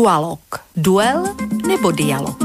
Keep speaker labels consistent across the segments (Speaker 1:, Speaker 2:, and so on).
Speaker 1: Dualog. Duel nebo dialog.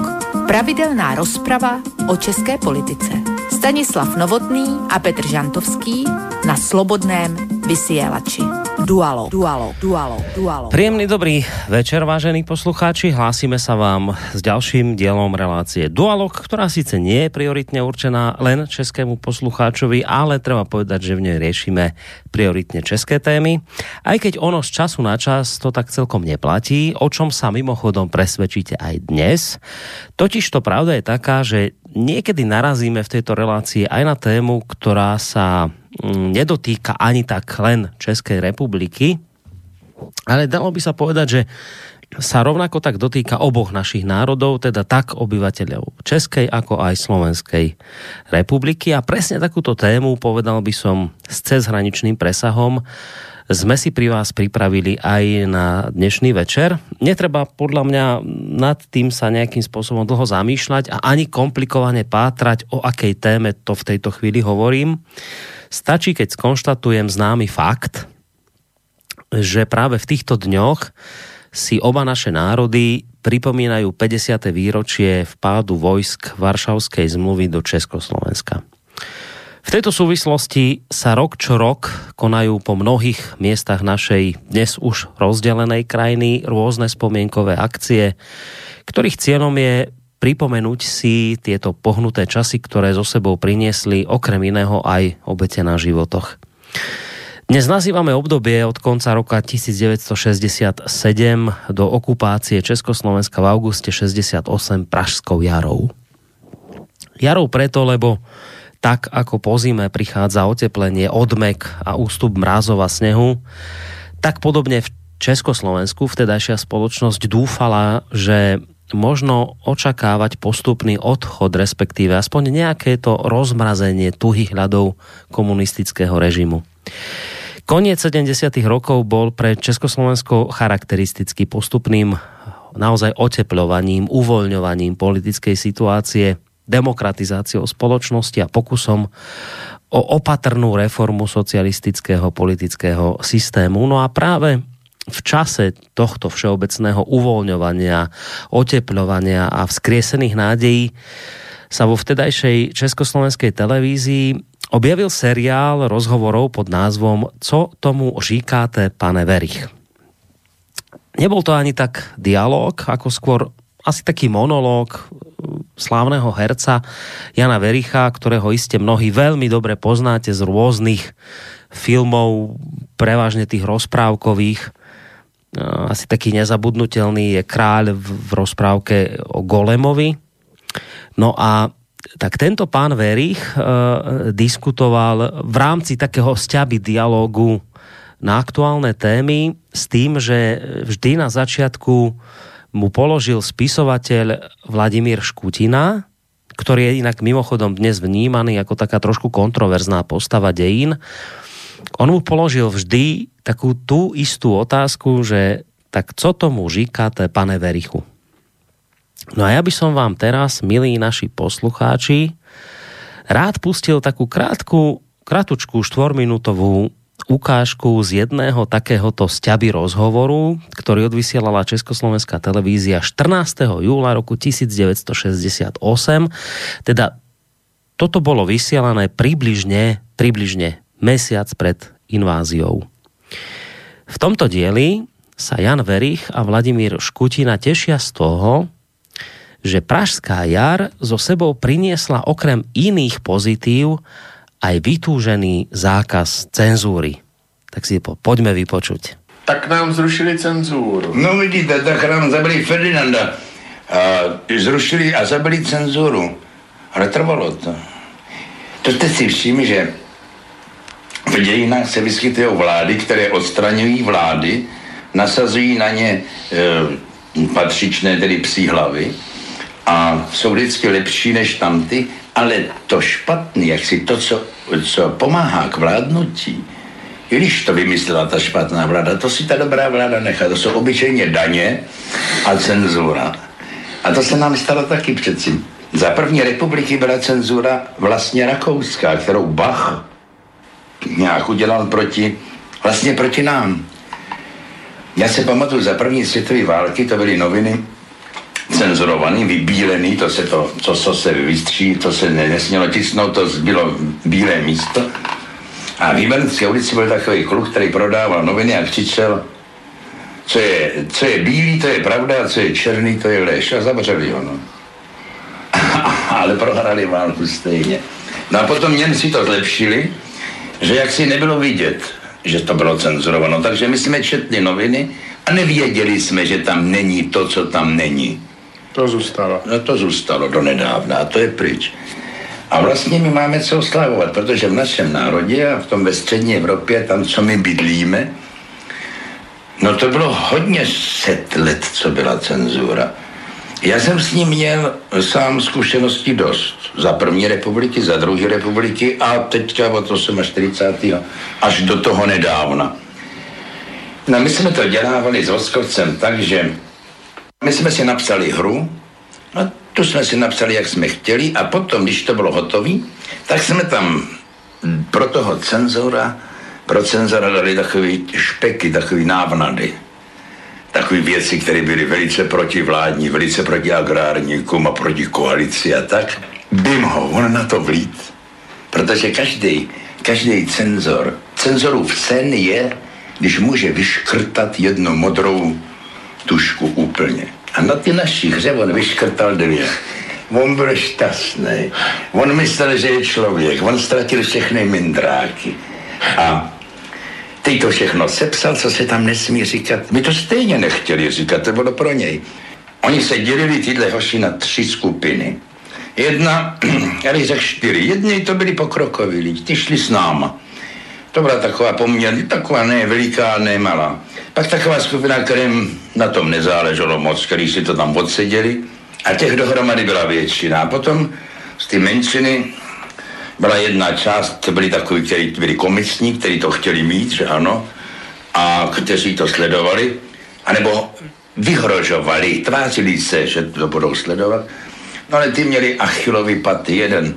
Speaker 1: Pravidelná rozprava o české politice. Stanislav Novotný a Petr Žantovský na Slobodném vysielači. Dualo, dualo, dualo, dualo.
Speaker 2: Príjemný dobrý večer, vážení poslucháči. Hlásime sa vám s ďalším dielom relácie Dualog, ktorá síce nie je prioritne určená len českému poslucháčovi, ale treba povedať, že v nej riešime prioritne české témy. Aj keď ono z času na čas to tak celkom neplatí, o čom sa mimochodom presvedčíte aj dnes. Totiž to pravda je taká, že niekedy narazíme v tejto relácii aj na tému, ktorá sa nedotýka ani tak len Českej republiky, ale dalo by sa povedať, že sa rovnako tak dotýka oboch našich národov, teda tak obyvateľov Českej ako aj Slovenskej republiky. A presne takúto tému, povedal by som, s cezhraničným presahom sme si pri vás pripravili aj na dnešný večer. Netreba podľa mňa nad tým sa nejakým spôsobom dlho zamýšľať a ani komplikovane pátrať, o akej téme to v tejto chvíli hovorím. Stačí, keď skonštatujem známy fakt, že práve v týchto dňoch si oba naše národy pripomínajú 50. výročie vpádu vojsk Varšavskej zmluvy do Československa. V tejto súvislosti sa rok čo rok konajú po mnohých miestach našej dnes už rozdelenej krajiny rôzne spomienkové akcie, ktorých cieľom je pripomenúť si tieto pohnuté časy, ktoré zo sebou priniesli okrem iného aj obete na životoch. Dnes nazývame obdobie od konca roka 1967 do okupácie Československa v auguste 68 Pražskou jarou. Jarou preto, lebo tak ako po zime prichádza oteplenie, odmek a ústup mrázov a snehu, tak podobne v Československu vtedajšia spoločnosť dúfala, že možno očakávať postupný odchod, respektíve aspoň nejaké to rozmrazenie tuhých ľadov komunistického režimu. Koniec 70. rokov bol pre Československo charakteristický postupným naozaj otepľovaním, uvoľňovaním politickej situácie, demokratizáciou spoločnosti a pokusom o opatrnú reformu socialistického politického systému. No a práve v čase tohto všeobecného uvoľňovania, oteplovania a vzkriesených nádejí sa vo vtedajšej československej televízii objavil seriál rozhovorov pod názvom Co tomu říkáte, pane Verich. Nebol to ani tak dialog, ako skôr asi taký monológ slávneho herca Jana Vericha, ktorého iste mnohí veľmi dobre poznáte z rôznych filmov, prevažne tých rozprávkových, asi taký nezabudnutelný je kráľ v, v rozprávke o Golemovi. No a tak tento pán Verich e, diskutoval v rámci takého sťaby dialogu na aktuálne témy s tým, že vždy na začiatku mu položil spisovateľ Vladimír Škutina, ktorý je inak mimochodom dnes vnímaný ako taká trošku kontroverzná postava dejín. On mu položil vždy takú tú istú otázku, že tak co tomu říkáte, pane Verichu? No a ja by som vám teraz, milí naši poslucháči, rád pustil takú krátku, kratučku štvorminútovú ukážku z jedného takéhoto sťaby rozhovoru, ktorý odvysielala Československá televízia 14. júla roku 1968. Teda toto bolo vysielané približne, približne mesiac pred inváziou. V tomto dieli sa Jan Verich a Vladimír Škutina tešia z toho, že Pražská jar zo sebou priniesla okrem iných pozitív aj vytúžený zákaz cenzúry. Tak si po, poďme vypočuť.
Speaker 3: Tak nám zrušili cenzúru.
Speaker 4: No vidíte, tak nám zabili Ferdinanda. A zrušili a zabili cenzuru. Ale trvalo to. To jste si všimli, že v dějinách se vyskytují vlády, které odstraňují vlády, nasazují na ně e, patřičné, tedy psí hlavy a jsou vždycky lepší než tamty, ale to špatný, jak si to, co, co pomáhá k vládnutí, i když to vymyslela ta špatná vláda, to si ta dobrá vláda nechá. To jsou obyčejně daně a cenzura. A to se nám stalo taky přeci. Za první republiky byla cenzura vlastně rakouská, kterou Bach nějak udělal proti, vlastně proti nám. Já si pamatuju, za první světové války to byly noviny cenzurovaný, vybílený, to se to, co, co se vystří, to se nesmělo tisnout, to bylo bílé místo. A v Jíbenské ulici byl takový kluk, který prodával noviny a křičel, co je, co je bílý, to je pravda, a co je černý, to je lež. A zavřeli ho, no. Ale prohrali válku stejně. No a potom Němci to zlepšili, že jak si nebylo vidět, že to bylo cenzurováno. Takže my jsme četli noviny a nevěděli jsme, že tam není to, co tam není.
Speaker 3: To zůstalo.
Speaker 4: No to zůstalo do nedávna a to je pryč. A vlastně my máme co oslavovat, protože v našem národě a v tom ve střední Evropě, tam, co my bydlíme, no to bylo hodně set let, co byla cenzura. Já jsem s ním měl sám zkušenosti dost. Za první republiky, za druhé republiky a teďka od 48. až do toho nedávna. No my jsme to dělávali s Voskovcem tak, že my jsme si napsali hru, a tu jsme si napsali, jak jsme chtěli a potom, když to bylo hotové, tak jsme tam pro toho cenzora, pro cenzora dali takový špeky, takový návnady. Takové věci, které byly velice protivládní, velice proti agrárníkům a proti koalici a tak. Bym ho on na to vlít. Protože každý, každý cenzor, cenzorův sen je, když může vyškrtat jednu modrou tušku úplně. A na ty naší hře on vyškrtal dvě. On byl šťastný. On myslel, že je člověk. On ztratil všechny mindráky. A teď to všechno sepsal, co se tam nesmí říkat. My to stejně nechtěli říkat, to bylo pro něj. Oni se dělili tyhle hoši na tři skupiny. Jedna, já bych řekl čtyři. Jedni to byli pokrokoví lidi, ty šli s náma. To byla taková poměrně, taková ne veliká, ne malá. Pak taková skupina, kterým na tom nezáleželo moc, který si to tam odseděli. A těch dohromady byla většina. A potom z ty menšiny byla jedna část, to byli takový, kteří byli komisní, kteří to chtěli mít, že ano, a kteří to sledovali, anebo vyhrožovali, tvářili se, že to budou sledovat. No ale ty měli achilový paty, jeden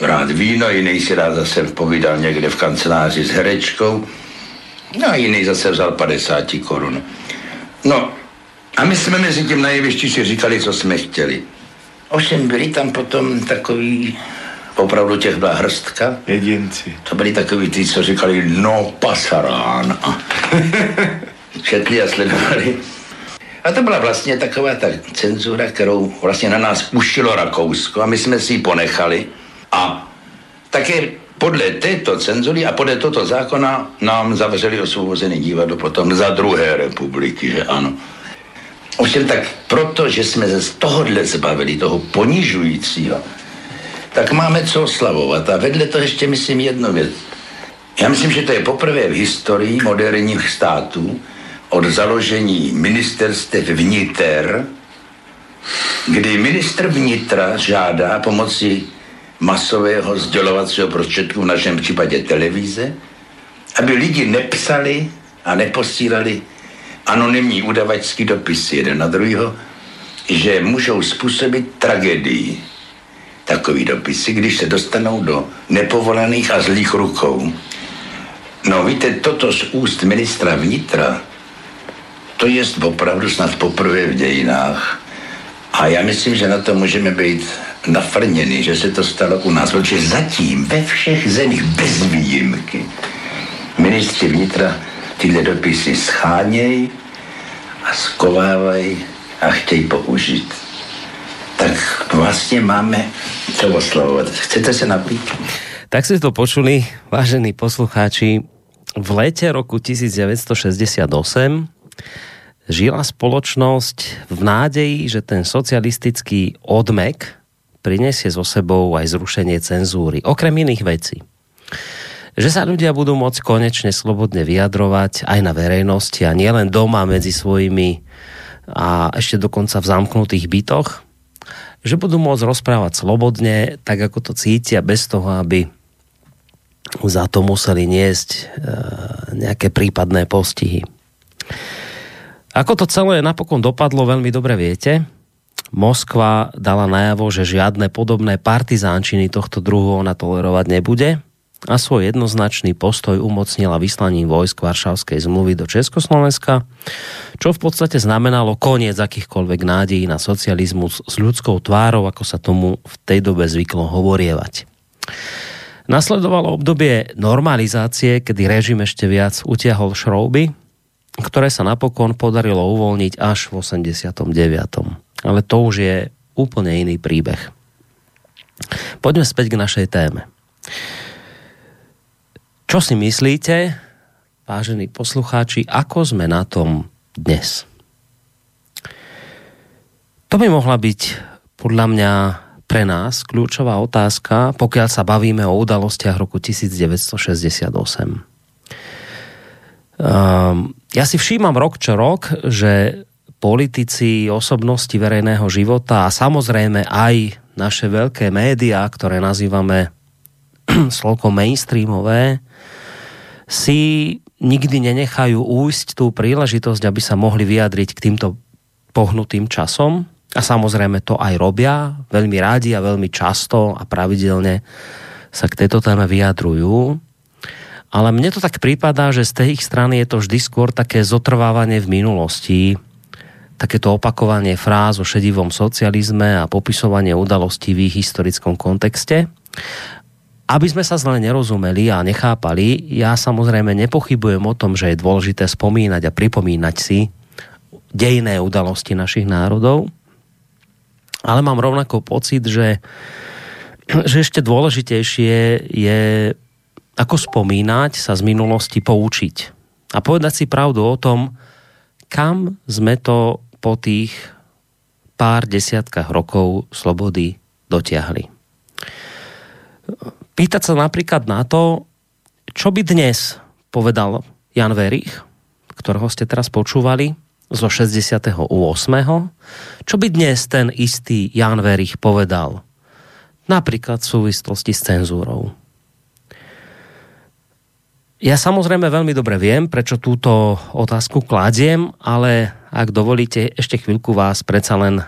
Speaker 4: rád víno, jiný si rád zase povídal někde v kanceláři s herečkou, no a jiný zase vzal 50 korun. No a my jsme mezi tím na jevišti si říkali, co jsme chtěli. Ovšem byli tam potom takový, opravdu těch byla hrstka.
Speaker 3: Jedinci.
Speaker 4: To byli takový ty, co říkali, no pasarán. A četli a sledovali. A to byla vlastně taková ta cenzura, kterou vlastně na nás ušilo Rakousko a my jsme si ji ponechali. A také podle této cenzury a podle tohoto zákona nám zavřeli osvobozený divadlo potom za druhé republiky, že ano. Ovšem tak proto, že jsme se z tohohle zbavili, toho ponižujícího, tak máme co oslavovat. A vedle toho ještě myslím jednu věc. Já myslím, že to je poprvé v historii moderních států od založení ministerstev vniter, kdy ministr vnitra žádá pomocí masového sdělovacího prostředku, v našem případě televize, aby lidi nepsali a neposílali anonymní udavačský dopisy jeden na druhého, že můžou způsobit tragédii takový dopisy, když se dostanou do nepovolaných a zlých rukou. No víte, toto z úst ministra vnitra, to je opravdu snad poprvé v dějinách. A já myslím, že na to můžeme být nafrněný, že se to stalo u nás, protože zatím ve všech zemích bez výjimky ministři vnitra tyhle dopisy schánějí a skovávají a chtějí použít. Tak vlastně máme co oslavovat. Chcete se napít?
Speaker 2: Tak si to počuli, vážení poslucháči. V lete roku 1968 žila spoločnosť v nádeji, že ten socialistický odmek prinesie so sebou aj zrušenie cenzúry, okrem iných vecí. Že sa ľudia budú môcť konečne slobodne vyjadrovať aj na verejnosti a nielen doma medzi svojimi a ešte dokonca v zamknutých bytoch, že budú môcť rozprávať slobodne, tak ako to cítia, bez toho, aby za to museli niesť e, nejaké prípadné postihy. Ako to celé napokon dopadlo, veľmi dobre viete. Moskva dala najavo, že žiadne podobné partizánčiny tohto druhu ona tolerovať nebude a svoj jednoznačný postoj umocnila vyslaním vojsk Varšavskej zmluvy do Československa, čo v podstate znamenalo koniec akýchkoľvek nádejí na socializmus s ľudskou tvárou, ako sa tomu v tej dobe zvyklo hovorievať. Nasledovalo obdobie normalizácie, kedy režim ešte viac utiahol šrouby, ktoré sa napokon podarilo uvoľniť až v 89. Ale to už je úplne iný príbeh. Poďme späť k našej téme. Čo si myslíte, vážení poslucháči, ako sme na tom dnes? To by mohla byť podľa mňa pre nás kľúčová otázka, pokiaľ sa bavíme o udalostiach roku 1968. Um, ja si všímam rok čo rok, že politici, osobnosti verejného života a samozrejme aj naše veľké médiá, ktoré nazývame slovko mainstreamové, si nikdy nenechajú újsť tú príležitosť, aby sa mohli vyjadriť k týmto pohnutým časom. A samozrejme to aj robia, veľmi rádi a veľmi často a pravidelne sa k tejto téme vyjadrujú. Ale mne to tak prípadá, že z tej ich strany je to vždy skôr také zotrvávanie v minulosti, takéto opakovanie fráz o šedivom socializme a popisovanie udalostí v ich historickom kontexte. Aby sme sa zle nerozumeli a nechápali, ja samozrejme nepochybujem o tom, že je dôležité spomínať a pripomínať si dejné udalosti našich národov, ale mám rovnako pocit, že, že ešte dôležitejšie je ako spomínať, sa z minulosti poučiť a povedať si pravdu o tom, kam sme to po tých pár desiatkách rokov slobody dotiahli pýtať sa napríklad na to, čo by dnes povedal Jan Verich, ktorého ste teraz počúvali, zo 68. Čo by dnes ten istý Jan Verich povedal? Napríklad v súvislosti s cenzúrou. Ja samozrejme veľmi dobre viem, prečo túto otázku kladiem, ale ak dovolíte, ešte chvíľku vás predsa len e,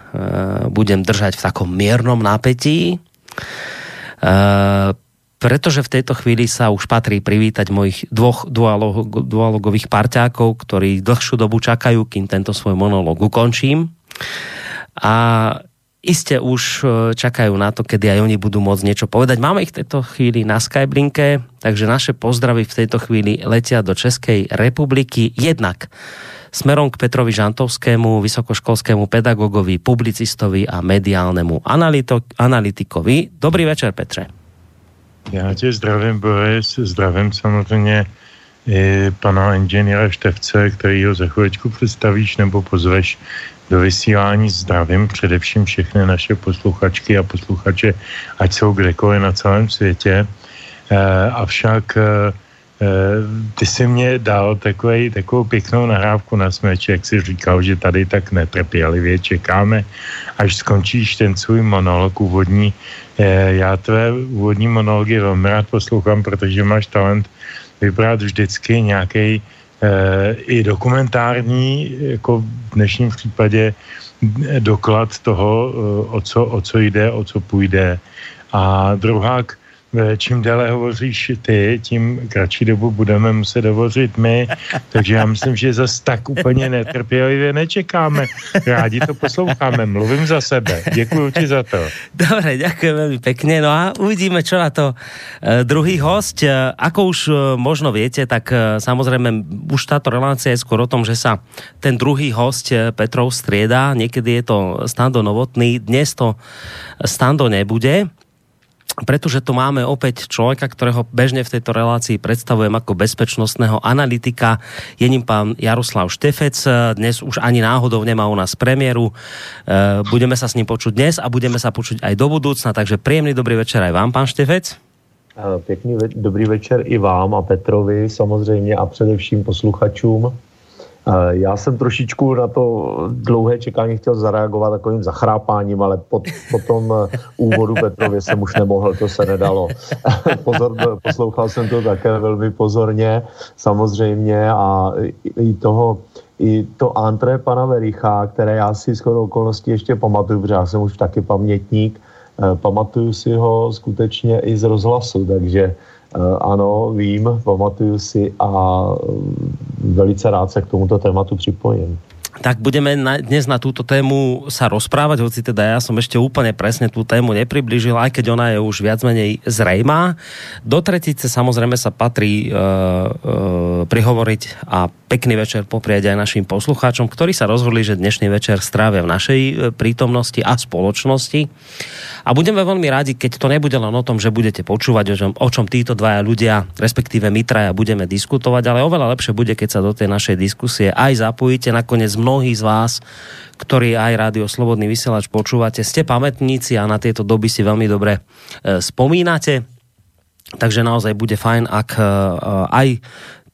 Speaker 2: budem držať v takom miernom napätí. E, pretože v tejto chvíli sa už patrí privítať mojich dvoch dualog, dualogových parťákov, ktorí dlhšiu dobu čakajú, kým tento svoj monológ ukončím. A iste už e, čakajú na to, kedy aj oni budú môcť niečo povedať. Máme ich v tejto chvíli na Skyblinke, takže naše pozdravy v tejto chvíli letia do Českej republiky. Jednak smerom k Petrovi Žantovskému, vysokoškolskému pedagogovi, publicistovi a mediálnemu analytikovi. Dobrý večer, Petre.
Speaker 5: Já tě zdravím, Boris, zdravím samozřejmě i pana inženýra Števce, který ho za chvíličku představíš nebo pozveš do vysílání. Zdravím především všechny naše posluchačky a posluchače, ať jsou kdekoliv na celém světě. E, avšak e, ty si mě dal takový, takovou pěknou nahrávku na smeč, jak si říkal, že tady tak netrpělivě čekáme, až skončíš ten svůj monolog úvodní, Eh, já tvé úvodní monology velmi rád poslouchám, protože máš talent vybrat vždycky nějaký eh, i dokumentární, jako v dnešním případě, doklad toho, eh, o co, o co jde, o co půjde. A druhák, Eh, čím déle hovoříš ty, tím kratší dobu budeme muset hovořit my, takže já myslím, že zase tak úplně netrpělivě nečekáme. Rádi to posloucháme, mluvím za sebe. Děkuji ti za to.
Speaker 2: Dobre, ďakujem veľmi pekne. No a uvidíme, čo na to e, druhý host. E, ako už e, možno viete, tak samozrejme už táto relácia je skôr o tom, že sa ten druhý host Petrov strieda. Niekedy je to Stando Novotný, dnes to Stando nebude pretože tu máme opäť človeka, ktorého bežne v tejto relácii predstavujem ako bezpečnostného analytika. Je ním pán Jaroslav Štefec. Dnes už ani náhodou nemá u nás premiéru. E, budeme sa s ním počuť dnes a budeme sa počuť aj do budúcna. Takže príjemný dobrý večer aj vám, pán Štefec.
Speaker 6: E, pěkný dobrý večer i vám a Petrovi samozřejmě a především posluchačům. Já jsem trošičku na to dlouhé čekání chtěl zareagovat takovým zachrápáním, ale po, po tom eh, úvodu Petrově jsem už nemohl, to se nedalo. Pozor, poslouchal jsem to také velmi pozorně, samozřejmě a i toho, i to antré pana Vericha, které já si shodou okolností ještě pamatuju, protože já jsem už taky pamětník, eh, pamatuju si ho skutečně i z rozhlasu, takže ano, vím, pamatuju si a velice rád se k tomuto tématu připojím
Speaker 2: tak budeme na, dnes na túto tému sa rozprávať, hoci teda ja som ešte úplne presne tú tému nepriblížil, aj keď ona je už viac menej zrejmá. Do tretice samozrejme sa patrí uh, uh, prihovoriť a pekný večer poprieť aj našim poslucháčom, ktorí sa rozhodli, že dnešný večer strávia v našej e, prítomnosti a spoločnosti. A budeme veľmi rádi, keď to nebude len o tom, že budete počúvať, o čom, o čom títo dvaja ľudia, respektíve my traja, budeme diskutovať, ale oveľa lepšie bude, keď sa do tej našej diskusie aj zapojíte. Nakoniec mnohí z vás, ktorí aj Rádio Slobodný vysielač počúvate, ste pamätníci a na tieto doby si veľmi dobre e, spomínate. Takže naozaj bude fajn, ak e, aj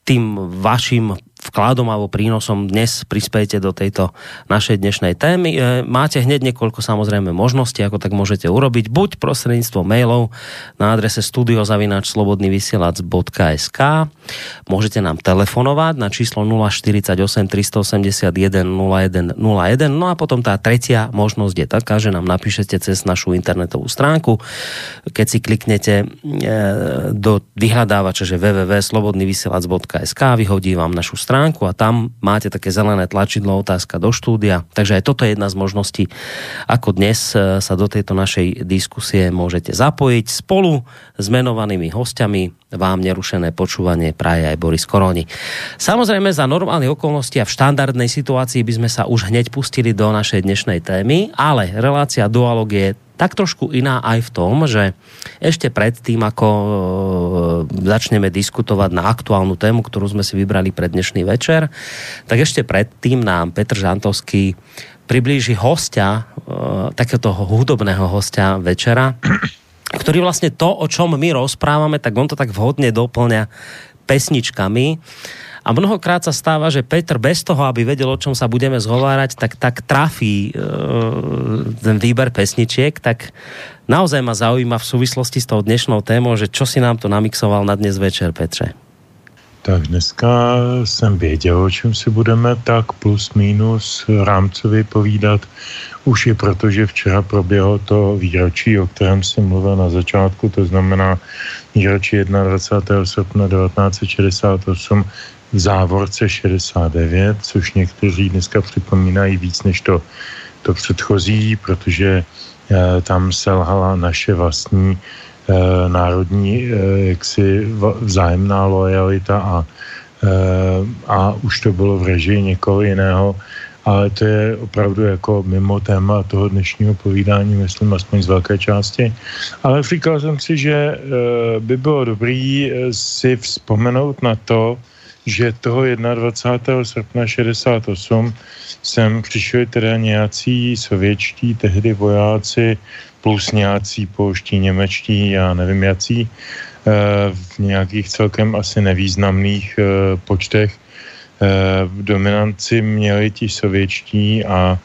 Speaker 2: tým vašim vkladom alebo prínosom dnes prispejete do tejto našej dnešnej témy. E, máte hneď niekoľko samozrejme možností, ako tak môžete urobiť, buď prostredníctvom mailov na adrese studiozavináčslobodnyvysielac.sk Môžete nám telefonovať na číslo 048 381 01 01 no a potom tá tretia možnosť je taká, že nám napíšete cez našu internetovú stránku. Keď si kliknete e, do vyhľadávača, že www.slobodnyvysielac.sk vyhodí vám našu stránku stránku a tam máte také zelené tlačidlo otázka do štúdia. Takže aj toto je jedna z možností, ako dnes e, sa do tejto našej diskusie môžete zapojiť spolu s menovanými hostiami. Vám nerušené počúvanie praje aj Boris Koroni. Samozrejme za normálnych okolností a v štandardnej situácii by sme sa už hneď pustili do našej dnešnej témy, ale relácia Dualog je tak trošku iná aj v tom, že ešte pred tým, ako e, začneme diskutovať na aktuálnu tému, ktorú sme si vybrali pre dnešný večer, tak ešte predtým nám Petr Žantovský priblíži hostia, e, takéto hudobného hostia večera, ktorý vlastne to, o čom my rozprávame, tak on to tak vhodne doplňa pesničkami. A mnohokrát sa stáva, že Petr bez toho, aby vedel, o čom sa budeme zhovárať, tak, tak trafí e, ten výber pesničiek, tak naozaj ma zaujíma v súvislosti s tou dnešnou témou, že čo si nám to namixoval na dnes večer, Petře.
Speaker 5: Tak dneska jsem věděl, o čem si budeme tak plus minus rámcově povídat. Už je proto, že včera proběhlo to výročí, o kterém jsem mluvil na začátku, to znamená výročí 21. srpna 1968, v závorce 69, což někteří dneska připomínají víc než to, to předchozí, protože eh, tam selhala naše vlastní eh, národní eh, jaksi vzájemná lojalita a, eh, a už to bylo v režii někoho jiného, ale to je opravdu jako mimo téma toho dnešního povídání, myslím, aspoň z velké části. Ale říkal jsem si, že eh, by bylo dobrý eh, si vzpomenout na to, že toho 21. srpna 68 sem přišli teda nějací sovětští tehdy vojáci plus nějací polští, němečtí, já nevím jací, eh, v nějakých celkem asi nevýznamných eh, počtech. Eh, v dominanci měli ti sovětští a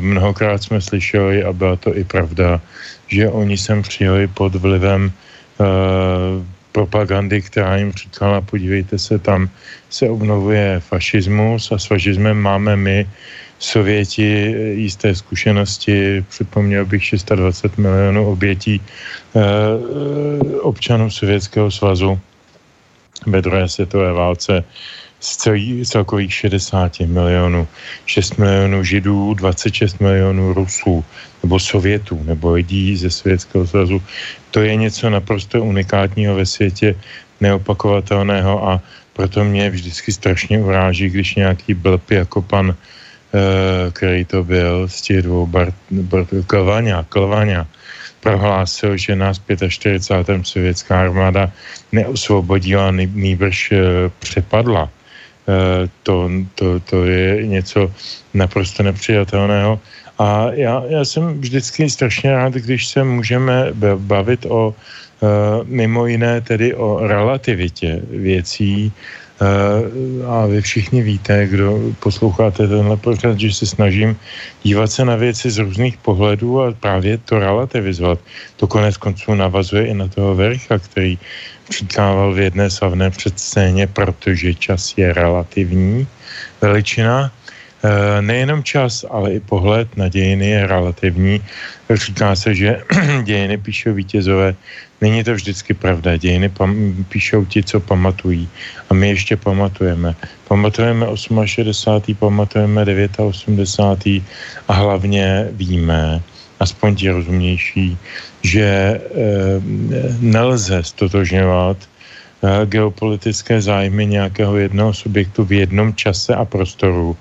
Speaker 5: mnohokrát jsme slyšeli, a byla to i pravda, že oni sem přijeli pod vlivem propagandy, která jim říkala, podívejte se, tam se obnovuje fašismus a s fašismem máme my, Sověti, jisté zkušenosti, připomněl bych 620 milionů obětí eh, občanů Sovětského svazu ve druhé světové válce z celkových 60 milionů. 6 milionů Židů, 26 milionů Rusů nebo Sovětů nebo lidí ze Sovětského svazu. To je něco naprosto unikátního ve světě, neopakovatelného a proto mě vždycky strašně uráží, když nějaký blb jako pan, eh, který to byl z těch dvou, Bart, Bart, Klvaňa, Klvaňa, prohlásil, že nás 45. sovětská armáda neosvobodila, nýbrž eh, přepadla. Eh, to, to, to je něco naprosto nepřijatelného. A já, já jsem vždycky strašně rád, když se můžeme bavit o uh, mimo jiné tedy o relativitě věcí, a vy všichni víte, kdo posloucháte tenhle pořad, že se snažím dívat se na věci z různých pohledů a právě to relativizovat. To konec konců navazuje i na toho Vericha, který říkával v jedné slavné předscéně, protože čas je relativní veličina. Nejenom čas, ale i pohled na dějiny je relativní. Říká se, že dějiny píšou vítězové. Není to vždycky pravda. Dějiny pam- píšou ti, co pamatují. A my ještě pamatujeme. Pamatujeme 68., pamatujeme 89. a hlavně víme, aspoň ti rozumnější, že e, nelze stotožňovat e, geopolitické zájmy nějakého jednoho subjektu v jednom čase a prostoru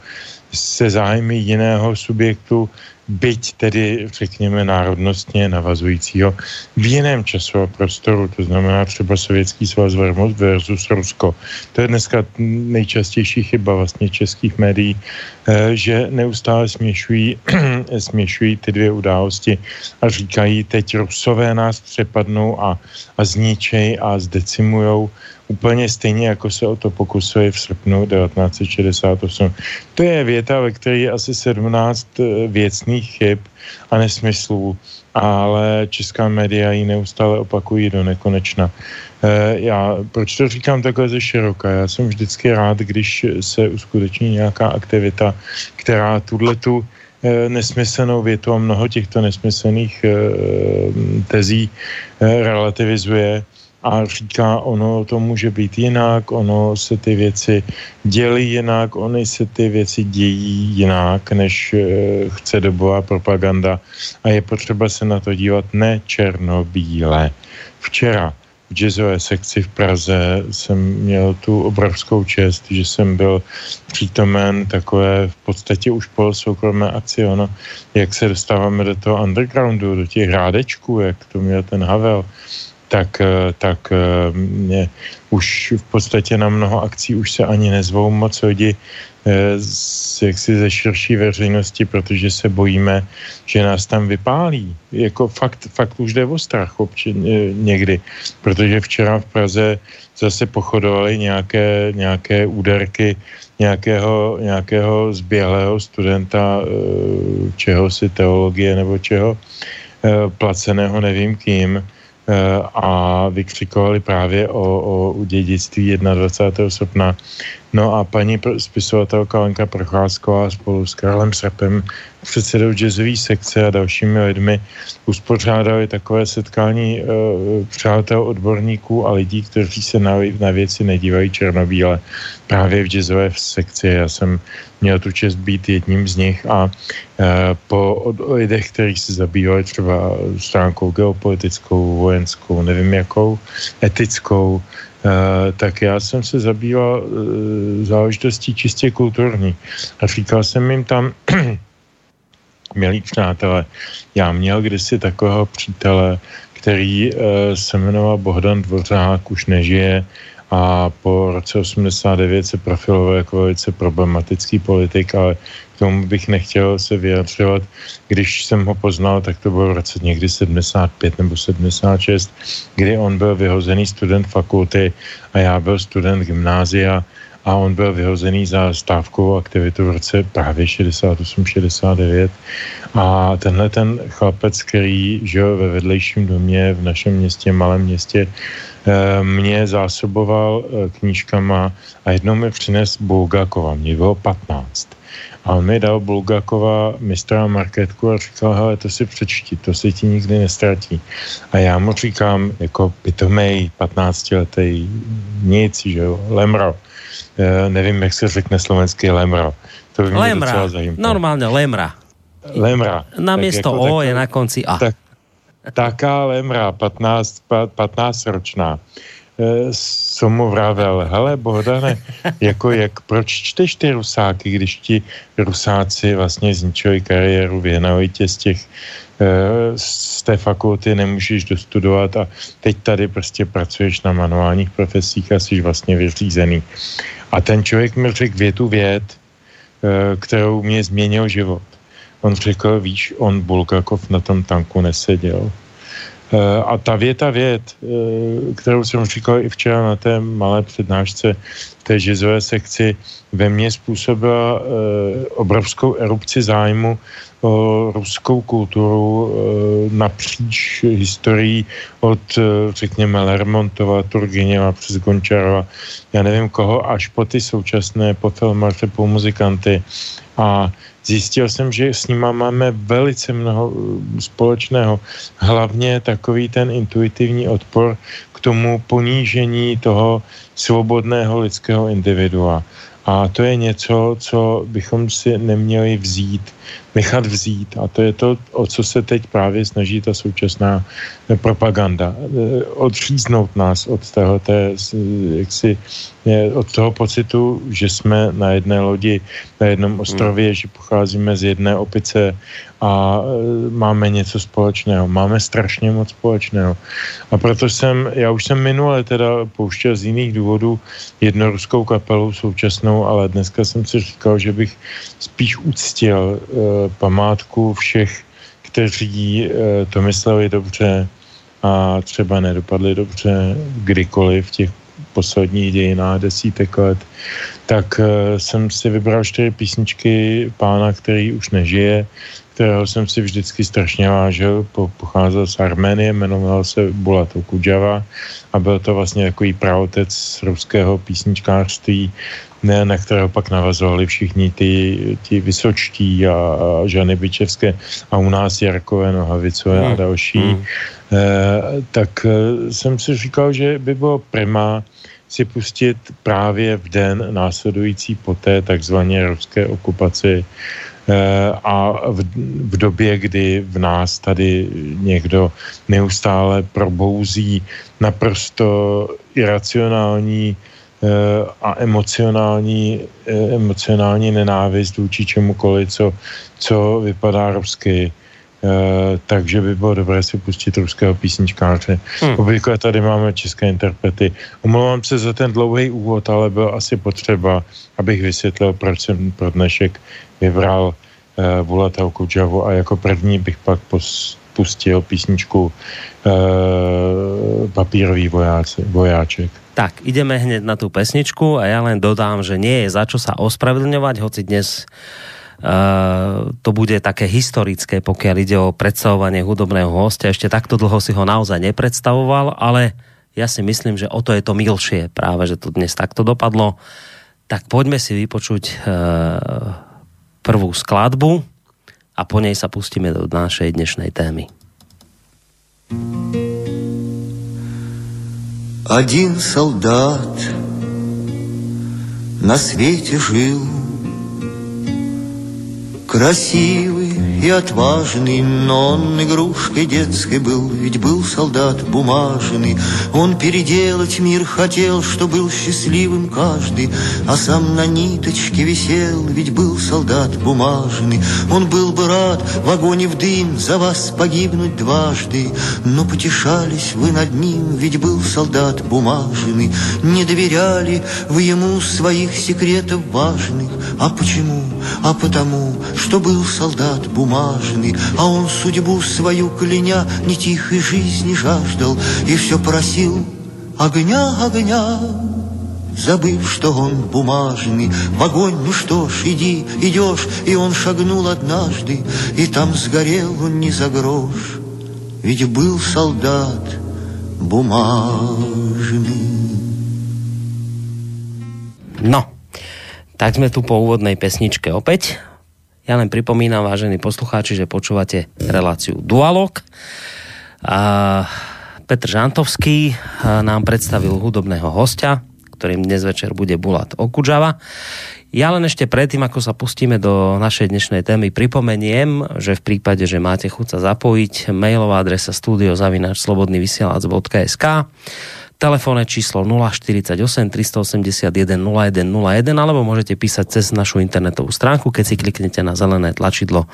Speaker 5: se zájmy jiného subjektu byť tedy, řekněme, národnostně navazujícího v jiném a prostoru, to znamená třeba Sovětský svaz versus Rusko. To je dneska nejčastější chyba vlastně českých médií, eh, že neustále směšují, směšují ty dvě události a říkají, teď Rusové nás přepadnou a, a zničej a zdecimujou úplně stejně, jako se o to pokusuje v srpnu 1968. To je věta, ve které je asi 17 eh, věcných chyb a nesmyslů, ale česká média ji neustále opakují do nekonečna. E, já, proč to říkám takhle ze široka? Já jsem vždycky rád, když se uskuteční nějaká aktivita, která tuhle tu e, nesmyslnou větu a mnoho těchto nesmyslných tezí relativizuje a říká, ono to může být jinak, ono se ty věci dělí jinak, ony se ty věci dějí jinak, než e, chce dobová propaganda a je potřeba se na to dívat ne černobíle. Včera v jazzové sekci v Praze jsem měl tu obrovskou čest, že jsem byl přítomen takové v podstatě už po soukromé akci, ono, jak se dostáváme do toho undergroundu, do těch rádečků, jak to měl ten Havel, tak, eh, tak eh, mě už v podstatě na mnoho akcí už se ani nezvou. Moc lidi eh, z, jaksi ze širší veřejnosti, protože se bojíme, že nás tam vypálí. Jako fakt, fakt už jde o strach obči, někdy, protože včera v Praze zase pochodovaly nějaké, nějaké úderky nějakého, nějakého zběhlého studenta čeho si teologie nebo čeho, placeného nevím kým, a vykřikovali právě o, o dědictví 21. srpna. No a paní spisovatelka Lenka Procházková spolu s Karlem Srapem předsedou jazzové sekce a dalšími lidmi uspořádali takové setkání e, přátel odborníků a lidí, kteří se na, na věci nedívají černobíle právě v jazzové sekci. Já jsem měl tu čest být jedním z nich a e, po od, lidech, kteří se zabývali třeba stránkou geopolitickou, vojenskou, nevím jakou, etickou, tak já jsem se zabýval e, záležitostí čistě kulturní. A říkal jsem jim tam, milí přátelé, já měl kdysi takového přítele, který e, se jmenoval Bohdan Dvořák, už nežije a po roce 89 se profiloval jako velice problematický politik, ale k tomu bych nechtěl se vyjadřovat. Když jsem ho poznal, tak to bylo v roce někdy 75 nebo 76, kdy on byl vyhozený student fakulty a já byl student gymnázia a on byl vyhozený za stávkovou aktivitu v roce právě 68-69 a tenhle ten chlapec, který žil ve vedlejším domě v našem městě, malém městě, mě zásoboval eh, knížkama a jednou mi přines Bulgakova, mě bylo 15. A on mi dal Bulgakova mistra marketku a říkal, hele, to si přečti, to se ti nikdy nestratí. A já mu říkám, jako pitomej, 15 letý, nic, že jo, lemro. Uh, nevím, jak se řekne slovenský lemro.
Speaker 2: To by mě lemra, normálně lemra.
Speaker 5: Lemra.
Speaker 2: Na město O tak, je na konci A. Tak,
Speaker 5: taká lemra, 15, 15 ročná. Co mu vravel, hele Bohdane, jako jak, proč čteš ty rusáky, když ti rusáci vlastně zničili kariéru, vyhnali tě z těch z té fakulty nemůžeš dostudovat a teď tady prostě pracuješ na manuálních profesích a jsi vlastně vyřízený. A ten člověk mi řekl větu věd, eh, kterou mě změnil život. On řekl, víš, on Bulgakov na tom tanku neseděl. a ta věta vět, kterou jsem říkal i včera na té malé přednášce té žizové sekci, ve mně způsobila obrovskou erupci zájmu o ruskou kulturu napříč historií od, řekněme, Lermontova, Turgeněva přes Gončarova, já nevím koho, až po ty současné, po filmaře, po muzikanty. A zjistil jsem, že s nima máme velice mnoho e, společného. Hlavně takový ten intuitivní odpor k tomu ponížení toho svobodného lidského individua. A to je něco, co bychom si neměli vzít nechat vzít. A to je to, o co se teď právě snaží ta současná eh, propaganda. Eh, odříznout nás od toho, té, jaksi, od toho pocitu, že jsme na jedné lodi, na jednom ostrově, hmm. že pocházíme z jedné opice a eh, máme něco společného. Máme strašně moc společného. A proto jsem, já už jsem minule teda pouštěl z jiných důvodů jednoruskou kapelu současnou, ale dneska jsem si říkal, že bych spíš uctil památku všech, kteří eh, to mysleli dobře a třeba nedopadli dobře kdykoliv v těch posledních dějinách desítek let, tak eh, jsem si vybral čtyři písničky pána, který už nežije, kterého jsem si vždycky strašně vážil, po, pocházel z Arménie, jmenoval se Bulat Okudžava a byl to vlastně takový pravotec ruského písničkářství, na kterého pak navazovali všichni ty, ty vysočtí a, a Žany Byčevské a u nás Jarkové, Nohavicové hmm. a další. Hmm. E, tak e, jsem si říkal, že by bylo prima si pustit právě v den následující po té takzvané ruské okupaci Eh, a v, v době, kdy v nás tady někdo neustále probouzí naprosto iracionální eh, a emocionální, eh, emocionální nenávist vůči čemukoliv, co, co vypadá rusky, Uh, takže by bylo dobré si pustit ruského písničkáře. Hmm. Obvykle tady máme české interprety. Omlouvám se za ten dlouhý úvod, ale byl asi potřeba, abych vysvětlil, proč jsem pro dnešek vybral uh, Bulata Okudžavu a jako první bych pak pos, pustil písničku uh, Papírový vojáce, vojáček.
Speaker 2: Tak, ideme hneď na tú pesničku a ja len dodám, že nie je za čo sa ospravedlňovať, hoci dnes uh, to bude také historické, pokiaľ ide o predstavovanie hudobného hostia. Ešte takto dlho si ho naozaj nepredstavoval, ale ja si myslím, že o to je to milšie práve, že to dnes takto dopadlo. Tak poďme si vypočuť uh, prvú skladbu a po nej sa pustíme do našej dnešnej témy.
Speaker 7: Один солдат на свете жил, красивый и отважный, но он игрушкой детской был, ведь был солдат бумажный. Он переделать мир хотел, что был счастливым каждый, а сам на ниточке висел, ведь был солдат бумажный. Он был бы рад в огонь и в дым за вас погибнуть дважды, но потешались вы над ним, ведь был солдат бумажный. Не доверяли вы ему своих секретов важных, а почему? А потому, что был солдат бумажный бумажный, а он судьбу свою кляня не тихой жизни жаждал и все просил огня, огня. Забыв, что он бумажный, в огонь, ну что ж, иди, идешь, и он шагнул однажды, и там сгорел он не за грош, ведь был солдат бумажный.
Speaker 2: No, tak sme tu po úvodnej pesničke opäť. Ja len pripomínam, vážení poslucháči, že počúvate reláciu Dualog. A Petr Žantovský nám predstavil hudobného hostia, ktorým dnes večer bude Bulat Okudžava. Ja len ešte predtým, ako sa pustíme do našej dnešnej témy, pripomeniem, že v prípade, že máte chuť sa zapojiť, mailová adresa studiozavináčslobodnyvysielac.sk telefónne číslo 048 381 0101 alebo môžete písať cez našu internetovú stránku, keď si kliknete na zelené tlačidlo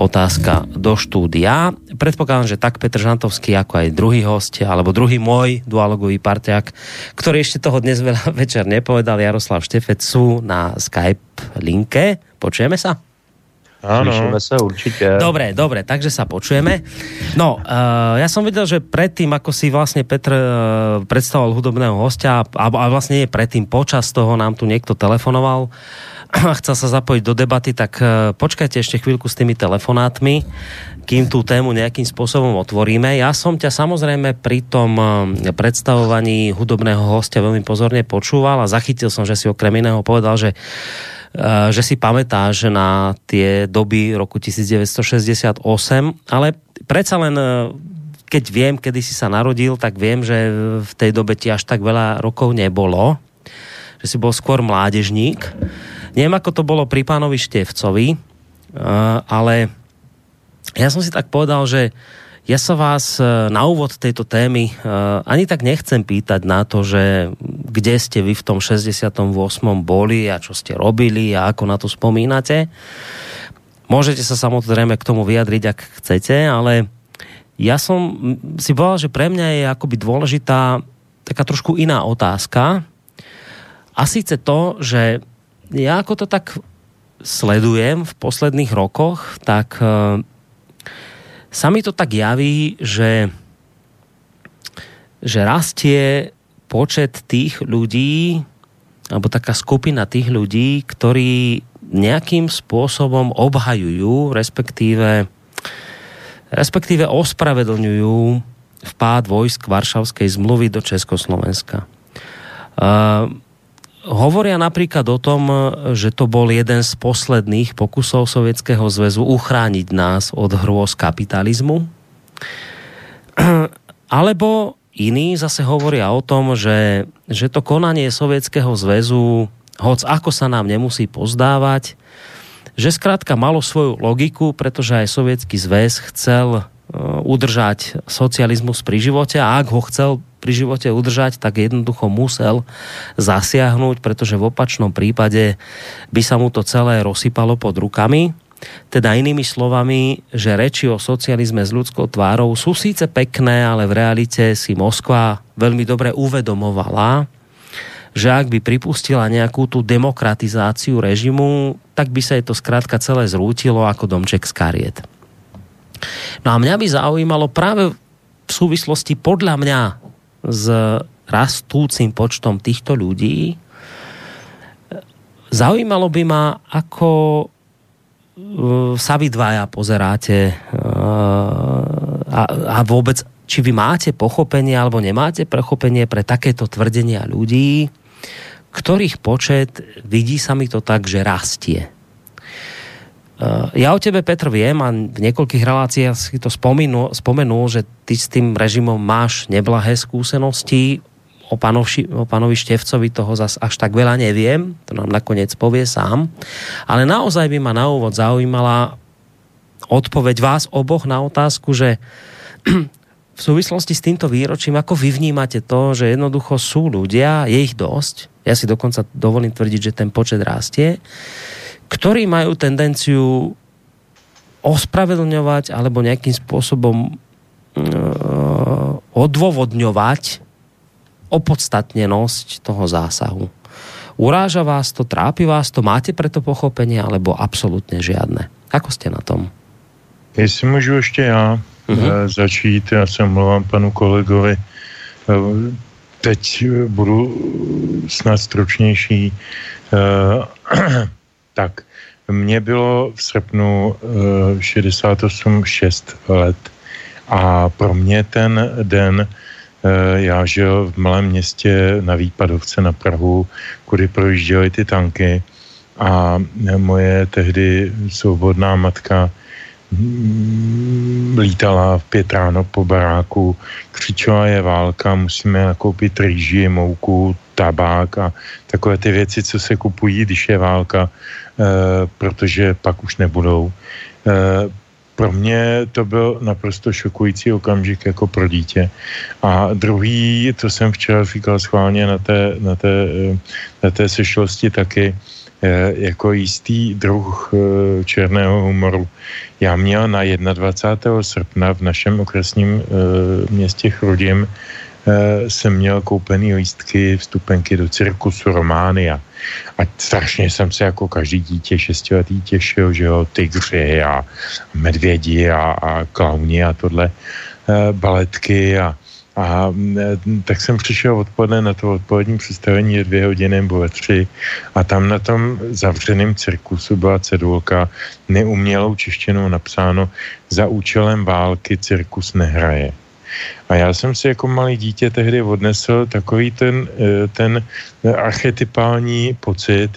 Speaker 2: otázka do štúdia. Predpokladám, že tak Petr Žantovský, ako aj druhý host, alebo druhý môj dualogový parťák, ktorý ešte toho dnes veľa večer nepovedal, Jaroslav Štefec, sú na Skype linke. Počujeme sa?
Speaker 6: Áno. Slyšíme sa určite.
Speaker 2: Dobre, dobre, takže sa počujeme. No, uh, ja som videl, že predtým, ako si vlastne Petr uh, predstavoval hudobného hostia, a, a vlastne nie predtým, počas toho nám tu niekto telefonoval a chcel sa zapojiť do debaty, tak uh, počkajte ešte chvíľku s tými telefonátmi, kým tú tému nejakým spôsobom otvoríme. Ja som ťa samozrejme pri tom predstavovaní hudobného hostia veľmi pozorne počúval a zachytil som, že si okrem iného povedal, že že si pamätáš na tie doby roku 1968, ale predsa len eh, keď viem, kedy si sa narodil, tak viem, že v tej dobe ti až tak veľa rokov nebolo, že si bol skôr mládežník. Neviem, ako to bolo pri pánovi Števcovi, eh, ale ja som si tak povedal, že ja sa vás na úvod tejto témy ani tak nechcem pýtať na to, že kde ste vy v tom 68. boli a čo ste robili a ako na to spomínate. Môžete sa samozrejme k tomu vyjadriť, ak chcete, ale ja som si povedal, že pre mňa je akoby dôležitá taká trošku iná otázka. A síce to, že ja ako to tak sledujem v posledných rokoch, tak sa mi to tak javí, že, že rastie počet tých ľudí, alebo taká skupina tých ľudí, ktorí nejakým spôsobom obhajujú, respektíve, respektíve ospravedlňujú vpád vojsk Varšavskej zmluvy do Československa. Uh, hovoria napríklad o tom, že to bol jeden z posledných pokusov Sovětského zväzu uchrániť nás od hrôz kapitalizmu. Alebo iní zase hovoria o tom, že, že to konanie Sovětského zväzu, hoc ako sa nám nemusí pozdávať, že zkrátka malo svoju logiku, pretože aj Sovětský zväz chcel uh, udržať socializmus pri živote a ak ho chcel pri živote udržať, tak jednoducho musel zasiahnuť, pretože v opačnom prípade by sa mu to celé rozsypalo pod rukami. Teda inými slovami, že reči o socializme s ľudskou tvárou sú síce pekné, ale v realite si Moskva veľmi dobre uvedomovala, že ak by pripustila nejakú tú demokratizáciu režimu, tak by sa je to zkrátka celé zrútilo ako domček z kariet. No a mňa by zaujímalo práve v súvislosti podľa mňa s rastúcim počtom týchto ľudí. Zaujímalo by ma, ako e, sa vy dvaja pozeráte e, a, a vôbec, či vy máte pochopenie alebo nemáte pochopenie pre takéto tvrdenia ľudí, ktorých počet, vidí sa mi to tak, že rastie. Eh, ja o tebe, Petr, viem a v niekoľkých reláciách si to spomenul, spomenul, že ty s tým režimom máš neblahé skúsenosti. O, panovši, o panovi Števcovi toho zas až tak veľa neviem, to nám nakoniec povie sám. Ale naozaj by ma na úvod zaujímala odpoveď vás oboch na otázku, že v súvislosti s týmto výročím, ako vy vnímate to, že jednoducho sú ľudia, je ich dosť, ja si dokonca dovolím tvrdiť, že ten počet rastie, ktorí majú tendenciu ospravedlňovať alebo nejakým spôsobom uh, odôvodňovať opodstatnenosť toho zásahu. Uráža vás to, trápi vás to, máte preto pochopenie alebo absolútne žiadne? Ako ste na tom?
Speaker 5: Jestli můžu ještě já uh-huh. začít, já se mluvám panu kolegovi. Eh, teď budu snad stručnější. Tak mně bylo v srpnu uh, 68 6 let a pro mě ten den uh, já žil v malém městě na Výpadovce na Prahu, kudy projížděly ty tanky a moje tehdy svobodná matka mm, lítala v pět ráno po baráku, křičela je válka, musíme nakoupit rýži, mouku, tabák a takové ty věci, co se kupují, když je válka protože pak už nebudou. Eh, pro mě to byl naprosto šokující okamžik jako pro dítě. A druhý, to jsem včera říkal schválně na té, na té, eh, na té sešlosti taky, jako jistý druh černého humoru. Já měl na 21. srpna v našem okresním městě Chrudim jsem měl koupený lístky, vstupenky do cirkusu Románia. A strašně jsem se jako každý dítě šestiletý těšil, že jo, tygři a medvědi a, a klauni a tohle e, baletky a a tak jsem přišel odpoledne na to odpolední představení dvě hodiny nebo tři a tam na tom zavřeném cirkusu byla cedulka neumělou češtinou napsáno za účelem války cirkus nehraje. A já jsem si jako malý dítě tehdy odnesl takový ten, e, ten archetypální pocit,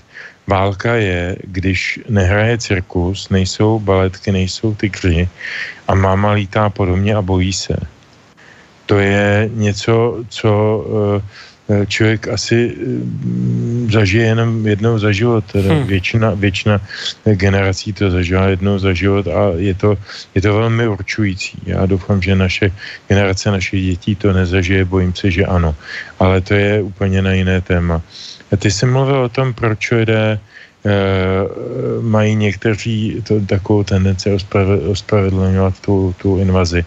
Speaker 5: válka je, když nehraje cirkus, nejsou baletky, nejsou tygři a máma lítá podobně a bojí se. To je něco, co eh, člověk asi mm, zažije jenom jednou za život. Hmm. Většina, většina generací to zažila jednou za život a je to, je to velmi určující. Já doufám, že naše generace našich dětí to nezažije, bojím se, že ano. Ale to je úplně na jiné téma. A ty jsi mluvil o tom, proč lidé Eh, mají někteří to, takovou tendenci ospravedlňovat tu, tu invazi.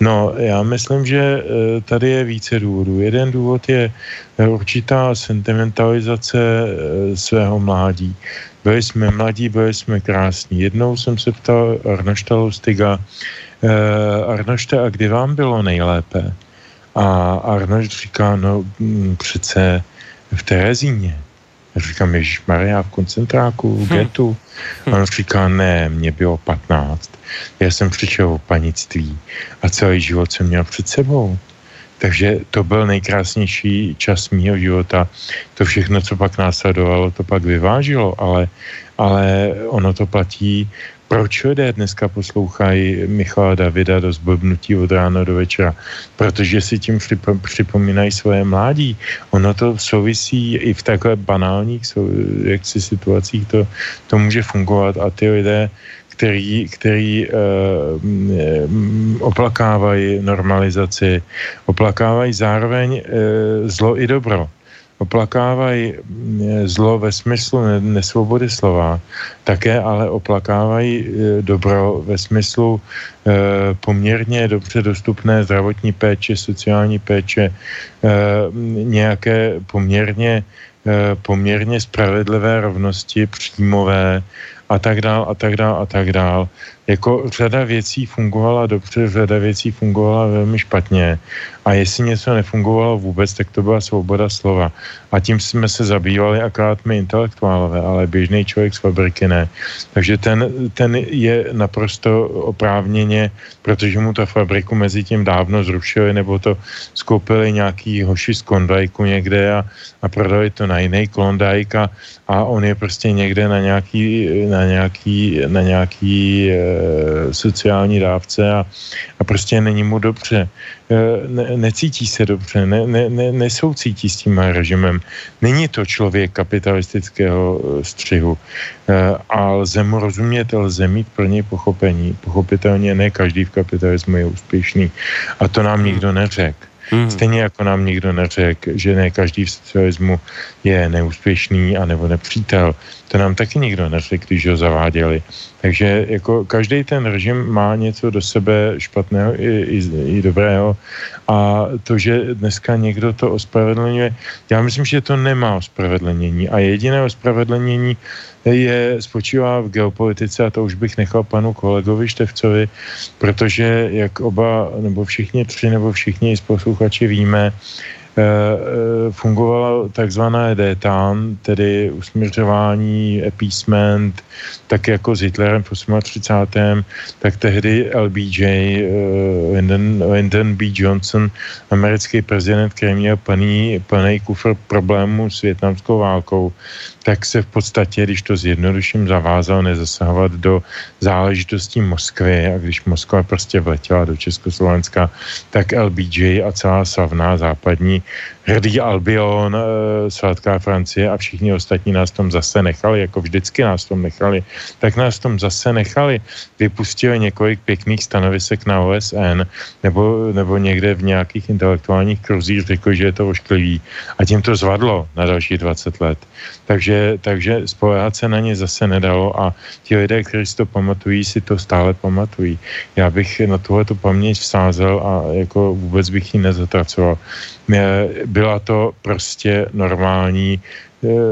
Speaker 5: No, já myslím, že eh, tady je více důvodů. Jeden důvod je eh, určitá sentimentalizace svého mládí. Byli jsme mladí, byli jsme krásní. Jednou jsem se ptal Arnošta Lustiga, Arnošte, a kdy vám bylo nejlépe? A Arnošt říká, no hm, přece v Terezíně. Já říkám, Ježíš Maria, v koncentráku, v hm. getu. Hm. On říká, ne, mě bylo 15. Já jsem přišel o panictví a celý život jsem měl před sebou. Takže to byl nejkrásnější čas mýho života. To všechno, co pak následovalo, to pak vyvážilo, ale, ale ono to platí proč lidé dneska poslouchají Michala Davida do zblbnutí od rána do večera? Protože si tím připomínají svoje mládí. Ono to souvisí i v takhle banálních jaksi situacích, to, to může fungovat a ty lidé, který, který uh, oplakávají normalizaci, oplakávají zároveň uh, zlo i dobro oplakávají mm, zlo ve smyslu nesvobody slova, také ale oplakávají e, dobro ve smyslu e, poměrně dobře dostupné zdravotní péče, sociální péče, nějaké poměrně, poměrně spravedlivé rovnosti příjmové a tak dál a tak dál a tak dál jako řada věcí fungovala dobře, řada věcí fungovala velmi špatně a jestli něco nefungovalo vůbec, tak to byla svoboda slova. A tím jsme se zabývali akorát my intelektuálové, ale běžný člověk z fabriky ne. Takže ten, ten je naprosto oprávněně, protože mu ta fabriku mezi tím dávno zrušili, nebo to skoupili nějaký hoši z Klondajku někde a, a prodali to na jiný Klondajk a, on je prostě někde na nějaký, na nějaký, na nějaký e, sociální dávce a, a prostě není mu dobře. E, ne, necítí se dobře, ne, ne, ne, nesoucítí s tím režimem. Není to člověk kapitalistického e, střihu e, a lze mu rozumět, lze mít pro něj pochopení. Pochopitelně ne každý v kapitalismu je úspěšný a to nám nikdo neřekl. Mm. Stejně jako nám nikdo neřekl, že ne každý v socialismu je neúspěšný a nebo nepřítel. To nám taky nikdo neřekl, když ho zaváděli. Takže jako každý ten režim má něco do sebe špatného i, i, i dobrého a to, že dneska někdo to ospravedlňuje, já myslím, že to nemá ospravedlnění a jediné ospravedlnění je, spočívá v geopolitice a to už bych nechal panu kolegovi Števcovi, protože jak oba, nebo všichni tři, nebo všichni posluchači víme, fungovalo takzvané détán, tedy usměřování, appeasement, tak jako s Hitlerem v 38. tak tehdy LBJ, eh, Lyndon, Lyndon B. Johnson, americký prezident, který měl plný, plný kufr problémů s větnamskou válkou, tak se v podstatě, když to zjednoduším, zavázal nezasahovat do záležitostí Moskvy a když Moskva prostě vletěla do Československa, tak LBJ a celá slavná západní hrdý Albion, e, svátka Francie a všichni ostatní nás tom zase nechali, jako vždycky nás tom nechali, tak nás tom zase nechali. Vypustili několik pěkných stanovisek na OSN nebo, nebo někde v nějakých intelektuálních kruzích řekli, že je to ošklivý a tím to zvadlo na další 20 let. Takže, takže spolehat se na ně zase nedalo a ti lidé, kteří si to pamatují, si to stále pamatují. Já bych na tohle tu paměť vsázel a jako vůbec bych ji nezatracoval. Byla to prostě normální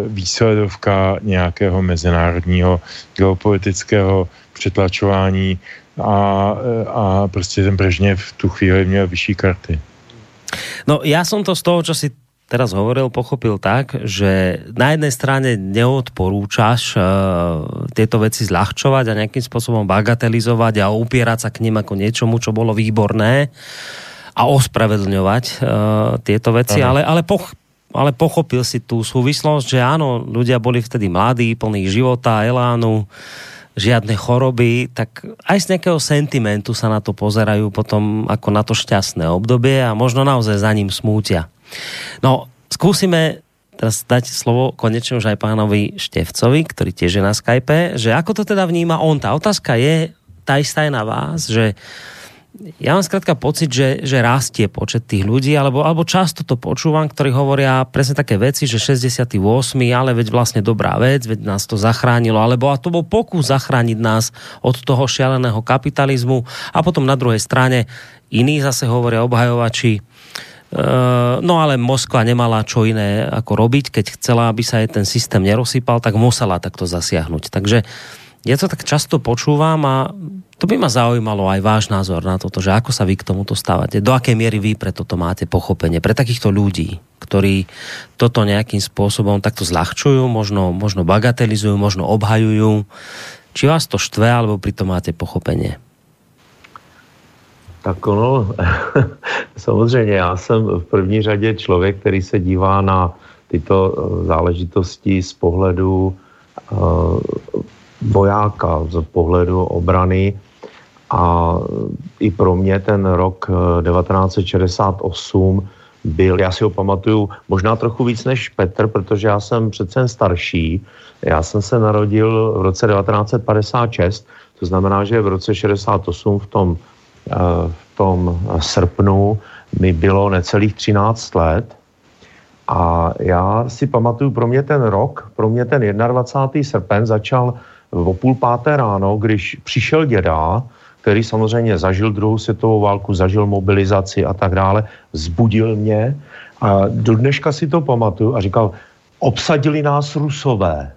Speaker 5: výsledovka nějakého mezinárodního geopolitického přetlačování a, a prostě ten Brežněv v tu chvíli měl vyšší karty.
Speaker 2: No ja som to z toho, čo si teraz hovoril, pochopil tak, že na jednej strane neodporúčaš uh, tieto veci zľahčovať a nejakým spôsobom bagatelizovať a upierať sa k ním ako niečomu, čo bolo výborné a ospravedlňovať uh, tieto veci, ale, ale, poch, ale pochopil si tú súvislosť, že áno, ľudia boli vtedy mladí, plní života, elánu, žiadne choroby, tak aj z nejakého sentimentu sa na to pozerajú potom ako na to šťastné obdobie a možno naozaj za ním smútia. No, skúsime teraz dať slovo konečne už aj pánovi Števcovi, ktorý tiež je na Skype, že ako to teda vníma on. Tá otázka je, tá istá je na vás, že ja mám zkrátka pocit, že, že rastie počet tých ľudí, alebo, alebo často to počúvam, ktorí hovoria presne také veci, že 68. ale veď vlastne dobrá vec, veď nás to zachránilo, alebo a to bol pokus zachrániť nás od toho šialeného kapitalizmu a potom na druhej strane iní zase hovoria obhajovači, no ale Moskva nemala čo iné ako robiť, keď chcela, aby sa jej ten systém nerozsypal, tak musela takto zasiahnuť. Takže ja to tak často počúvam a to by ma zaujímalo aj váš názor na toto, že ako sa vy k tomuto stávate, do akej miery vy pre toto máte pochopenie, pre takýchto ľudí, ktorí toto nejakým spôsobom takto zľahčujú, možno, možno bagatelizujú, možno obhajujú. Či vás to štve, alebo pri tom máte pochopenie?
Speaker 6: Tak ono, samozřejmě já jsem v první řadě člověk, který se dívá na tyto eh, záležitosti z pohledu uh, vojáka, z pohledu obrany a i pro mě ten rok 1968 eh, byl, já si ho pamatuju možná trochu víc než Petr, protože já jsem přece starší. Já jsem se narodil v roce 1956, to znamená, že v roce 68 v tom v tom srpnu mi bylo necelých 13 let a já si pamatuju, pro mě ten rok, pro mě ten 21. srpen začal o půl páté ráno, když přišel děda, který samozřejmě zažil druhou světovou válku, zažil mobilizaci a tak dále, zbudil mě a do dneška si to pamatuju a říkal, obsadili nás rusové.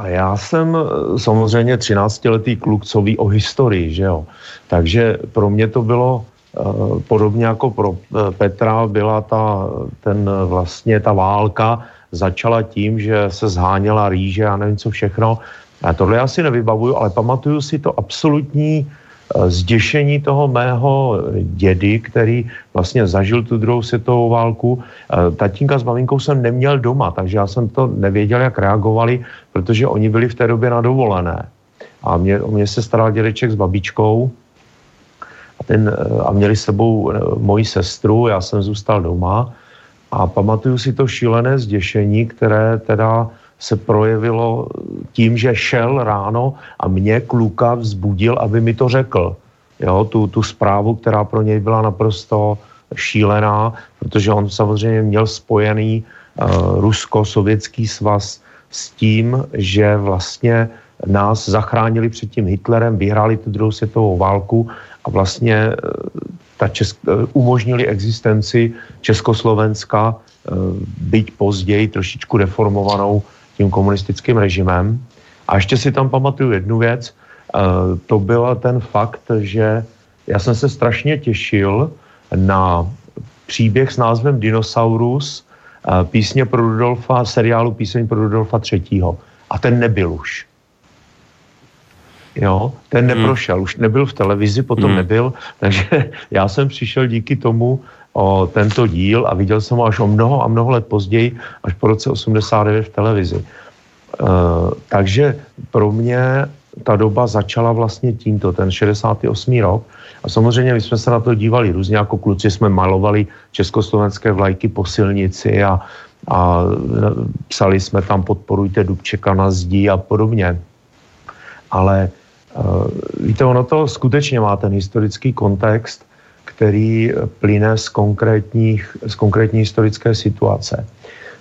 Speaker 6: A já jsem eh, samozřejmě 13-letý kluk, co ví o historii, že jo. Takže pro mě to bylo uh, podobně jako pro uh, Petra byla ta, ten vlastně ta válka začala tím, že se zháněla rýže a nevím co všechno. A tohle já si nevybavuju, ale pamatuju si to absolutní zděšení toho mého dědy, který vlastně zažil tu druhou světovou válku. Eh, tatínka s maminkou jsem neměl doma, takže já jsem to nevěděl, jak reagovali, protože oni byli v té době na dovolené. A mě, o mě se staral dědeček s babičkou a, ten, eh, a měli s sebou moji sestru, já jsem zůstal doma a pamatuju si to šílené zděšení, které teda se projevilo tím, že šel ráno a mě kluka vzbudil, aby mi to řekl. Jo, tu, tu zprávu, která pro něj byla naprosto šílená, protože on samozřejmě měl spojený uh, Rusko-Sovětský svaz s tím, že vlastně nás zachránili před tím Hitlerem, vyhráli tu druhou světovou válku a vlastně uh, ta česk, uh, umožnili existenci Československa, byť později trošičku deformovanou tím komunistickým režimem. A ještě si tam pamatuju jednu věc, eh, to byl ten fakt, že já jsem se strašně těšil na příběh s názvem Dinosaurus, eh, písně pro Rudolfa, seriálu Píseň pro Rudolfa třetího. A ten nebyl už. Jo, ten hmm. neprošel, hmm. už nebyl v televizi, potom hmm. nebyl, takže já jsem přišel díky tomu o tento díl a viděl jsem ho až o mnoho a mnoho let později, až po roce 89 v televizi. E, takže pro mě ta doba začala vlastně tímto, ten 68. rok. A samozřejmě my jsme se na to dívali různě, jako kluci jsme malovali československé vlajky po silnici a, a psali jsme tam podporujte Dubčeka na zdi a podobně. Ale uh, víte, ono to skutečně má ten historický kontext který plyne z, konkrétních, z konkrétní historické situace.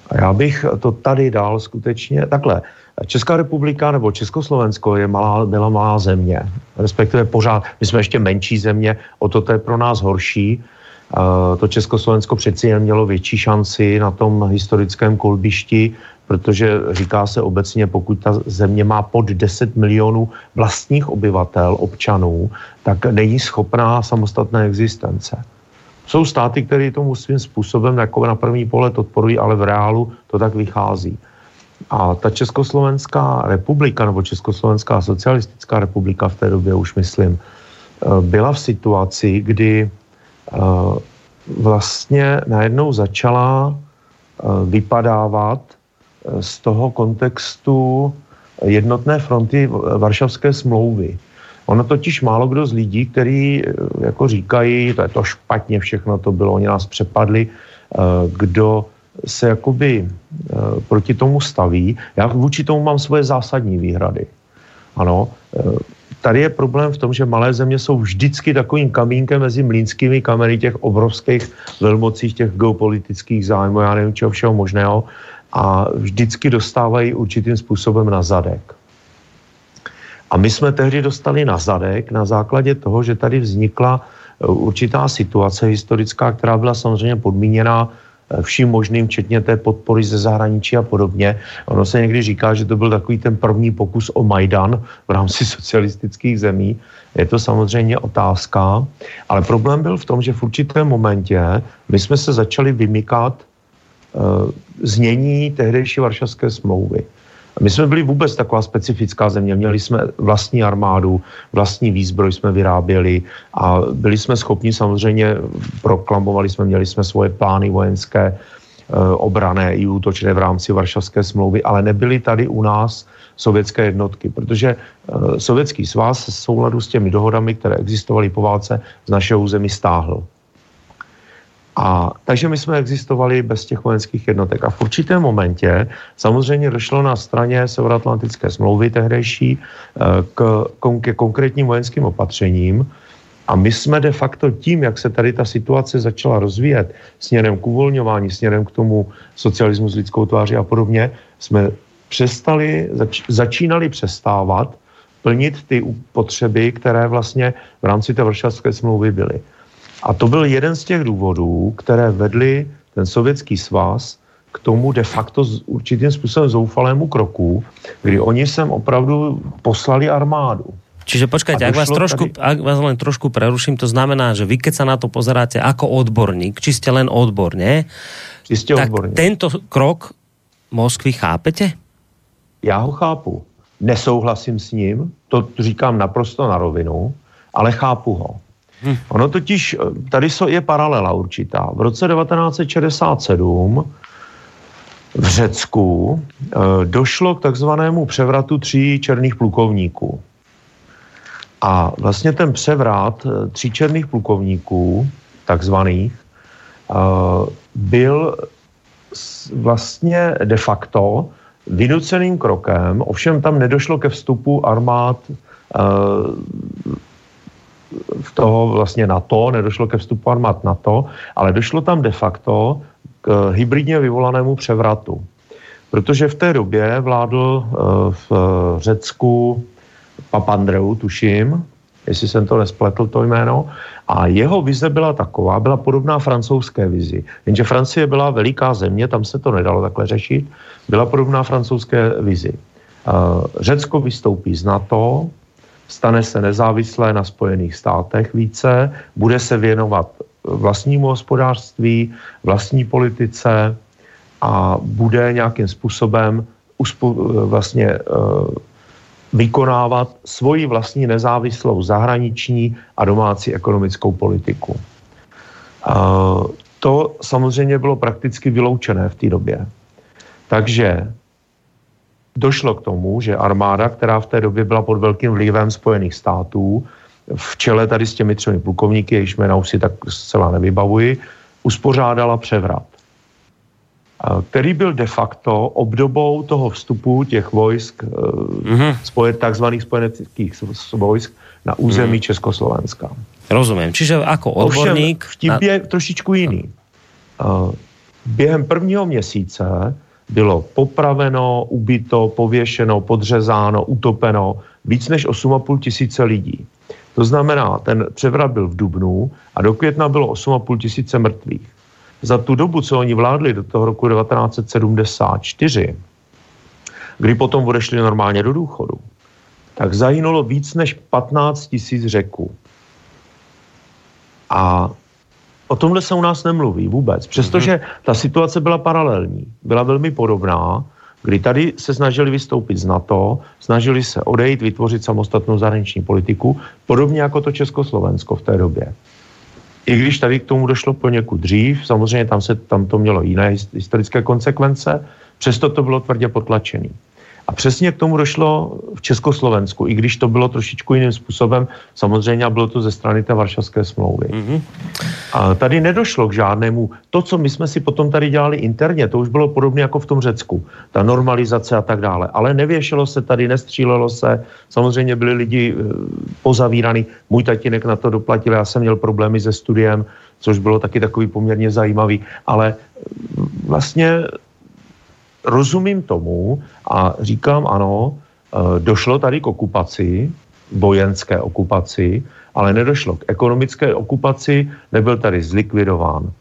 Speaker 6: A já bych to tady dal skutečně takhle. Česká republika nebo Československo je malá, byla malá země, respektive pořád, my jsme ještě menší země, o to to je pro nás horší. to Československo přeci jen mělo větší šanci na tom historickém kolbišti, protože říká se obecně, pokud ta země má pod 10 milionů vlastních obyvatel, občanů, tak není schopná samostatné existence. Jsou státy, které tomu svým způsobem jako na první pohled odporují, ale v reálu to tak vychází. A ta Československá republika, nebo Československá socialistická republika v té době už myslím, eh, byla v situaci, kdy eh, vlastně najednou začala eh, vypadávat z toho kontextu jednotné fronty Varšavské smlouvy. Ono totiž málo kdo z lidí, kteří jako říkají, to je to špatně všechno, to bylo, oni nás přepadli, kdo se jakoby eh, proti tomu staví. Já vůči tomu mám svoje zásadní výhrady. Ano, eh, tady je problém v tom, že malé země jsou vždycky takovým kamínkem mezi mlínskými kameny těch obrovských velmocích, těch geopolitických zájmů, já nevím čeho všeho možného, a vždycky dostávají určitým způsobem na zadek. A my jsme tehdy dostali na zadek na základě toho, že tady vznikla eh, určitá situace historická, která byla samozřejmě podmíněná vším možným, včetně té podpory ze zahraničí a podobně. Ono se někdy říká, že to byl takový ten první pokus o Majdan v rámci socialistických zemí. Je to samozřejmě otázka, ale problém byl v tom, že v určitém momentě my jsme se začali vymykat znění tehdejší Varšavské smlouvy. My jsme byli vůbec taková specifická země. Měli jsme vlastní armádu, vlastní výzbroj jsme vyráběli a byli jsme schopni samozřejmě, proklamovali jsme, měli jsme svoje plány vojenské, eh, obrané i útočné v rámci Varšavské smlouvy, ale nebyly tady u nás sovětské jednotky, protože eh, sovětský svaz v souladu s těmi dohodami, které existovaly po válce, z našeho území stáhl. A takže my jsme existovali bez těch vojenských jednotek. A v určitém momentě samozřejmě došlo na straně Severoatlantické smlouvy tehdejší eh, k, ke konkrétním vojenským opatřením. A my jsme de facto tím, jak se tady ta situace začala rozvíjet směrem k uvolňování, směrem k tomu socialismu s lidskou tváří a podobně, jsme přestali, zač, začínali přestávat plnit ty potřeby, které vlastně v rámci té Varšavské smlouvy byly. A to byl jeden z těch důvodů, které vedly ten sovětský svaz k tomu de facto s určitým způsobem zoufalému kroku, kdy oni sem opravdu poslali armádu.
Speaker 2: Čiže počkajte, ak vás, trošku, tady... ak vás len trošku preruším, to znamená, že vy keď sa na to pozeráte ako odborník, či ste len odborne,
Speaker 6: Čiste
Speaker 2: tak
Speaker 6: odborně.
Speaker 2: tento krok Moskvy chápete?
Speaker 6: Já ho chápu. Nesouhlasím s ním, to říkám naprosto na rovinu, ale chápu ho. Hmm. Ono totiž, eh, tady je paralela určitá. V roce 1967 v Řecku e, došlo k takzvanému převratu tří černých plukovníků. A vlastně ten převrat eh, tří černých plukovníků, takzvaných, byl vlastně de facto vynuceným krokem, ovšem tam nedošlo ke vstupu armád v toho vlastně NATO, nedošlo ke vstupu armád NATO, ale došlo tam de facto k hybridně vyvolanému převratu. Protože v té době vládl eh, v Řecku Papandreou, tuším, jestli jsem to nespletl, to jméno, a jeho vize byla taková, byla podobná francouzské vizi. Jenže Francie byla veliká země, tam se to nedalo takhle řešit, byla podobná francouzské vizi. Eh, Řecko vystoupí z NATO, stane se nezávislé na Spojených státech více, bude se věnovat vlastnímu hospodářství, vlastní politice a bude nějakým způsobem vlastně eh, vykonávat svoji vlastní nezávislou zahraniční a domácí ekonomickou politiku. To samozřejmě bylo prakticky vyloučené v té době. Takže došlo k tomu, že armáda, která v té době byla pod velkým vlivem Spojených států, v čele tady s těmi třemi plukovníky, jejichž jména už si tak zcela nevybavuji, uspořádala převrat, který byl de facto obdobou toho vstupu těch vojsk, mm-hmm. spoje, takzvaných spojeneckých vojsk na území mm. Československa.
Speaker 2: Rozumím. Čiže jako odborník...
Speaker 6: Ovšem, vtip je na... trošičku jiný. Během prvního měsíce bylo popraveno, ubito, pověšeno, podřezáno, utopeno víc než 8,5 tisíce lidí. To To znamená, ten převrat byl v Dubnu a do května bylo 8,5 tisíce mrtvých. Za tu dobu, co oni vládli do toho roku 1974, kdy potom odešli normálně do důchodu, tak zahynulo víc než 15 tisíc řeků. A o tomhle se u nás nemluví vůbec, přestože mhm. ta situace byla paralelní, byla velmi podobná, kdy tady se snažili vystoupit z NATO, snažili se odejít, vytvořit samostatnou zahraniční politiku, podobně jako to Československo v té době. I když tady k tomu došlo poněkud dřív, samozřejmě tam, se, tam to mělo jiné historické konsekvence, přesto to bylo tvrdě potlačené. A přesně k tomu došlo v Československu, i když to bylo trošičku jiným způsobem, samozřejmě a bylo to ze strany té Varšavské smlouvy. Mm-hmm. A tady nedošlo k žádnému, to, co my jsme si potom tady dělali interně, to už bylo podobné jako v tom Řecku, ta normalizace a tak dále. Ale nevěšelo se tady, nestřílelo se, samozřejmě byli lidi e, pozavíraný. Můj tatínek na to doplatil, já jsem měl problémy se studiem, což bylo taky takový poměrně zajímavý, ale vlastně rozumím tomu a říkám ano, eh, došlo tady k okupaci, vojenské okupaci, ale nedošlo k ekonomické okupaci, nebyl tady zlikvidován.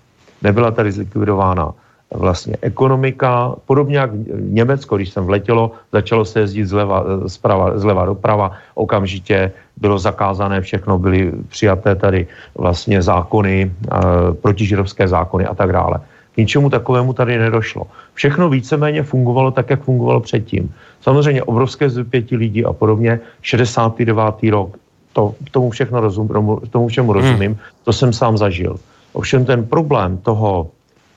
Speaker 6: Nebyla tady zlikvidována vlastně ekonomika, podobně jak Německo, když jsem vletělo, začalo se jezdit zleva, zprava, zleva doprava, okamžitě bylo zakázané všechno, byly přijaté tady vlastně zákony, e, protižidovské zákony a tak dále ničemu takovému tady nedošlo. Všechno víceméně fungovalo tak, jak fungovalo předtím. Samozřejmě obrovské zpětí lidí a podobně. 69. rok, to, tomu, všechno rozum, tomu všemu rozumím, hmm. to jsem sám zažil. Ovšem ten problém toho,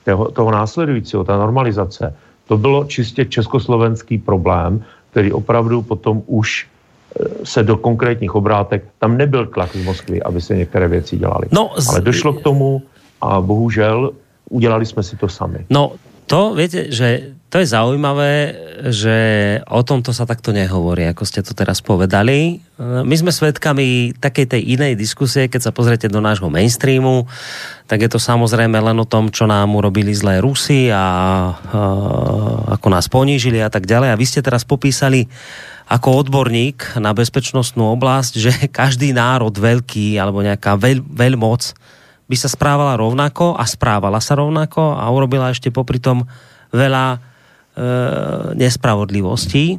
Speaker 6: toho, toho následujícího, ta normalizace, to bylo čistě československý problém, který opravdu potom už e, se do konkrétních obrátek, tam nebyl tlak z Moskvy, aby se některé věci dělaly. No, z... Ale došlo k tomu a bohužel udělali jsme si to sami.
Speaker 2: No, to, viete, že to je zaujímavé, že o tomto sa takto nehovorí, ako ste to teraz povedali. My sme svedkami takej tej inej diskusie, keď sa pozriete do nášho mainstreamu, tak je to samozrejme len o tom, čo nám urobili zlé Rusy a, a ako nás ponížili a tak ďalej. A vy ste teraz popísali ako odborník na bezpečnostnú oblasť, že každý národ veľký alebo nejaká veľ, veľmoc by sa správala rovnako a správala sa rovnako a urobila ešte popri tom veľa e, nespravodlivostí.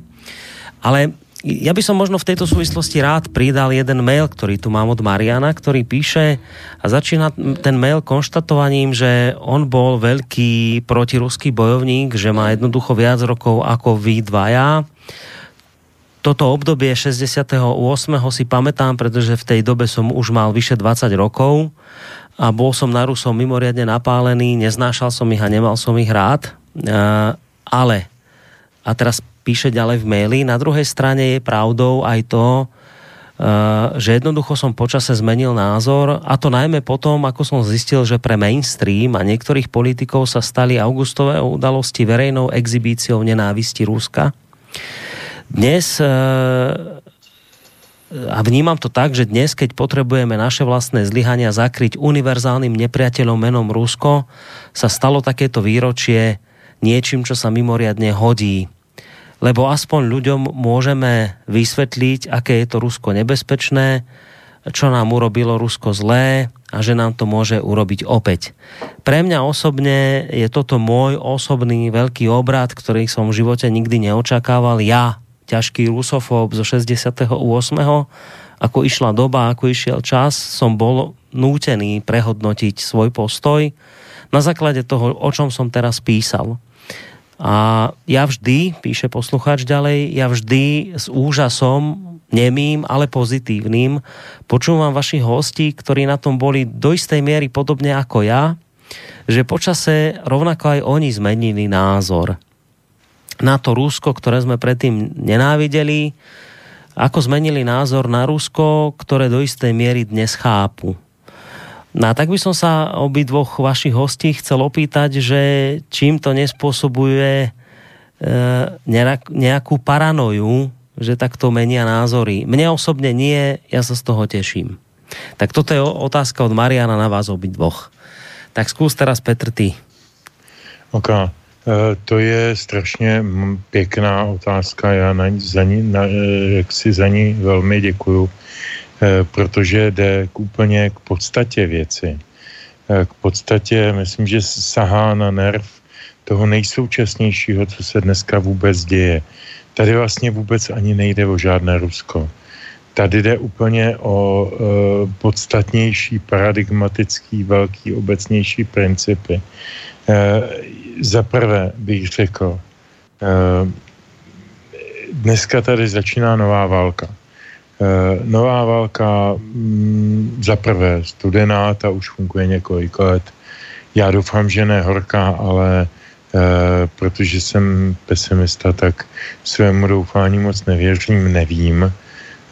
Speaker 2: Ale ja by som možno v tejto súvislosti rád pridal jeden mail, ktorý tu mám od Mariana, ktorý píše a začína ten mail konštatovaním, že on bol veľký protiruský bojovník, že má jednoducho viac rokov ako vy dvaja. Toto obdobie 68. si pamätám, pretože v tej dobe som už mal vyše 20 rokov a bol som na Rusov mimoriadne napálený, neznášal som ich a nemal som ich rád, ale, a teraz píše ďalej v maili, na druhej strane je pravdou aj to, že jednoducho som počase zmenil názor a to najmä potom, ako som zistil, že pre mainstream a niektorých politikov sa stali augustové udalosti verejnou exibíciou nenávisti Ruska. Dnes a vnímam to tak, že dnes, keď potrebujeme naše vlastné zlyhania zakryť univerzálnym nepriateľom menom Rusko, sa stalo takéto výročie niečím, čo sa mimoriadne hodí. Lebo aspoň ľuďom môžeme vysvetliť, aké je to Rusko nebezpečné, čo nám urobilo Rusko zlé a že nám to môže urobiť opäť. Pre mňa osobne je toto môj osobný veľký obrad, ktorý som v živote nikdy neočakával. Ja ťažký rusofób zo 68. Ako išla doba, ako išiel čas, som bol nútený prehodnotiť svoj postoj na základe toho, o čom som teraz písal. A ja vždy, píše poslucháč ďalej, ja vždy s úžasom, nemým, ale pozitívnym, počúvam vašich hostí, ktorí na tom boli do istej miery podobne ako ja, že počase rovnako aj oni zmenili názor na to Rusko, ktoré sme predtým nenávideli, ako zmenili názor na Rusko, ktoré do istej miery dnes chápu. No a tak by som sa obi dvoch vašich hostí chcel opýtať, že čím to nespôsobuje e, nejakú paranoju, že takto menia názory. Mne osobne nie, ja sa z toho teším. Tak toto je otázka od Mariana na vás obi dvoch. Tak skús teraz, Petr, ty.
Speaker 5: Okay. Eh, to je strašně pěkná otázka, já na, za ní, na, eh, jak si za ní velmi děkuju. protože jde k úplně k podstatě věci. K podstatě, myslím, že sahá na nerv toho nejsoučasnějšího, co se dneska vůbec děje. Tady vlastně vůbec ani nejde o žádné Rusko. Tady jde úplně o e, podstatnější, paradigmatický, velký, obecnější principy. E, za prvé bych řekl, e, dneska tady začíná nová válka. E, nová válka m, za prvé studená, ta už funguje několik let. Já doufám, že ne horká, ale e, protože jsem pesimista, tak svému doufání moc nevěřím, nevím.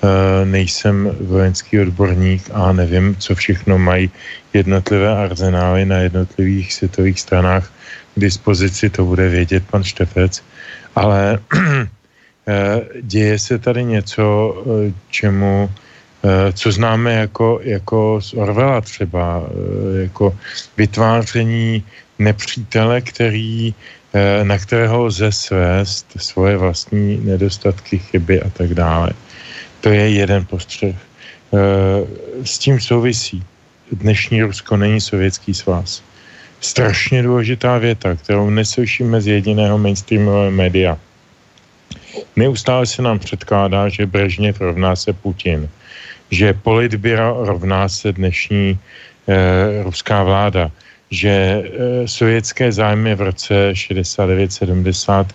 Speaker 5: Eh, nejsem vojenský odborník a nevím, co všechno mají jednotlivé arzenály na jednotlivých světových stranách dispozici, to bude vědět pan Štefec, ale eh, děje se tady něco, eh, čemu, co známe jako, jako z Orvela třeba, jako vytváření nepřítele, který, na kterého lze svést svoje vlastní nedostatky, chyby a tak dále. To je jeden postřeh. Eh, s tím souvisí. Dnešní Rusko není sovětský svaz. Strašně důležitá věta, kterou neslyšíme z jediného mainstreamového média. Neustále se nám předkládá, že Brežněv rovná se Putin, že politbira rovná se dnešní eh, ruská vláda, že e, sovětské zájmy v roce 69-70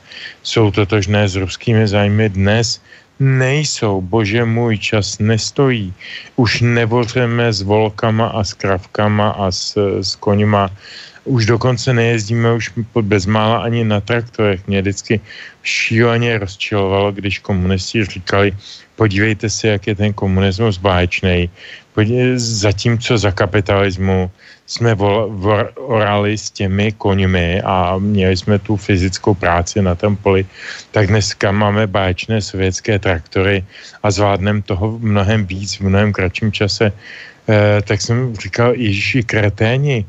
Speaker 5: jsou totožné s ruskými zájmy dnes, nejsou, bože můj, čas nestojí. Už nevořeme s volkama a s kravkama a s, s koněma. Už dokonce nejezdíme už bezmála ani na traktorech. Mě vždycky šíleně rozčilovalo, když komunisti říkali, podívejte se, jak je ten komunismus báječný. Zatímco za kapitalismu jsme vol, orali s těmi koňmi a měli jsme tu fyzickou práci na tom poli, tak dneska máme báječné sovětské traktory a zvládneme toho mnohem víc v mnohem kratším čase. E, tak jsem říkal, ježiši, kreténi,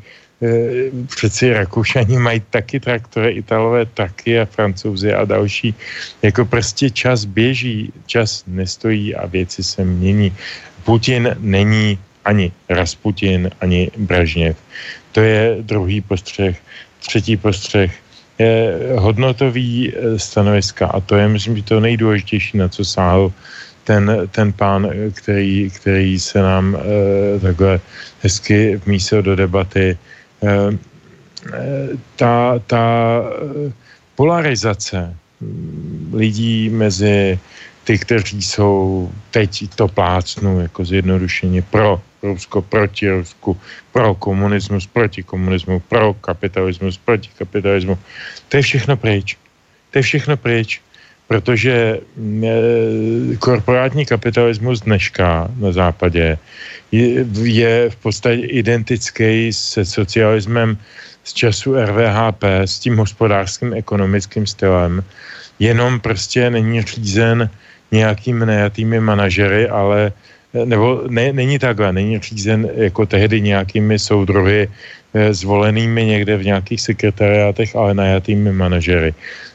Speaker 5: přeci Rakušani mají taky traktory, Italové taky a Francouzi a další. Jako prostě čas běží, čas nestojí a věci se mění. Putin není ani Rasputin, ani Brežněv. To je druhý postřeh. Třetí postřeh je hodnotový eh, stanoviska a to je, myslím, že to nejdůležitější, na co sáhl ten, ten pán, který, který se nám e, takhle hezky vmísil do debaty. E, ta, ta polarizace hm, lidí mezi ty, kteří jsou teď to plácnu jako zjednodušeně pro Rusko, proti Rusku, pro komunismus, proti komunismu, pro kapitalismus, proti kapitalismu. To je všechno pryč. To je všechno pryč, protože mm, korporátní kapitalismus dneška na západě je, je v podstatě identický se socialismem z času RVHP, s tím hospodářským ekonomickým stylem, jenom prostě není řízen nějakými nejatými manažery, ale nebo ne, není takhle, není řízen jako tehdy nějakými soudruhy eh, zvolenými někde v nějakých sekretariátech, ale najatými manažery.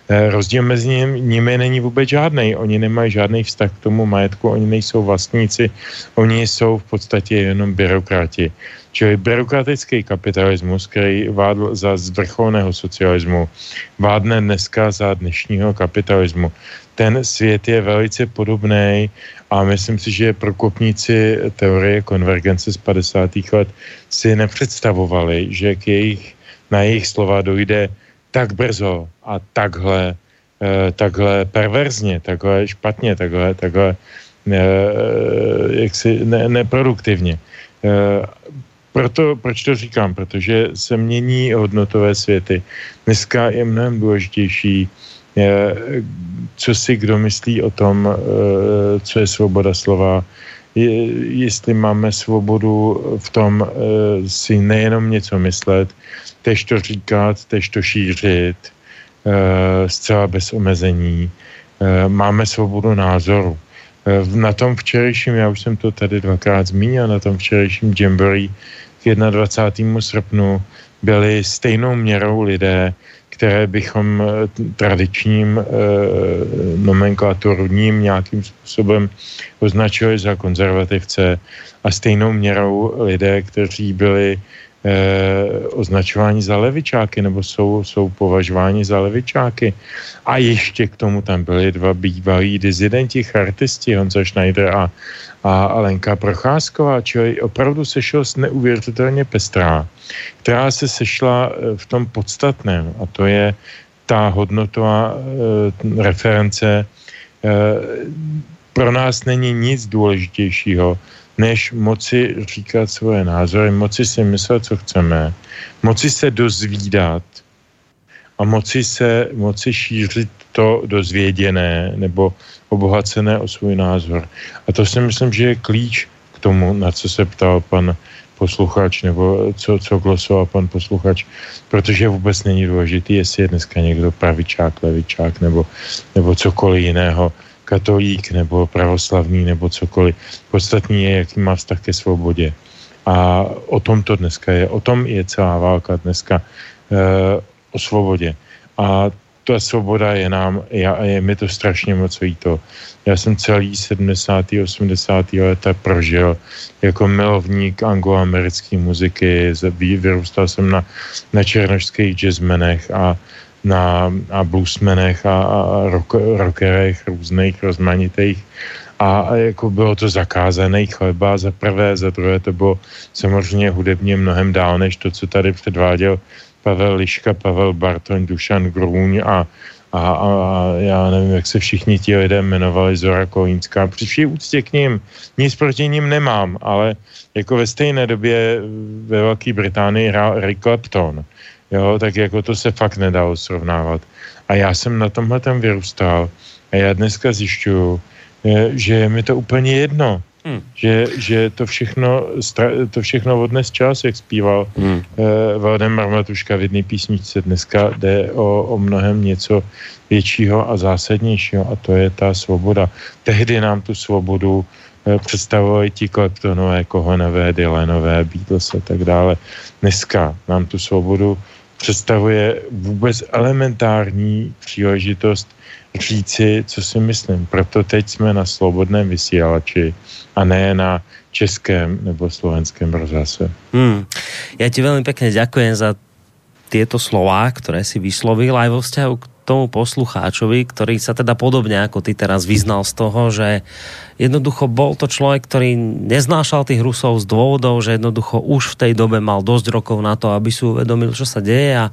Speaker 5: Eh, rozdíl mezi nimi není vůbec žádný. Oni nemají žádný vztah k tomu majetku, oni nejsou vlastníci, oni jsou v podstatě jenom byrokrati. Čili byrokratický kapitalismus, který vádl za zvrcholného socialismu, vádne dneska za dnešního kapitalismu. Ten svět je velice podobný a myslím si, že prokopníci teorie konvergence z 50. let si nepředstavovali, že k jejich, na jejich slova dojde tak brzo a takhle, eh, takhle perverzně, takhle špatně, takhle, takhle eh, jaksi ne, neproduktivně. Eh, proto, proč to říkám? Protože se mění hodnotové světy. Dneska je mnohem důležitější, co si kdo myslí o tom, co je svoboda slova, je, jestli máme svobodu v tom si nejenom něco myslet, tež to říkat, tež to šířit, zcela bez omezení. Máme svobodu názoru. Na tom včerejším, já už jsem to tady dvakrát zmínil, na tom včerejším Jamboree k 21. srpnu byli stejnou měrou lidé, které bychom eh, tradičním e, nomenklaturním nějakým způsobem označili za konzervativce a stejnou měrou lidé, kteří byli eh, označováni za levičáky nebo jsou, jsou považováni za levičáky. A ještě k tomu tam byli dva bývalí dizidenti, chartisti, Honza Schneider a, a Lenka Procházková, čili opravdu sešel s neuvěřitelně pestrá, která se sešla eh, v tom podstatném a to je ta hodnotová e, reference. E, pro nás není nic důležitějšího, než moci říkat svoje názory, moci si myslet, co chceme, moci se dozvídat a moci se, moci šířit to dozvěděné nebo obohacené o svůj názor. A to si myslím, že je klíč k tomu, na co se ptal pan posluchač, nebo co, co glosoval pan posluchač, protože vůbec není důležitý, jestli je dneska někdo pravičák, levičák, nebo, nebo cokoliv jiného katolík nebo pravoslavný nebo cokoliv. Podstatní je, jaký má vztah ke svobodě. A o tom to dneska je. O tom je celá válka dneska. E, o svobodě. A ta svoboda je nám, já, je mi to strašně moc líto. Já jsem celý 70. 80. leta prožil jako milovník angloamerické muziky, vyrůstal jsem na, na černožských jazzmenech a na a bluesmenech a, a rock, rockerech různých, rozmanitých. A, a jako bylo to zakázané chleba za prvé, za druhé to bylo samozřejmě hudebně mnohem dál, než to, co tady předváděl Pavel Liška, Pavel Bartoň, Dušan Grůň a, a, a, a já nevím, jak se všichni ti lidé jmenovali, Zora Kolínská. Při vší úctě k ním, nic proti ním nemám, ale jako ve stejné době ve Velké Británii hrál Rick Clapton jo, tak jako to se fakt nedalo srovnávat. A já jsem na tomhle tam vyrůstal a já dneska zjišťuju, že je mi to úplně jedno. Hmm. Že, že to, všechno, to všechno odnes čas, jak zpíval hmm. eh, Valdemar Matuška v jedné písničce. Dneska jde o, o mnohem něco většího a zásadnějšího a to je ta svoboda. Tehdy nám tu svobodu eh, představovali ti Kleptonové, Kohanové, Dylanové, Beatles a tak dále. Dneska nám tu svobodu představuje vůbec elementární příležitost říci, co si myslím. Proto teď jsme na slobodném vysílači a ne na českém nebo slovenském rozhlase.
Speaker 2: Hmm. Já ti velmi pěkně děkuji za tieto slova, které si vyslovil aj vo vzťahu k tomu poslucháčovi, ktorý sa teda podobne ako ty teraz vyznal z toho, že jednoducho bol to človek, ktorý neznášal tých Rusov z dôvodov, že jednoducho už v tej dobe mal dosť rokov na to, aby si uvedomil, čo sa deje a,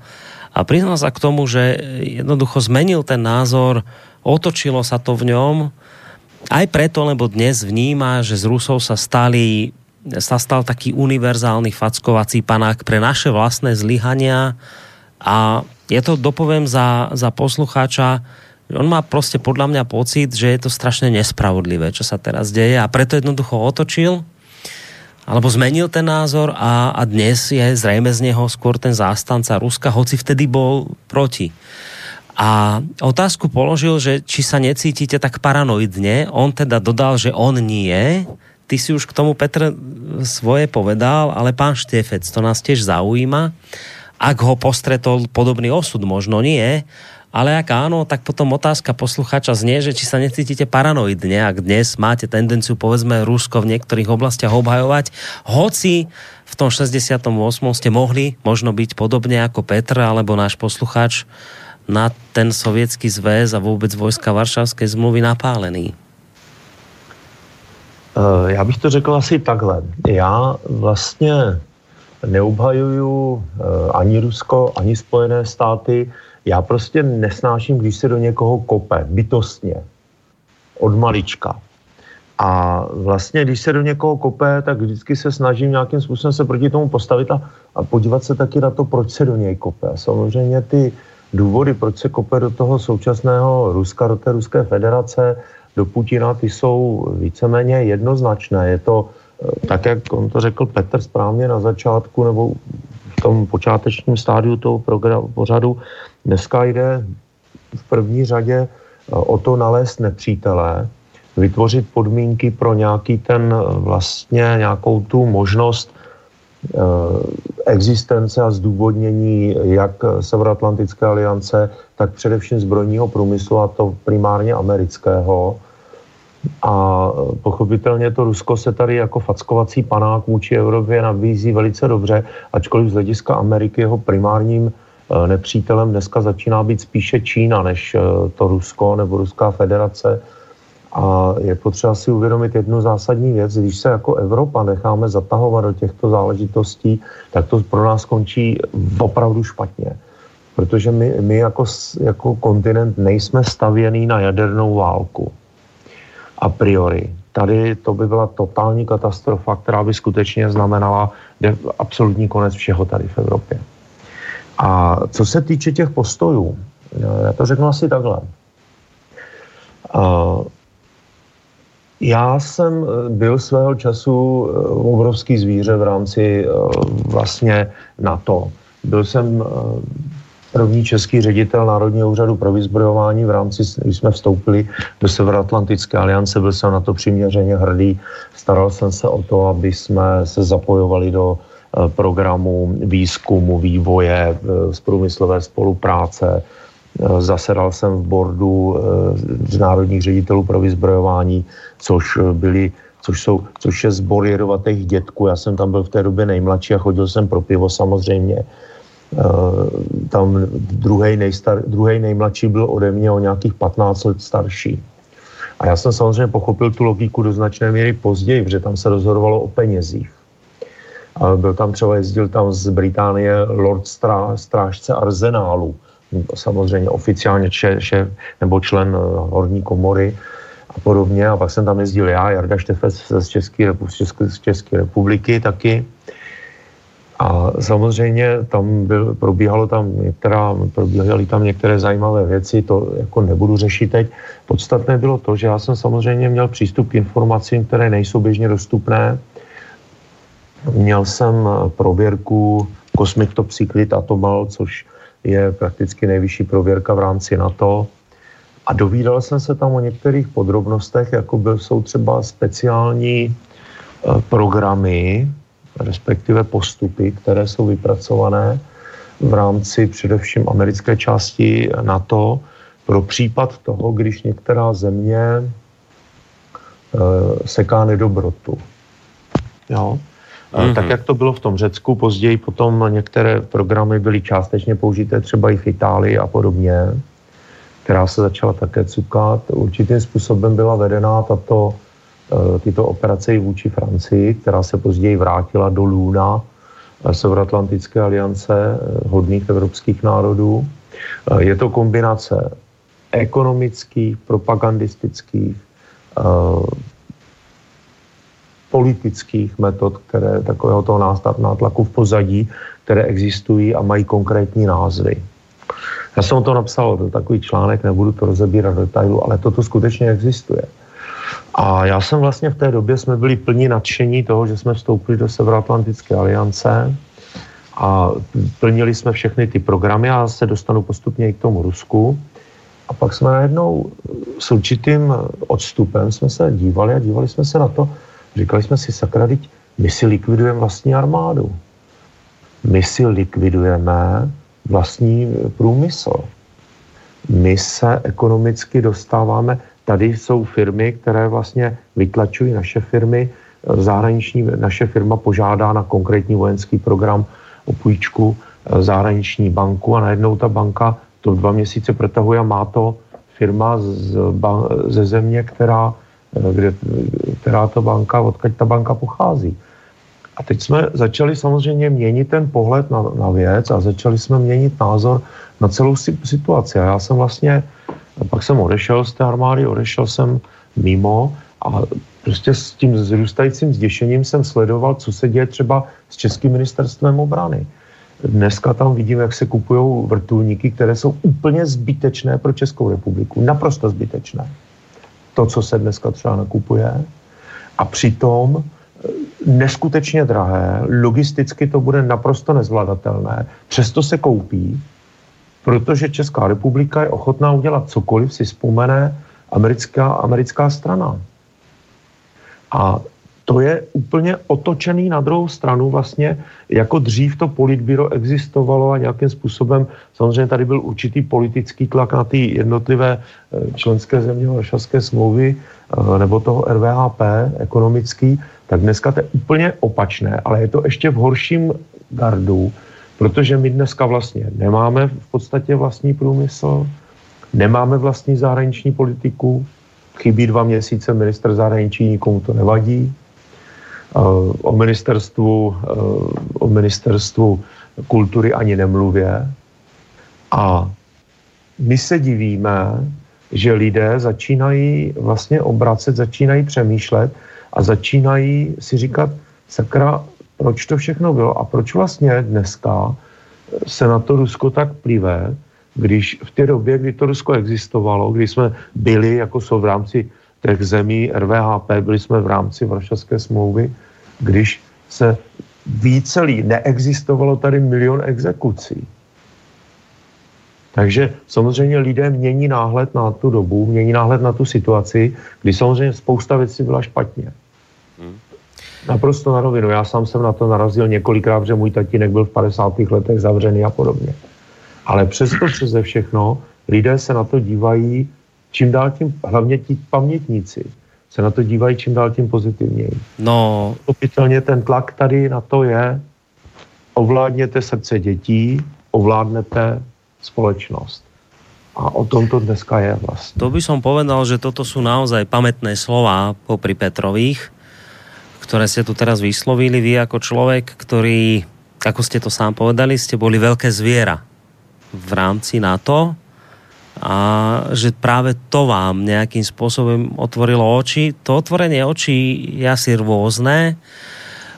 Speaker 2: a priznal sa k tomu, že jednoducho zmenil ten názor, otočilo sa to v ňom, aj preto, lebo dnes vníma, že z Rusov sa stali sa stal taký univerzálny fackovací panák pre naše vlastné zlyhania a je to, dopovím za, za poslucháča, on má prostě podľa mňa pocit, že je to strašně nespravodlivé, čo sa teraz deje a preto jednoducho otočil alebo zmenil ten názor a, a dnes je zrejme z neho skôr ten zástanca Ruska, hoci vtedy bol proti. A otázku položil, že či sa necítite tak paranoidne. On teda dodal, že on nie. Ty si už k tomu, Petr, svoje povedal, ale pán Štefec, to nás tiež zaujíma ak ho postretol podobný osud, možno nie, ale ak áno, tak potom otázka posluchača znie, že či sa necítite paranoidne, ak dnes máte tendenciu, povedzme, Rusko v niektorých oblastiach obhajovať, hoci v tom 68. ste mohli možno byť podobne ako Petr alebo náš posluchač na ten sovětský zväz a vůbec vojska Varšavské zmluvy napálený?
Speaker 6: Eh, já bych to řekl asi takhle. Já vlastně neobhajuju eh, ani Rusko, ani Spojené státy. Já prostě nesnáším, když se do někoho kope, bytostně, od malička. A vlastně, když se do někoho kope, tak vždycky se snažím nějakým způsobem se proti tomu postavit a, a podívat se taky na to, proč se do něj kope. A samozřejmě ty důvody, proč se kope do toho současného Ruska, do té Ruské federace, do Putina, ty jsou víceméně jednoznačné. Je to tak jak on to řekl Petr správně na začátku, nebo v tom počátečním stádiu toho programu, pořadu, dneska jde v první řadě e, o to nalézt nepřítele, vytvořit podmínky pro nějaký ten e, vlastně nějakou tu možnost existence a zdůvodnění jak Severoatlantické aliance, tak především zbrojního průmyslu, a to primárně amerického. A pochopitelně to Rusko se tady jako fackovací panák vůči Evropě nabízí velice dobře, ačkoliv z hlediska Ameriky jeho primárním Eh, nepřítelem dneska začíná být spíše Čína než eh, to Rusko nebo Ruská federace. A je potřeba si uvědomit jednu zásadní věc. Když se jako Evropa necháme zatahovat do těchto záležitostí, tak to pro nás končí opravdu špatně. Protože my, my jako, jako kontinent nejsme stavěný na jadernou válku. A priori. Tady to by byla totální katastrofa, která by skutečně znamenala absolutní konec všeho tady v Evropě. A co se týče těch postojů, eh, já to řeknu asi takhle. Uh, já jsem eh, byl svého času obrovský zvíře v rámci vlastně NATO. Byl jsem první český ředitel Národního úřadu pro vyzbrojování v rámci, když jsme vstoupili do Severoatlantické aliance, byl jsem na to přiměřeně hrdý. Staral jsem se o to, aby jsme se zapojovali do Eh, programu výzkumu, vývoje, z eh, průmyslové spolupráce. Eh, zasedal jsem v bordu z národních ředitelů pro vyzbrojování, což byli což, jsou, což je zbor jedovatých dětků. Já jsem tam byl v té době nejmladší a chodil jsem pro pivo samozřejmě. Tam druhý, nejstar, druhý nejmladší byl ode mě o nějakých 15 let starší. A já jsem samozřejmě pochopil tu logiku do značné míry později, protože tam se rozhodovalo o penězích. Byl tam třeba, jezdil tam z Británie Lord Strá, strážce arzenálu, samozřejmě oficiálně če, šéf, nebo člen eh, horní komory a podobně. A pak jsem tam jezdil já, Jarda Štefec České, z České republiky taky. A samozřejmě tam byl, probíhalo tam některá, probíhaly tam některé zajímavé věci, to jako nebudu řešit teď. Podstatné bylo to, že já jsem samozřejmě měl přístup k informacím, které nejsou běžně dostupné, Měl jsem eh, prověrku Cosmic Top Secret Atomal, což je prakticky nejvyšší prověrka v rámci NATO. A dovídal jsem se tam o některých podrobnostech, jako byl, jsou třeba speciální eh, programy, respektive postupy, které jsou vypracované v rámci především americké části NATO pro případ toho, když některá země e, seká nedobrotu. Jo? Mm-hmm. Tak jak to bylo v tom Řecku, později potom některé programy byly částečně použité třeba i v Itálii a podobně, která se začala také cukat. Určitým způsobem byla vedená tato, tyto operace i vůči Francii, která se později vrátila do Luna eh, Severoatlantické aliance eh, hodných evropských národů. Je to kombinace ekonomických, propagandistických, politických metod, které takového toho nátlaku v pozadí, které existují a mají konkrétní názvy. Já jsem to napsal, to takový článek, nebudu to rozebírat do detailu, ale toto skutečně existuje. A já jsem vlastně v té době, jsme byli plní nadšení toho, že jsme vstoupili do Severoatlantické aliance a plnili jsme všechny ty programy a se dostanu postupně i k tomu Rusku. A pak jsme najednou s určitým odstupem jsme se dívali a dívali jsme se na to, Říkali jsme si, sakra, teď my si likvidujeme vlastní armádu. My si likvidujeme vlastní průmysl. My se ekonomicky dostáváme, tady jsou firmy, které vlastně vytlačují naše firmy, zahraniční, naše firma požádá na konkrétní vojenský program o půjčku eh, zahraniční banku a najednou ta banka to dva měsíce protahuje a má to firma z, ze země, která Eh, kde, která ta banka, odkud ta banka pochází. A teď jsme začali samozřejmě měnit ten pohled na, na věc a začali jsme měnit názor na celou situaci. A já jsem vlastně, pak jsem odešel z té armády, odešel jsem mimo a prostě s tím zrůstajícím zděšením jsem sledoval, co se děje třeba s Českým ministerstvem obrany. Dneska tam vidím, jak se kupují vrtulníky, které jsou úplně zbytečné pro Českou republiku. Naprosto zbytečné to, co se dneska třeba nakupuje. A přitom eh, neskutečně drahé, logisticky to bude naprosto nezvladatelné, přesto se koupí, protože Česká republika je ochotná udělat cokoliv, si vzpomene americká, americká strana. A to je úplně otočený na druhou stranu vlastně, jako dřív to politbíro existovalo a nějakým způsobem, samozřejmě tady byl určitý politický tlak na ty jednotlivé eh, členské země Varšavské smlouvy eh, nebo toho RVHP ekonomický, tak dneska to je úplně opačné, ale je to ještě v horším gardu, protože my dneska vlastně nemáme v podstatě vlastní průmysl, nemáme vlastní zahraniční politiku, chybí dva měsíce minister zahraničí, nikomu to nevadí, Eh, o ministerstvu, eh, o ministerstvu kultury ani nemluvě. A my se divíme, že lidé začínají vlastně obracet, začínají přemýšlet a začínají si říkat, sakra, proč to všechno bylo a proč vlastně dneska se na to Rusko tak plive, když v té době, kdy to Rusko existovalo, kdy jsme byli, jako jsou v rámci těch zemí RVHP, byli jsme v rámci Varšavské smlouvy, když se vícelý, neexistovalo tady milion exekucí. Takže samozřejmě lidé mění náhled na tu dobu, mění náhled na tu situaci, kdy samozřejmě spousta věcí byla špatně. Naprosto na rovinu. Já sám jsem na to narazil několikrát, že můj tatínek byl v 50. letech zavřený a podobně. Ale přesto přeze všechno lidé se na to dívají čím dál tím, hlavně ti pamětníci, se na to dívají čím dál tím pozitivněji.
Speaker 2: No.
Speaker 6: Opitelně ten tlak tady na to je, ovládněte srdce dětí, ovládnete společnost. A o tom to dneska je vlastně.
Speaker 2: To by som povedal, že toto sú naozaj pamätné slova popri Petrových, ktoré ste tu teraz vyslovili. Vy ako človek, ktorý, ako ste to sám povedali, ste boli veľké zviera v rámci NATO, a že práve to vám nejakým spôsobom otvorilo oči. To otvorenie očí je asi rôzne.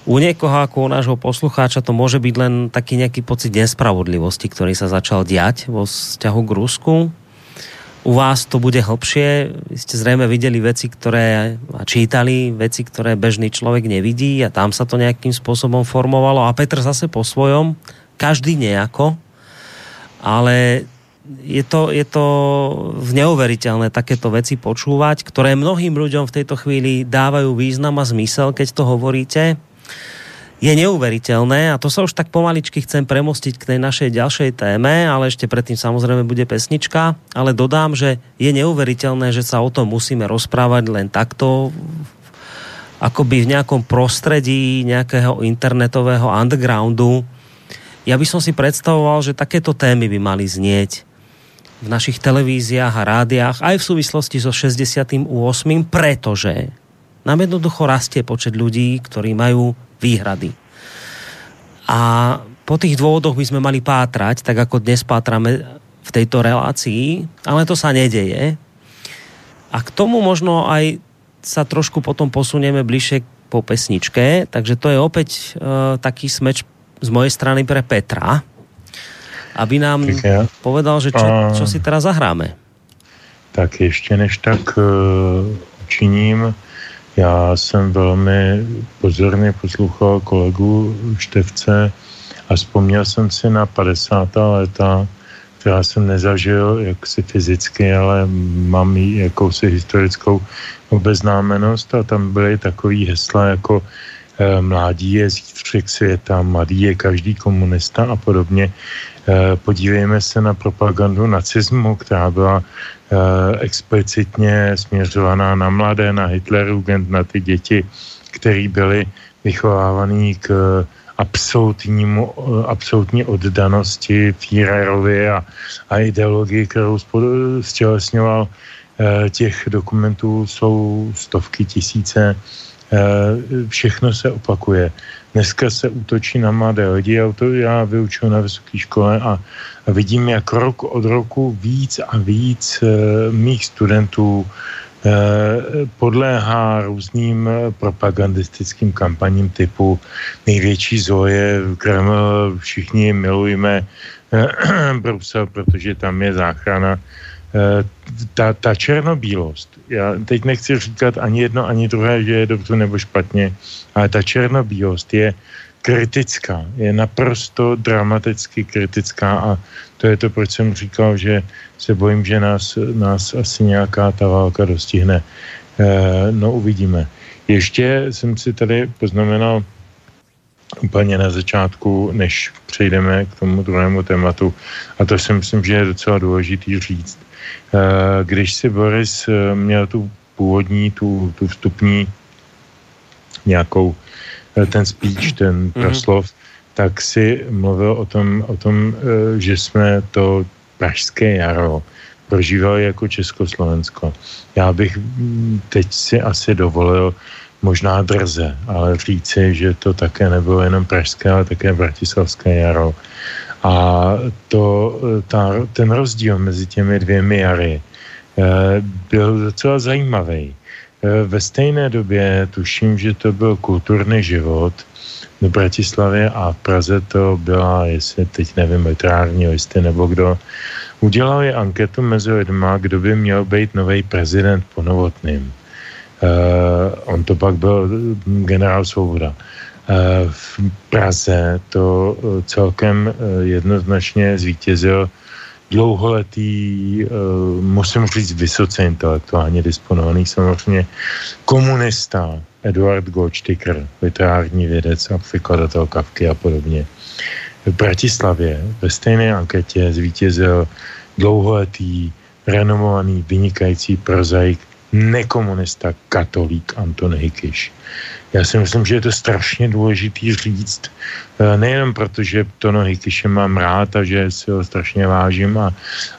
Speaker 2: U niekoho ako u nášho poslucháča to môže byť len taký nejaký pocit nespravodlivosti, ktorý sa začal diať vo vzťahu k Rusku. U vás to bude hlbšie. Vy ste zrejme videli veci, ktoré a čítali veci, ktoré bežný človek nevidí a tam sa to nejakým spôsobom formovalo. A Petr zase po svojom, každý nejako. Ale je to, je to neuveriteľné takéto veci počúvať, ktoré mnohým ľuďom v tejto chvíli dávajú význam a zmysel, keď to hovoríte. Je neuveriteľné a to sa už tak pomaličky chcem premostiť k tej našej ďalšej téme, ale ešte predtým samozrejme bude pesnička, ale dodám, že je neuveriteľné, že sa o tom musíme rozprávať len takto akoby v nejakom prostredí nejakého internetového undergroundu. Ja by som si predstavoval, že takéto témy by mali znieť v našich televíziách a rádiách aj v súvislosti so 68. pretože nám jednoducho rastie počet ľudí, ktorí majú výhrady. A po tých dôvodoch by sme mali pátrať, tak ako dnes pátrame v tejto relácii, ale to sa nedeje. A k tomu možno aj sa trošku potom posunieme bližšie po pesničke, takže to je opäť uh, taký smeč z mojej strany pre Petra, aby nám ja. povedal, že čo, čo si teraz zahráme.
Speaker 5: Tak ještě než tak uh, činím, já jsem velmi pozorně poslouchal kolegu Števce a vzpomněl jsem si na 50. léta, která jsem nezažil jaksi fyzicky, ale mám jakousi historickou obeznámenost a tam byly takový hesla jako mládí je zítřek světa, mladý je každý komunista a podobně. Eh, podívejme se na propagandu nacismu, která byla eh, explicitně směřovaná na mladé, na Hitlerjugend, na ty děti, které byly vychovávaný k absolutnímu, absolutní oddanosti Führerovi a, a ideologii, kterou stělesňoval. Eh, těch dokumentů jsou stovky tisíce. Všechno se opakuje. Dneska se útočí na mladé lidi a to já vyučuji na vysoké škole a, vidím, jak rok od roku víc a víc e, mých studentů e, podléhá různým propagandistickým kampaním typu největší zoje, Kreml, všichni milujeme Brusel, protože tam je záchrana Eh, ta, ta černobílost, já teď nechci říkat ani jedno, ani druhé, že je dobře nebo špatně, ale ta černobílost je kritická, je naprosto dramaticky kritická a to je to, proč jsem říkal, že se bojím, že nás, nás asi nějaká ta válka dostihne. no uvidíme. Ještě jsem si tady poznamenal úplně na začátku, než přejdeme k tomu druhému tématu, a to si myslím, že je docela důležitý říct. Když si Boris měl tu původní, tu, tu vstupní nějakou ten speech, ten mhm. proslov, mm-hmm. tak si mluvil o tom, o tom, že jsme to pražské jaro prožívali jako Československo. Já bych mm, teď si asi dovolil možná drze, ale říci, že to také nebylo jenom pražské, ale také bratislavské jaro. A to, ta, ten rozdíl mezi těmi dvěmi jary eh, byl docela zajímavý. Eh, ve stejné době tuším, že to byl kulturní život v Bratislavě a v Praze to byla, jestli teď nevím, literární listy nebo kdo, udělali anketu mezi lidma, kdo by měl být nový prezident po novotným. Uh, on to pak byl generál Svoboda. Uh, v Praze to uh, celkem uh, jednoznačně zvítězil dlouholetý, uh, musím říct, vysoce intelektuálně disponovaný samozřejmě komunista Eduard Goldsticker, literární vědec a překladatel Kavky a podobně. V Bratislavě ve stejné anketě zvítězil dlouholetý, renomovaný, vynikající prozaik nekomunista, katolík Anton Hikiš. Já si myslím, že je to strašně důležitý říct, eh, nejenom proto, že Tono Hikiše mám rád a že si ho strašně vážím a,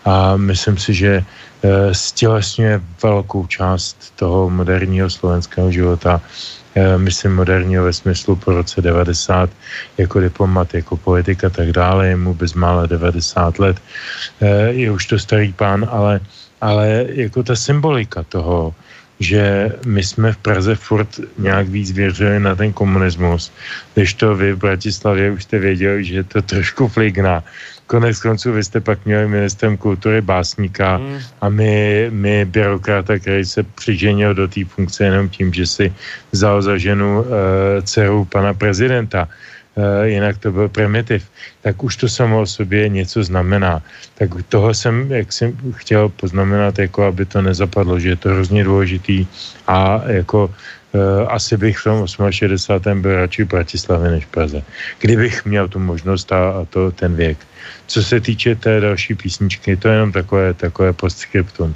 Speaker 5: a myslím si, že eh, stělesňuje velkou část toho moderního slovenského života, eh, myslím moderního ve smyslu po roce 90 jako diplomat, jako politik a tak dále, je mu bezmála 90 let, je už to starý pán, ale ale jako ta symbolika toho, že my jsme v Praze furt nějak víc věřili na ten komunismus, když to vy v Bratislavě už jste věděli, že to trošku fligná. Konec konců vy jste pak měli ministrem kultury básníka mm. a my, my byrokrata, který se přiženil do té funkce jenom tím, že si vzal za ženu e, dceru pana prezidenta. Eh, jinak to byl primitiv, tak už to samo o sobě něco znamená. Tak toho jsem, jak jsem chtěl poznamenat, jako aby to nezapadlo, že je to hrozně důležitý a jako Uh, asi bych v tom 68. byl radši v Bratislavě než v Praze. Kdybych měl tu možnost a, a to ten věk. Co se týče té další písničky, to je jenom takové, takové postscriptum.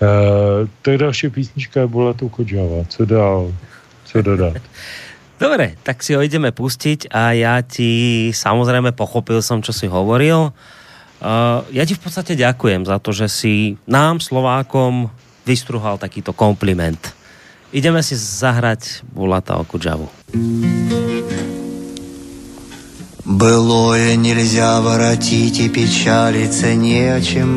Speaker 5: Uh, to je další písnička byla tu Kodžava. Co dál? Co dodat?
Speaker 2: Dobre, tak si ho ideme pustiť a ja ti samozrejme pochopil som, čo si hovoril. Uh, ja ti v podstate ďakujem za to, že si nám, Slovákom, vystruhal takýto kompliment. Ideme si zahrať Bulata Okudžavu.
Speaker 7: Былое нельзя воротить и печалиться не о чем.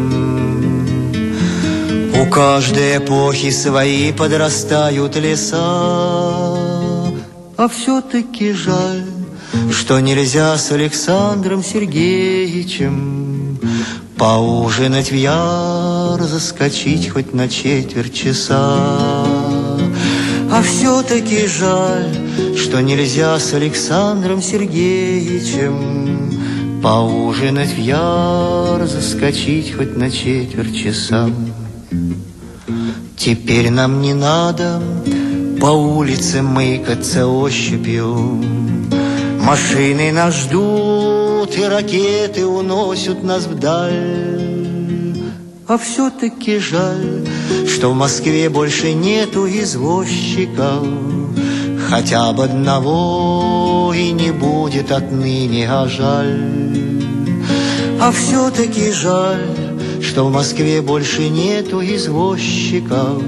Speaker 7: У каждой эпохи свои подрастают леса. А все-таки жаль, что нельзя с Александром Сергеевичем Поужинать в яр, заскочить хоть на четверть часа. А все-таки жаль, что нельзя с Александром Сергеевичем Поужинать в яр, заскочить хоть на четверть часа. Теперь нам не надо по улице мыкаться ощупью. Машины нас ждут, и ракеты уносят нас вдаль. А все-таки жаль, что в Москве больше нету извозчиков, Хотя бы одного и не будет отныне, а жаль. А все-таки жаль, что в Москве больше нету извозчиков,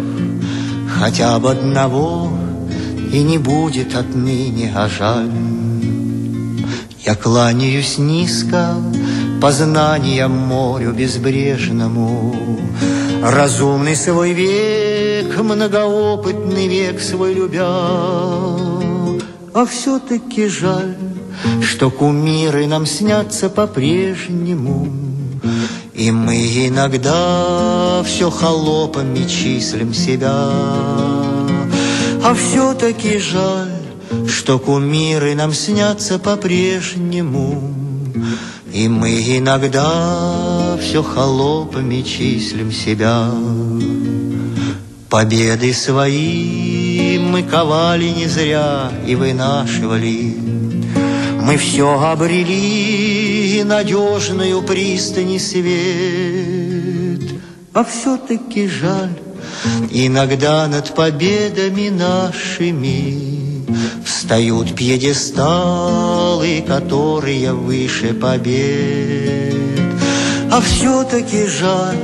Speaker 7: хотя бы одного, и не будет отныне, а жаль. Я кланяюсь низко познаниям морю безбрежному, Разумный свой век, многоопытный век свой любя. А все-таки жаль, что кумиры нам снятся по-прежнему, и мы иногда все холопами числим себя. А все-таки жаль, что кумиры нам снятся по-прежнему. И мы иногда все холопами числим себя. Победы свои мы ковали не зря и вынашивали. Мы все обрели надежную пристань и свет. А все-таки жаль, иногда над победами нашими Встают пьедесталы, которые выше побед. А все-таки жаль,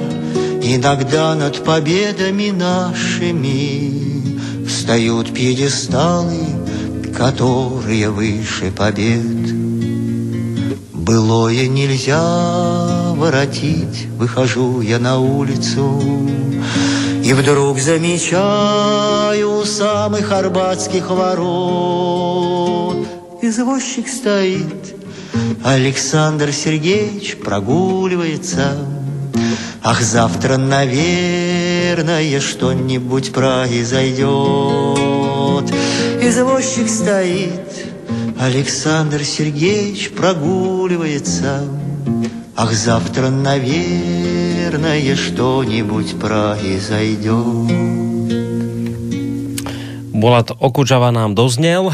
Speaker 7: Иногда над победами нашими Встают пьедесталы, которые выше побед. Былое нельзя воротить, выхожу я на улицу, И вдруг замечаю у самых арбатских ворот. Извозчик стоит, Александр Сергеевич прогуливается, Ах, завтра, наверное, что-нибудь произойдет. Извозчик стоит, Александр Сергеевич прогуливается. Ах, завтра, наверное, что-нибудь произойдет.
Speaker 2: Bolat Okučava nám doznel.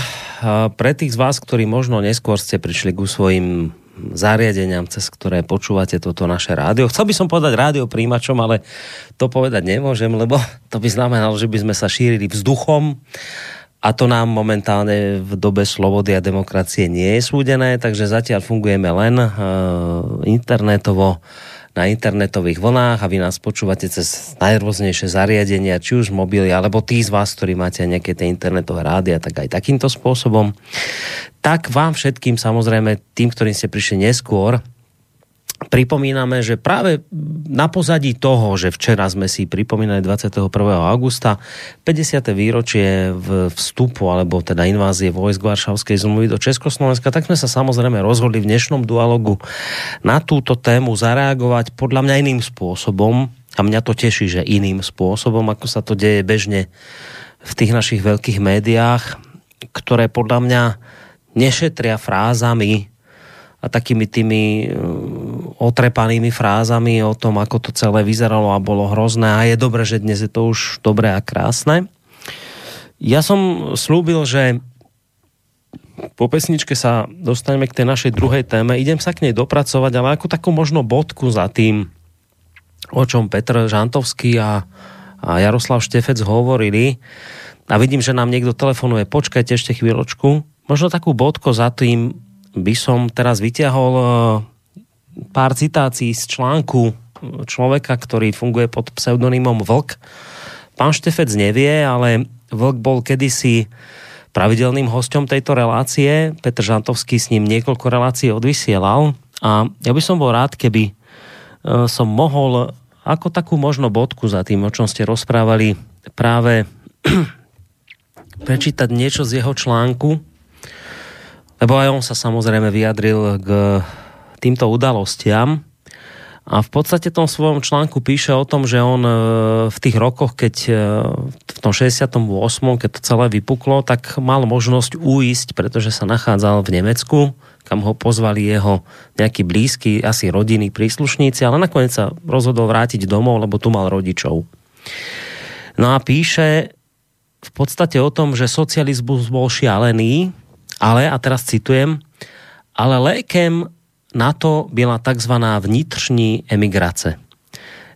Speaker 2: Pre tých z vás, ktorí možno neskôr ste prišli ku svojim zariadeniam, cez ktoré počúvate toto naše rádio. Chcel by som povedať rádio príjimačom, ale to povedať nemôžem, lebo to by znamenalo, že by sme sa šírili vzduchom a to nám momentálne v dobe slobody a demokracie nie je súdené, takže zatiaľ fungujeme len uh, internetovo na internetových vlnách a vy nás počúvate cez najrôznejšie zariadenia, či už mobily, alebo tí z vás, ktorí máte nejaké tie internetové rádia, tak aj takýmto spôsobom. Tak vám všetkým, samozrejme, tým, ktorým ste prišli neskôr, pripomíname, že práve na pozadí toho, že včera sme si pripomínali 21. augusta 50. výročie vstupu alebo teda invázie vojsk Varšavskej zmluvy do Československa, tak sme sa samozrejme rozhodli v dnešnom dualogu na túto tému zareagovať podľa mňa iným spôsobom a mňa to teší, že iným spôsobom, ako sa to deje bežne v tých našich veľkých médiách, ktoré podľa mňa nešetria frázami a takými tými uh, otrepanými frázami o tom, ako to celé vyzeralo a bolo hrozné a je dobré, že dnes je to už dobré a krásne. Ja som slúbil, že po pesničke sa dostaneme k tej našej druhej téme. Idem sa k nej dopracovať, ale ako takú možno bodku za tým, o čom Petr Žantovský a, a Jaroslav Štefec hovorili. A vidím, že nám niekto telefonuje. Počkajte ešte chvíľočku. Možno takú bodku za tým, by som teraz vyťahol eh, pár citácií z článku človeka, ktorý funguje pod pseudonymom Vlk. Pán Štefec nevie, ale Vlk bol kedysi pravidelným hosťom tejto relácie. Petr Žantovský s ním niekoľko relácií odvysielal a ja by som bol rád, keby eh, som mohol ako takú možno bodku za tým, o čom ste rozprávali, práve prečítať niečo z jeho článku, lebo aj on sa samozrejme vyjadril k týmto udalostiam a v podstate tom svojom článku píše o tom, že on e, v tých rokoch, keď e, v tom 68. keď to celé vypuklo, tak mal možnosť uísť, pretože sa nachádzal v Nemecku, kam ho pozvali jeho nejakí blízky, asi rodiny, príslušníci, ale nakoniec sa rozhodol vrátiť domov, lebo tu mal rodičov. No a píše v podstate o tom, že socializmus bol šialený, ale, a teraz citujem, ale lékem na to byla takzvaná vnitřní emigrace.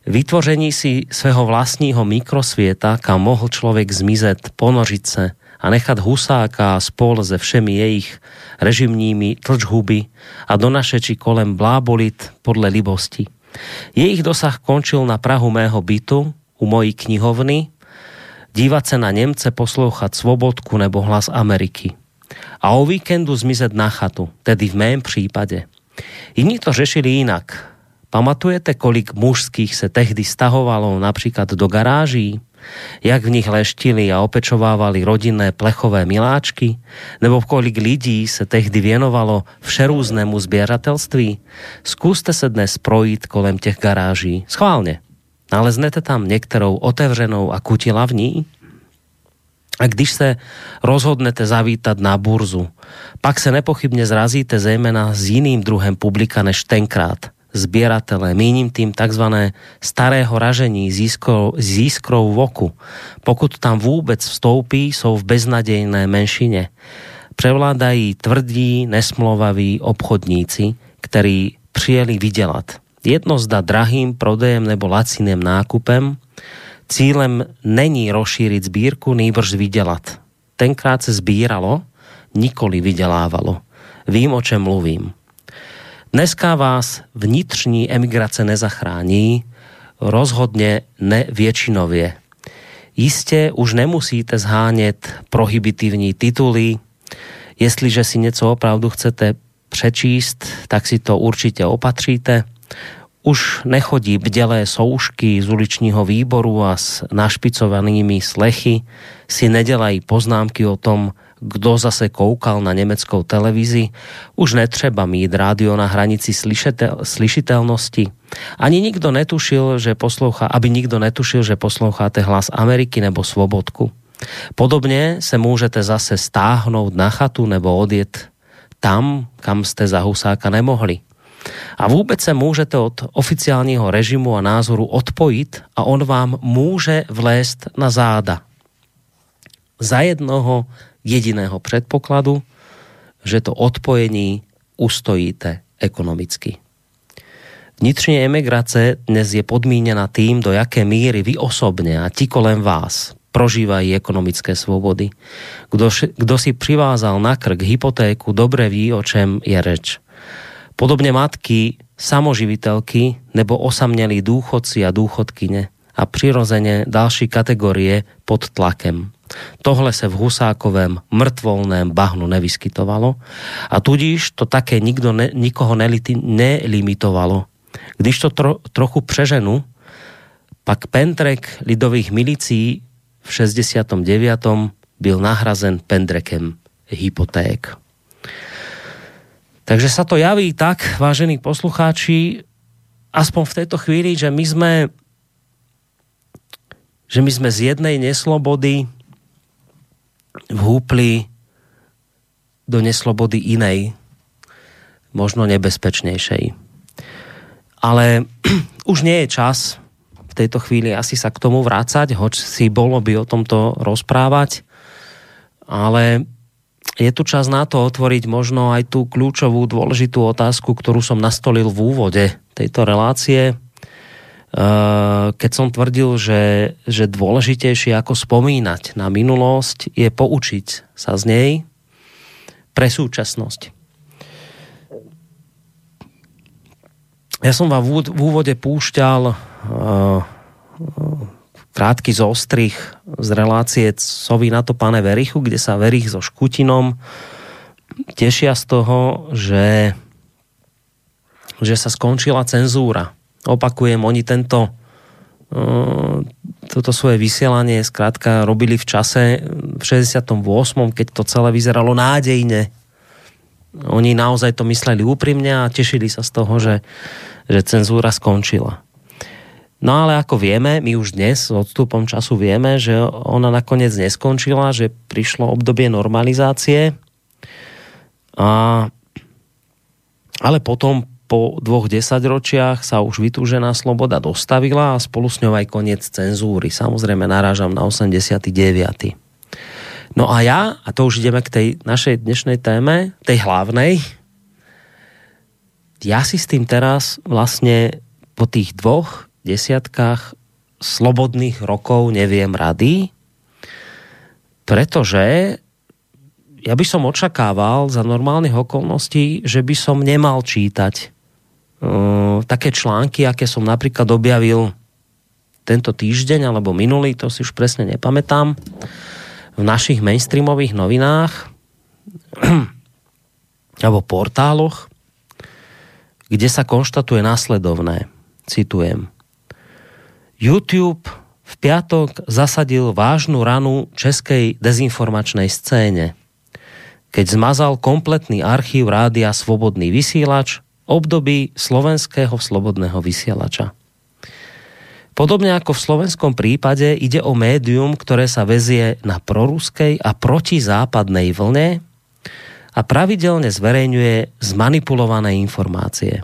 Speaker 2: Vytvoření si svého vlastního mikrosvěta, kam mohl člověk zmizet, ponořit se a nechat husáka spol se všemi jejich režimními tlčhuby a do našeči kolem blábolit podle libosti. Jejich dosah končil na Prahu mého bytu, u mojí knihovny, dívat se na Němce, poslouchat Svobodku nebo Hlas Ameriky a o víkendu zmizet na chatu, tedy v mém případě. Jiní to řešili jinak. Pamatujete, kolik mužských se tehdy stahovalo například do garáží? Jak v nich leštili a opečovávali rodinné plechové miláčky? Nebo kolik lidí se tehdy věnovalo všerůznému sběratelství? Zkuste se dnes projít kolem těch garáží. Schválně. Naleznete tam některou otevřenou a kutilavní? A když se rozhodnete zavítat na burzu, pak se nepochybně zrazíte zejména s jiným druhem publika než tenkrát. zbieratele. Míním tým tzv. starého ražení z iskrou, z iskrou v oku. Pokud tam vůbec vstoupí, jsou v beznadejné menšine. Prevládají tvrdí, nesmlovaví obchodníci, ktorí přijeli vydělat. Jedno zda drahým prodejem nebo laciným nákupem, cílem není rozšíriť sbírku, nýbrž vydělat. Tenkrát se sbíralo, nikoli vydělávalo. Vím, o čem mluvím. Dneska vás vnitřní emigrace nezachrání, rozhodně ne většinově. Jistě už nemusíte zhánět prohibitivní tituly. Jestliže si něco opravdu chcete přečíst, tak si to určitě opatříte. Už nechodí bdělé soušky z uličního výboru a s našpicovanými slechy si nedělají poznámky o tom, kdo zase koukal na německou televizi, už netřeba mít rádio na hranici slyšetel, slyšitelnosti. Ani nikdo netušil, že poslouchá, aby nikdo netušil, že posloucháte hlas Ameriky nebo Svobodku. Podobně se můžete zase stáhnout na chatu nebo odjet tam, kam jste za Husáka nemohli. A vůbec se můžete od oficiálního režimu a názoru odpojit a on vám může vlézt na záda. Za jednoho jediného předpokladu, že to odpojení ustojíte ekonomicky. Vnitřní emigrace dnes je podmíněna tým, do jaké míry vy osobně a ti kolem vás prožívají ekonomické svobody. Kdo, kdo si přivázal na krk hypotéku, dobře ví, o čem je reč. Podobně matky, samoživitelky nebo osamělí důchodci a důchodkyně a přirozeně další kategorie pod tlakem. Tohle se v Husákovém mrtvolném bahnu nevyskytovalo a tudíž to také nikdo ne, nikoho neliti, nelimitovalo. Když to tro, trochu přeženu, pak pentrek lidových milicí v 69. byl nahrazen pendrekem hypoték. Takže sa to javí tak, vážení poslucháči, aspoň v této chvíli, že my jsme že my jsme z jednej neslobody vhúpli do neslobody inej, možno nebezpečnejšej. Ale už nie je čas v tejto chvíli asi sa k tomu vrácať, hoď si bolo by o tomto rozprávať, ale je tu čas na to otvoriť možno aj tú kľúčovú dôležitú otázku, ktorú som nastolil v úvode tejto relácie, Eh, keď som tvrdil, že, že dôležitejšie ako spomínať na minulosť je poučiť sa z nej pre súčasnosť. Ja som vám v úvode púšťal krátky zostrich z relácie Sovi na to pane Verichu, kde sa Verich so Škutinom tešia z toho, že, že sa skončila cenzúra Opakujem, oni tento uh, toto svoje vysielanie zkrátka robili v čase v 68. keď to celé vyzeralo nádejne. Oni naozaj to mysleli úprimne a tešili sa z toho, že, že cenzúra skončila. No ale ako vieme, my už dnes s odstupom času vieme, že ona nakoniec neskončila, že prišlo obdobie normalizácie. A, ale potom po dvoch desaťročiach sa už vytúžená sloboda dostavila a spolu s ňou aj koniec cenzúry. Samozrejme narážam na 89. No a ja, a to už ideme k tej našej dnešnej téme, tej hlavnej, ja si s tým teraz vlastne po tých dvoch desiatkách slobodných rokov neviem rady, pretože ja by som očakával za normálnych okolností, že by som nemal čítať uh, také články, aké som napríklad objavil tento týždeň alebo minulý, to si už presne nepamätám, v našich mainstreamových novinách alebo portáloch, kde sa konštatuje následovné. Citujem. YouTube v piatok zasadil vážnu ranu českej dezinformačnej scéne, keď zmazal kompletný archív rádia Svobodný vysílač období slovenského slobodného vysielača. Podobně jako v slovenskom prípade ide o médium, ktoré sa vezie na proruskej a protizápadnej vlne a pravidelne zverejňuje zmanipulované informácie.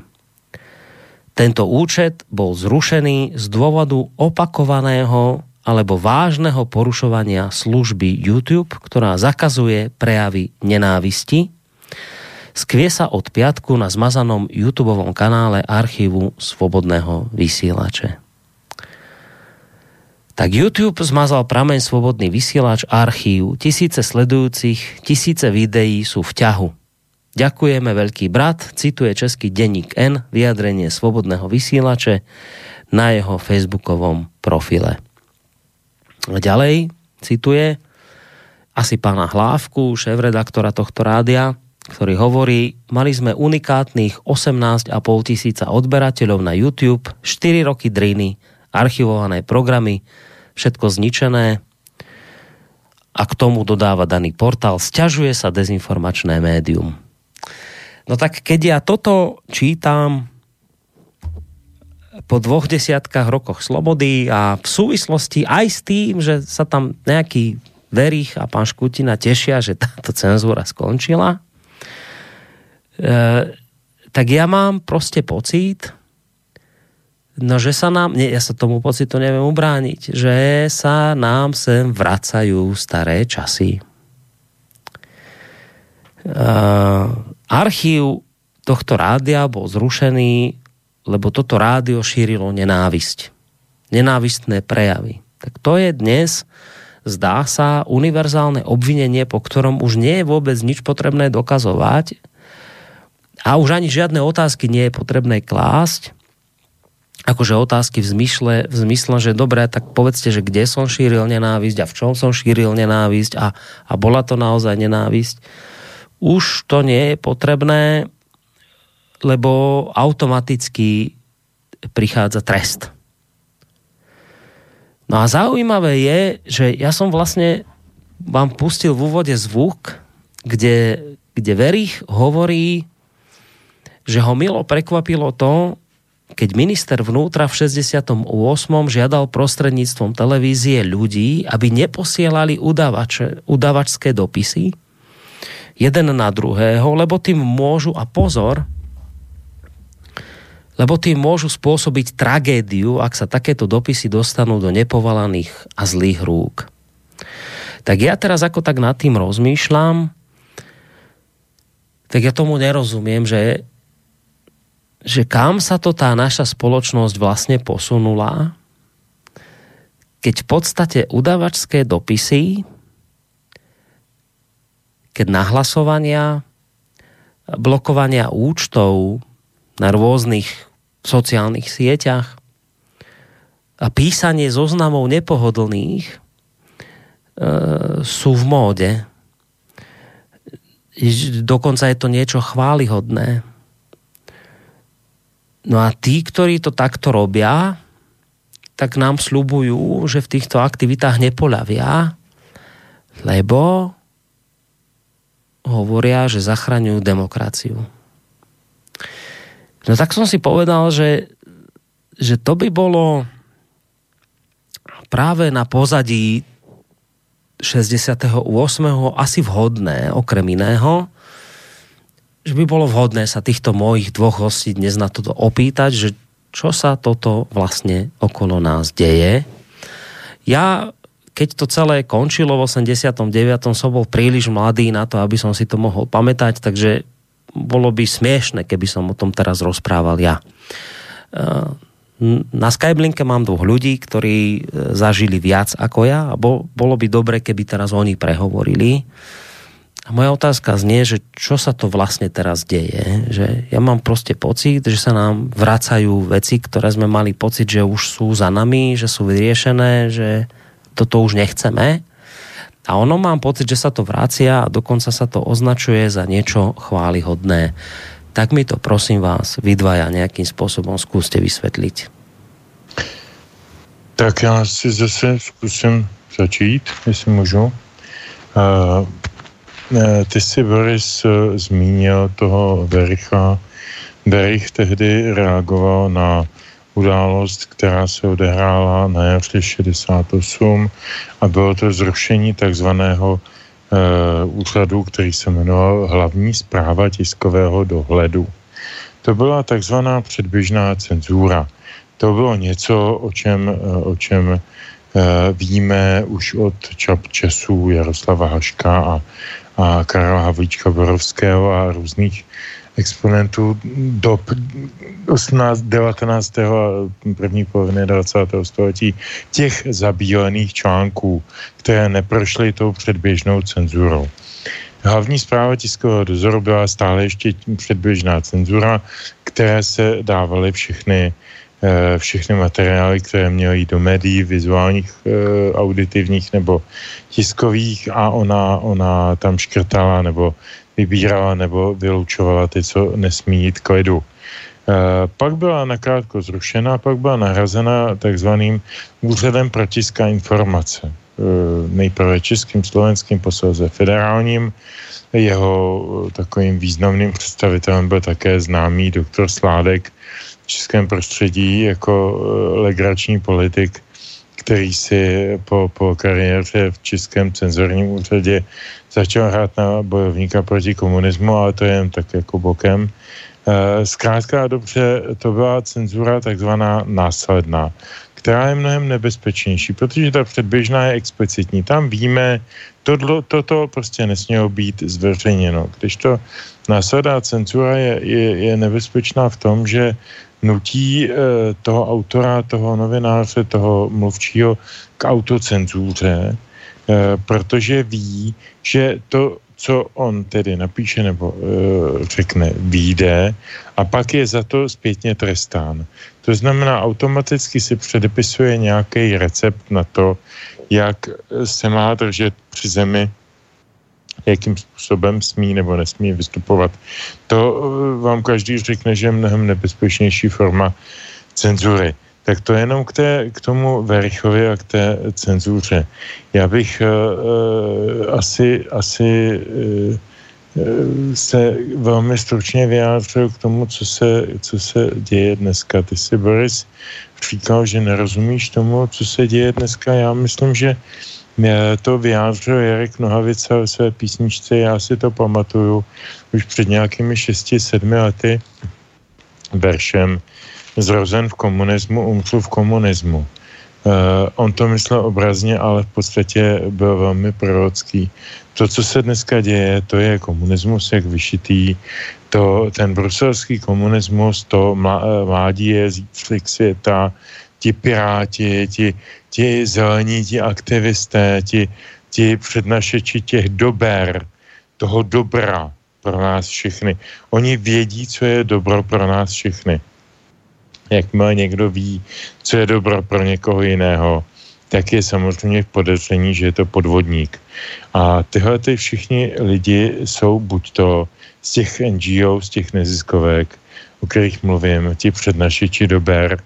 Speaker 2: Tento účet bol zrušený z dôvodu opakovaného alebo vážneho porušovania služby YouTube, ktorá zakazuje prejavy nenávisti. Skvie sa od piatku na zmazanom YouTube kanále archívu Svobodného vysielače. Tak YouTube zmazal prameň Svobodný vysielač archív. Tisíce sledujúcich, tisíce videí sú v ťahu. Ďakujeme veľký brat, cituje český denník N vyjadrenie Svobodného vysielače na jeho facebookovom profile. A ďalej cituje asi pána Hlávku, šéf-redaktora tohto rádia, ktorý hovorí, mali sme unikátnych 18,5 tisíca odberateľov na YouTube, 4 roky driny, archivované programy, všetko zničené a k tomu dodáva daný portál, sťažuje sa dezinformačné médium. No tak keď ja toto čítam po dvoch desiatkách rokoch slobody a v súvislosti aj s tým, že sa tam nejaký Verich a pán Škutina tešia, že táto cenzúra skončila, e, tak ja mám prostě pocit, no že sa nám, nie, ja sa tomu pocitu neviem ubrániť, že sa nám sem vracajú staré časy. Uh, archív tohto rádia bol zrušený lebo toto rádio šírilo nenávisť. Nenávistné prejavy. Tak to je dnes, zdá sa, univerzálne obvinenie, po ktorom už nie je vôbec nič potrebné dokazovať a už ani žiadne otázky nie je potrebné klásť, akože otázky v zmysle, v zmysle, že dobré, tak povedzte, že kde som šíril nenávisť a v čom som šíril nenávisť a, a bola to naozaj nenávisť. Už to nie je potrebné, lebo automaticky prichádza trest. No a zaujímavé je, že ja som vlastne vám pustil v úvode zvuk, kde, kde Verich hovorí, že ho milo prekvapilo to, keď minister vnútra v 68. žiadal prostredníctvom televízie ľudí, aby neposielali udavače, udavačské dopisy jeden na druhého, lebo tým môžu, a pozor, lebo tým môžu spôsobiť tragédiu, ak sa takéto dopisy dostanú do nepovalaných a zlých rúk. Tak ja teraz ako tak nad tým rozmýšľam, tak ja tomu nerozumiem, že, že kam sa to tá naša spoločnosť vlastne posunula, keď v podstate udavačské dopisy, keď nahlasovania, blokovania účtov na rôznych sociálnych sieťach a písanie zoznamov nepohodlných e, sú v móde. Dokonca je to niečo chválihodné. No a tí, ktorí to takto robia, tak nám slubujú, že v týchto aktivitách nepoľavia, lebo hovoria, že zachraňujú demokraciu. No tak som si povedal, že, že to by bolo práve na pozadí 68. asi vhodné, okrem iného, že by bolo vhodné sa týchto mojich dvoch hostí dnes na toto opýtať, že čo sa toto vlastne okolo nás deje. Ja, keď to celé končilo v 89. som bol príliš mladý na to, aby som si to mohol pamätať, takže bolo by smiešne, keby som o tom teraz rozprával ja. Eh, na Skyblinke mám dvoch ľudí, ktorí eh, zažili viac ako ja a bolo by dobre, keby teraz oni prehovorili. A moja otázka znie, že čo sa to vlastne teraz deje? Že ja mám prostě pocit, že sa nám vracajú veci, ktoré sme mali pocit, že už sú za nami, že sú vyriešené, že toto už nechceme. A ono mám pocit, že sa to vracia a dokonca sa to označuje za niečo chválihodné. Tak mi to prosím vás, vy dvaja nejakým spôsobom skúste vysvetliť.
Speaker 5: Tak já si zase zkusím začít, jestli můžu. Uh, ty si, Boris, zmínil toho Vericha. Verich tehdy reagoval na událost, která se odehrála na jaře 68 a bylo to zrušení takzvaného e, úřadu, který se jmenoval Hlavní zpráva tiskového dohledu. to byla takzvaná předběžná cenzura. To bylo něco, o čem, o čem víme už od čap časů Jaroslava Haška a, a Karla Havlíčka Borovského a různých exponentů do 18, 19. a první poloviny 20. století těch zabílených článků, které neprošly tou předběžnou cenzurou. Hlavní zpráva tiskového dozoru byla stále ještě předběžná cenzura, které se dávaly všechny, eh, všechny materiály, které měly jít do médií, vizuálních, eh, auditivních nebo tiskových a ona, ona tam škrtala nebo vybírala nebo vylučovala ty, co nesmí jít k lidu. E, pak byla nakrátko zrušena, pak byla nahrazena takzvaným úřadem protiska informace. E, nejprve českým, slovenským, posledně federálním. Jeho takovým významným představitelem byl také známý doktor Sládek v českém prostředí jako legrační politik, který si po, po kariéře v českém cenzorním úřadě začal hrát na bojovníka proti komunismu, ale to je jen tak jako bokem. Eh, zkrátka a dobře, to byla cenzura takzvaná následná, která je mnohem nebezpečnější, protože ta předběžná je explicitní. Tam víme, toto to, to prostě nesmělo být zveřejněno. Když to následná cenzura je, je, je nebezpečná v tom, že nutí e, toho autora, toho novináře, toho mluvčího k autocenzuře, Eh, protože ví, že to, co on tedy napíše nebo uh, řekne, výjde a pak je za to zpětně trestán. To znamená, automaticky si předepisuje nějaký recept na to, jak se má držet při zemi, jakým způsobem smí nebo nesmí vystupovat. To uh, vám každý řekne, že je mnohem nebezpečnější forma cenzury. Tak to jenom k, té, k tomu Verichovi a k té cenzuře. Já bych uh, uh, asi, asi uh, se velmi stručně vyjádřil k tomu, co se, co se děje dneska. Ty si, Boris, říkal, že nerozumíš tomu, co se děje dneska. Já myslím, že to vyjádřil Jarek Nohavica ve své písničce, já si to pamatuju už před nějakými 6-7 lety veršem zrozen v komunismu, umřel v komunismu. Uh, on to myslel obrazně, ale v podstatě byl velmi prorocký. To, co se dneska děje, to je komunismus jak vyšitý, to, ten bruselský komunismus, to eh, mládí je zítřek světa, ti piráti, ti, ti zelení, ti aktivisté, ti, ti přednašeči těch dober, toho dobra pro nás všechny. Oni vědí, co je dobro pro nás všechny jakmile někdo ví, co je dobro pro někoho jiného, tak je samozřejmě v podezření, že je to podvodník. A tyhle ty všichni lidi jsou buď to z těch NGO, z těch neziskovek, o kterých mluvím, ti přednašiči dober,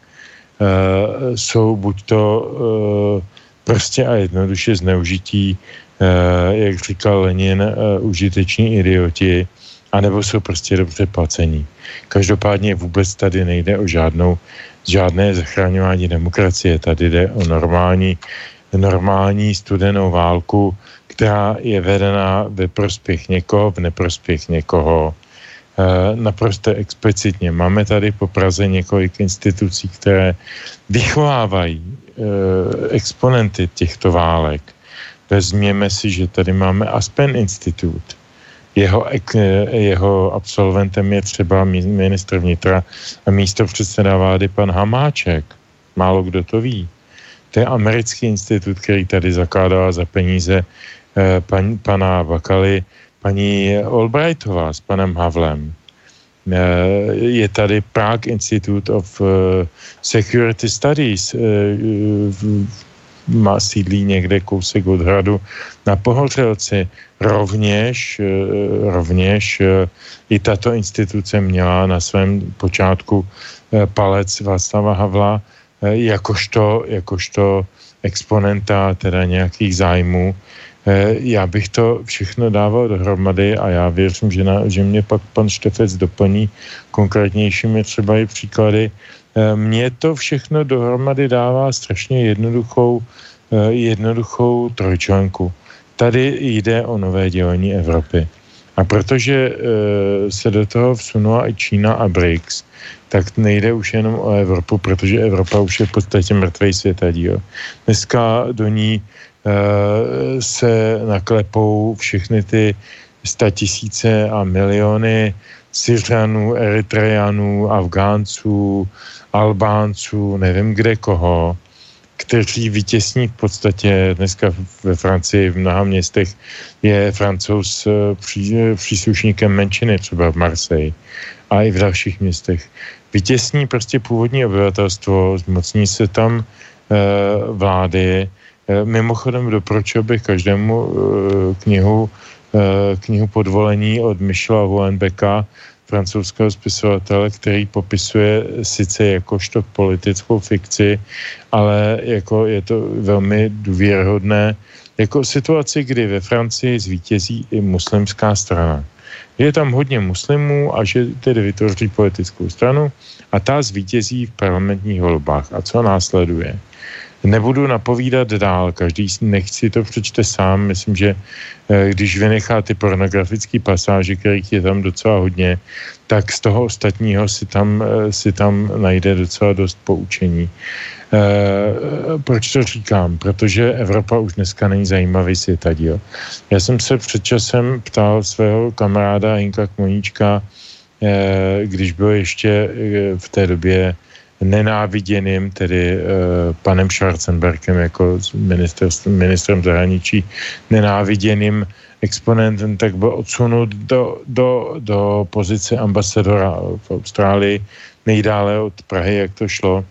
Speaker 5: jsou buď to uh, prostě a jednoduše zneužití, uh, jak říkal Lenin, užiteční idioti, anebo jsou prostě dobře placení. Každopádně vůbec tady nejde o žádnou, žádné zachraňování demokracie. Tady jde o normální, normální studenou válku, která je vedená ve prospěch někoho, v neprospěch někoho. E, naprosto explicitně. Máme tady po Praze několik institucí, které vychovávají e, exponenty těchto válek. Vezměme si, že tady máme Aspen Institut, jeho, jeho absolventem je třeba ministr vnitra a místo předseda vlády pan Hamáček. Málo kdo to ví. To je americký institut, který tady zakládala za peníze eh, pan, pana Bakaly, paní Albrightová s panem Havlem. Eh, je tady Prague Institute of eh, Security Studies eh, má sídlí někde kousek od hradu na Pohořelci. Rovněž, rovněž i tato instituce měla na svém počátku palec Václava Havla jakožto, jakožto exponenta teda nějakých zájmů. Já bych to všechno dával dohromady a já věřím, že, na, že mě pak pan Štefec doplní konkrétnějšími třeba i příklady, Eh, mně to všechno dohromady dává strašně jednoduchou, eh, jednoduchou trojčlenku. Tady jde o nové dělení Evropy. A protože se do toho vsunula i Čína a BRICS, tak nejde už jenom o Evropu, protože Evropa už je v podstatě mrtvý díl. Dneska do ní se naklepou všechny ty tisíce a miliony Syřanů, Eritrejanů, Afgánců, Albánců, nevím kde koho, kteří vytěsní v podstatě dneska ve Francii v mnoha městech je francouz eh, pří, eh, příslušníkem menšiny, třeba v Marseille a i v dalších městech. Vytěsní prostě původní obyvatelstvo, zmocní se tam e, vlády. E, mimochodem doporučil bych každému e, knihu, e, knihu podvolení od Michela Houellebecqa, francouzského spisovatele, který popisuje sice jakožto politickou fikci, ale jako je to velmi důvěrhodné, jako situaci, kdy ve Francii zvítězí i muslimská strana. Je tam hodně muslimů a že tedy vytvoří politickou stranu a ta zvítězí v parlamentních volbách. A co následuje? Nebudu napovídat dál, každý nechci to přečte sám. Myslím, že eh, když vynechá ty pornografické pasáže, kterých je tam docela hodně, tak z toho ostatního si tam, eh, si tam najde docela dost poučení. E, proč to říkám? Protože Evropa už dneska není zajímavý světadíl. Já jsem se před časem ptal svého kamaráda Hinka Kmoníčka, e, když byl ještě v té době nenáviděným, tedy uh, panem Schwarzenbergem jako minister, ministrem zahraničí, nenáviděným exponentem, tak byl odsunut do, do, do pozice ambasadora v Austrálii nejdále od Prahy, jak to šlo.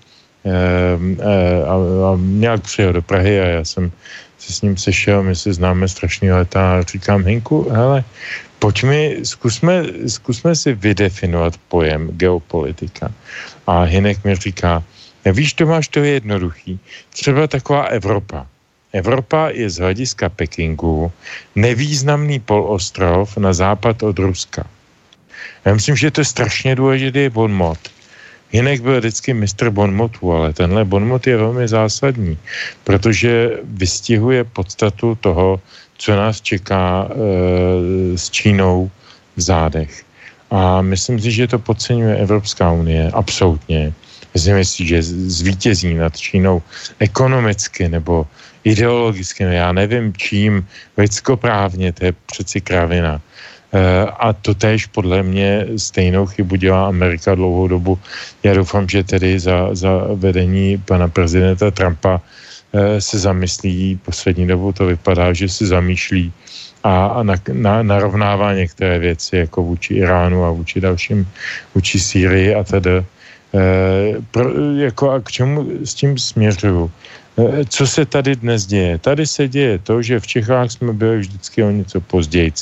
Speaker 5: Uh, uh, a, a nějak přijel do Prahy a já jsem se s ním sešel, my se známe strašný leta a říkám, Hinku, hele, pojďme, zkusme, zkusme si vydefinovat pojem geopolitika. A Hinek mi říká, víš, Tomáš, to je jednoduchý. Třeba taková Evropa. Evropa je z hlediska Pekingu nevýznamný polostrov na západ od Ruska. Já myslím, že to je strašně důležitý bonmot. Hinek byl vždycky mistr bonmotu, ale tenhle bonmot je velmi zásadní, protože vystihuje podstatu toho, co nás čeká e, s Čínou v zádech. A myslím si, že to podceňuje Evropská unie, absolutně. Myslím si, že zvítězí nad Čínou ekonomicky nebo ideologicky, já nevím čím, lidskoprávně, to je přeci kravina. E, a to tež podle mě stejnou chybu dělá Amerika dlouhou dobu. Já doufám, že tedy za, za vedení pana prezidenta Trumpa se zamyslí, poslední dobu to vypadá, že se zamýšlí a, a na, na, narovnává některé věci, jako vůči Iránu a vůči dalším, vůči Sýrii a tedy. E, pro, jako a k čemu s tím směřuju? E, co se tady dnes děje? Tady se děje to, že v Čechách jsme byli vždycky o něco později.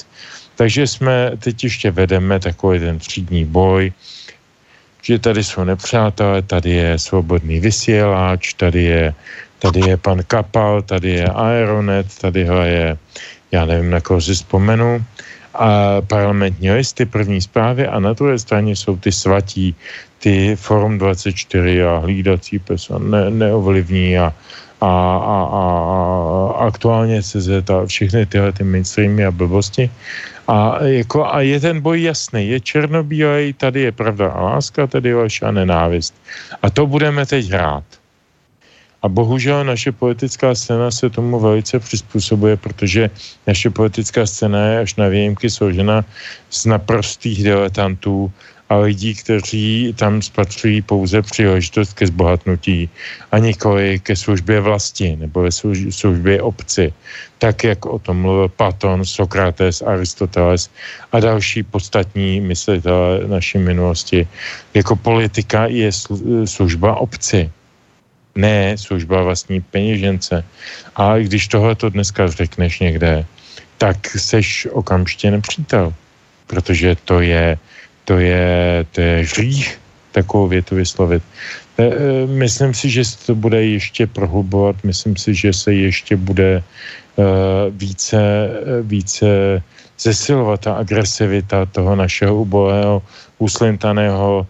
Speaker 5: Takže jsme teď ještě vedeme takový ten třídní boj, že tady jsou nepřátelé, tady je svobodný vysíláč, tady je, tady je pan Kapal, tady je Aeronet, tady je já nevím, na koho si vzpomenu, a parlamentní listy, první zprávy a na druhé straně jsou ty svatí, ty Forum 24 a hlídací pesa ne, neovlivní a, a, a, a, a aktuálně se a všechny tyhle ty mainstreamy a blbosti. A, jako, a je ten boj jasný, je černobílej, tady je pravda a láska, tady je a nenávist. A to budeme teď hrát. A bohužel naše politická scéna se tomu velice přizpůsobuje, protože naše politická scéna je až na výjimky složena z naprostých diletantů a lidí, kteří tam spatřují pouze příležitost ke zbohatnutí a nikoli ke službě vlasti nebo ve službě obci, tak jak o tom mluvil Platon, Sokrates, Aristoteles a další podstatní myslitelé naší minulosti. Jako politika je služba obci ne služba vlastní peněžence. A když tohle to dneska řekneš někde, tak seš okamžitě nepřítel. Protože to je, to je, to je žích takovou větu vyslovit. E, e, myslím si, že se to bude ještě prohlubovat, myslím si, že se ještě bude e, více, více zesilovat ta agresivita toho našeho ubohého, uslintaného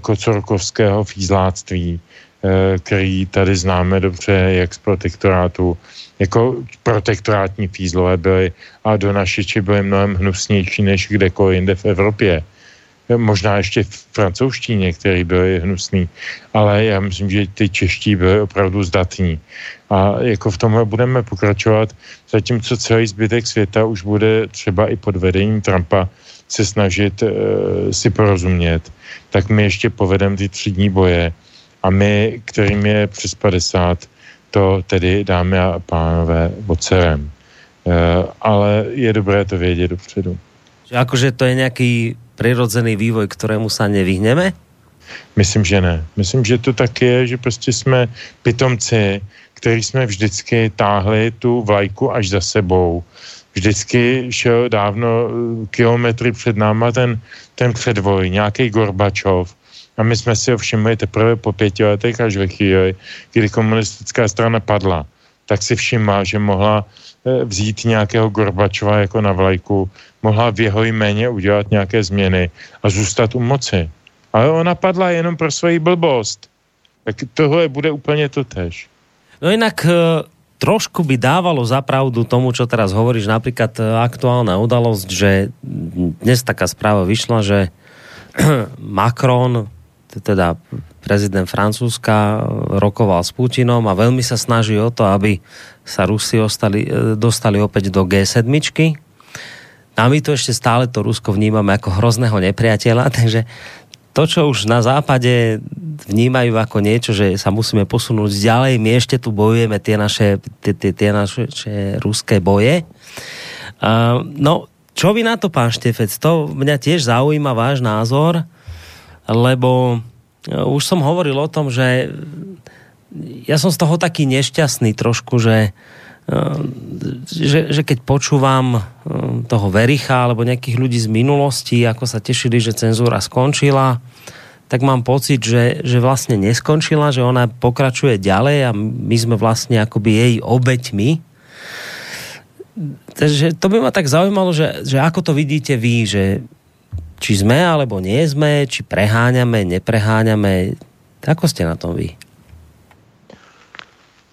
Speaker 5: kocorkovského fízláctví, který tady známe dobře, jak z protektorátu, jako protektorátní fízlové byly a donašiči byly mnohem hnusnější než kdekoliv jinde v Evropě možná ještě v francouzštině, který byl hnusný, ale já myslím, že ty čeští byly opravdu zdatní. A jako v tomhle budeme pokračovat, zatímco celý zbytek světa už bude třeba i pod vedením Trumpa se snažit uh, si porozumět, tak my ještě povedeme ty tři dní boje a my, kterým je přes 50, to tedy dámy a pánové ocerem. Uh, ale je dobré to vědět dopředu.
Speaker 2: Že akože to je nějaký přirozený vývoj, kterému sa nevyhneme?
Speaker 5: Myslím, že ne. Myslím, že to tak je, že prostě jsme pitomci, který jsme vždycky táhli tu vlajku až za sebou. Vždycky šel dávno eh, kilometry před náma ten, ten předvoj, nějaký Gorbačov. A my jsme si ho všimli teprve po pěti letech až ve chvíli, kdy komunistická strana padla. Tak si všimla, že mohla eh, vzít nějakého Gorbačova jako na vlajku mohla v jeho jméně udělat nějaké změny a zůstat u moci. Ale ona padla jenom pro svoji blbost. Tak tohle bude úplně to tež.
Speaker 2: No jinak eh, trošku by dávalo zapravdu tomu, čo teraz hovoríš, napríklad eh, aktuálna udalosť, že dnes taká správa vyšla, že Macron, teda prezident Francúzska, rokoval s Putinom a veľmi sa snaží o to, aby sa Rusi ostali, eh, dostali opäť do G7, a my to ešte stále to Rusko vnímame ako hrozného nepriateľa, takže to, čo už na západe vnímajú ako niečo, že sa musíme posunúť ďalej, my ešte tu bojujeme tie naše, tie, tie, tie naše ruské boje. Uh, no, čo vy na to, pán Štefec? To mňa tiež zaujíma váš názor, lebo už som hovoril o tom, že ja som z toho taký nešťastný trošku, že že, že keď počúvam um, toho Vericha alebo nejakých ľudí z minulosti, ako sa tešili, že cenzúra skončila, tak mám pocit, že, že vlastne neskončila, že ona pokračuje ďalej a my sme vlastne akoby jej obeťmi. Takže to by ma tak zaujímalo, že, že ako to vidíte vy, že či sme alebo nie sme, či preháňame, nepreháňame. Ako ste na tom vy?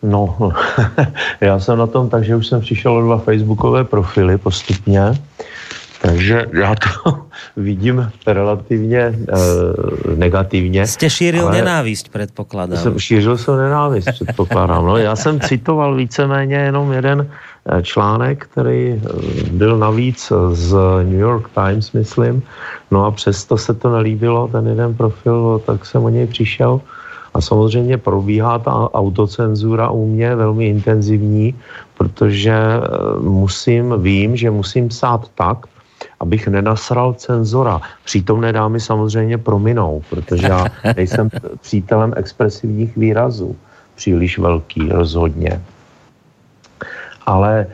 Speaker 6: No, já jsem na tom tak, že už jsem přišel o dva facebookové profily postupně, takže já to vidím relativně e, negativně.
Speaker 2: Jste šířil nenávist, předpokládám.
Speaker 6: Jsem, šířil jsem nenávist, předpokládám. No, já jsem citoval víceméně jenom jeden eh, článek, který eh, byl navíc z New York Times, myslím. No a přesto se to nelíbilo, ten jeden profil, tak jsem o něj přišel. A samozřejmě probíhá ta autocenzura u mě velmi intenzivní, protože musím, vím, že musím psát tak, abych nenasral cenzora. Přítomné dámy samozřejmě prominou, protože já nejsem přítelem expresivních výrazů. Příliš velký, rozhodně. Ale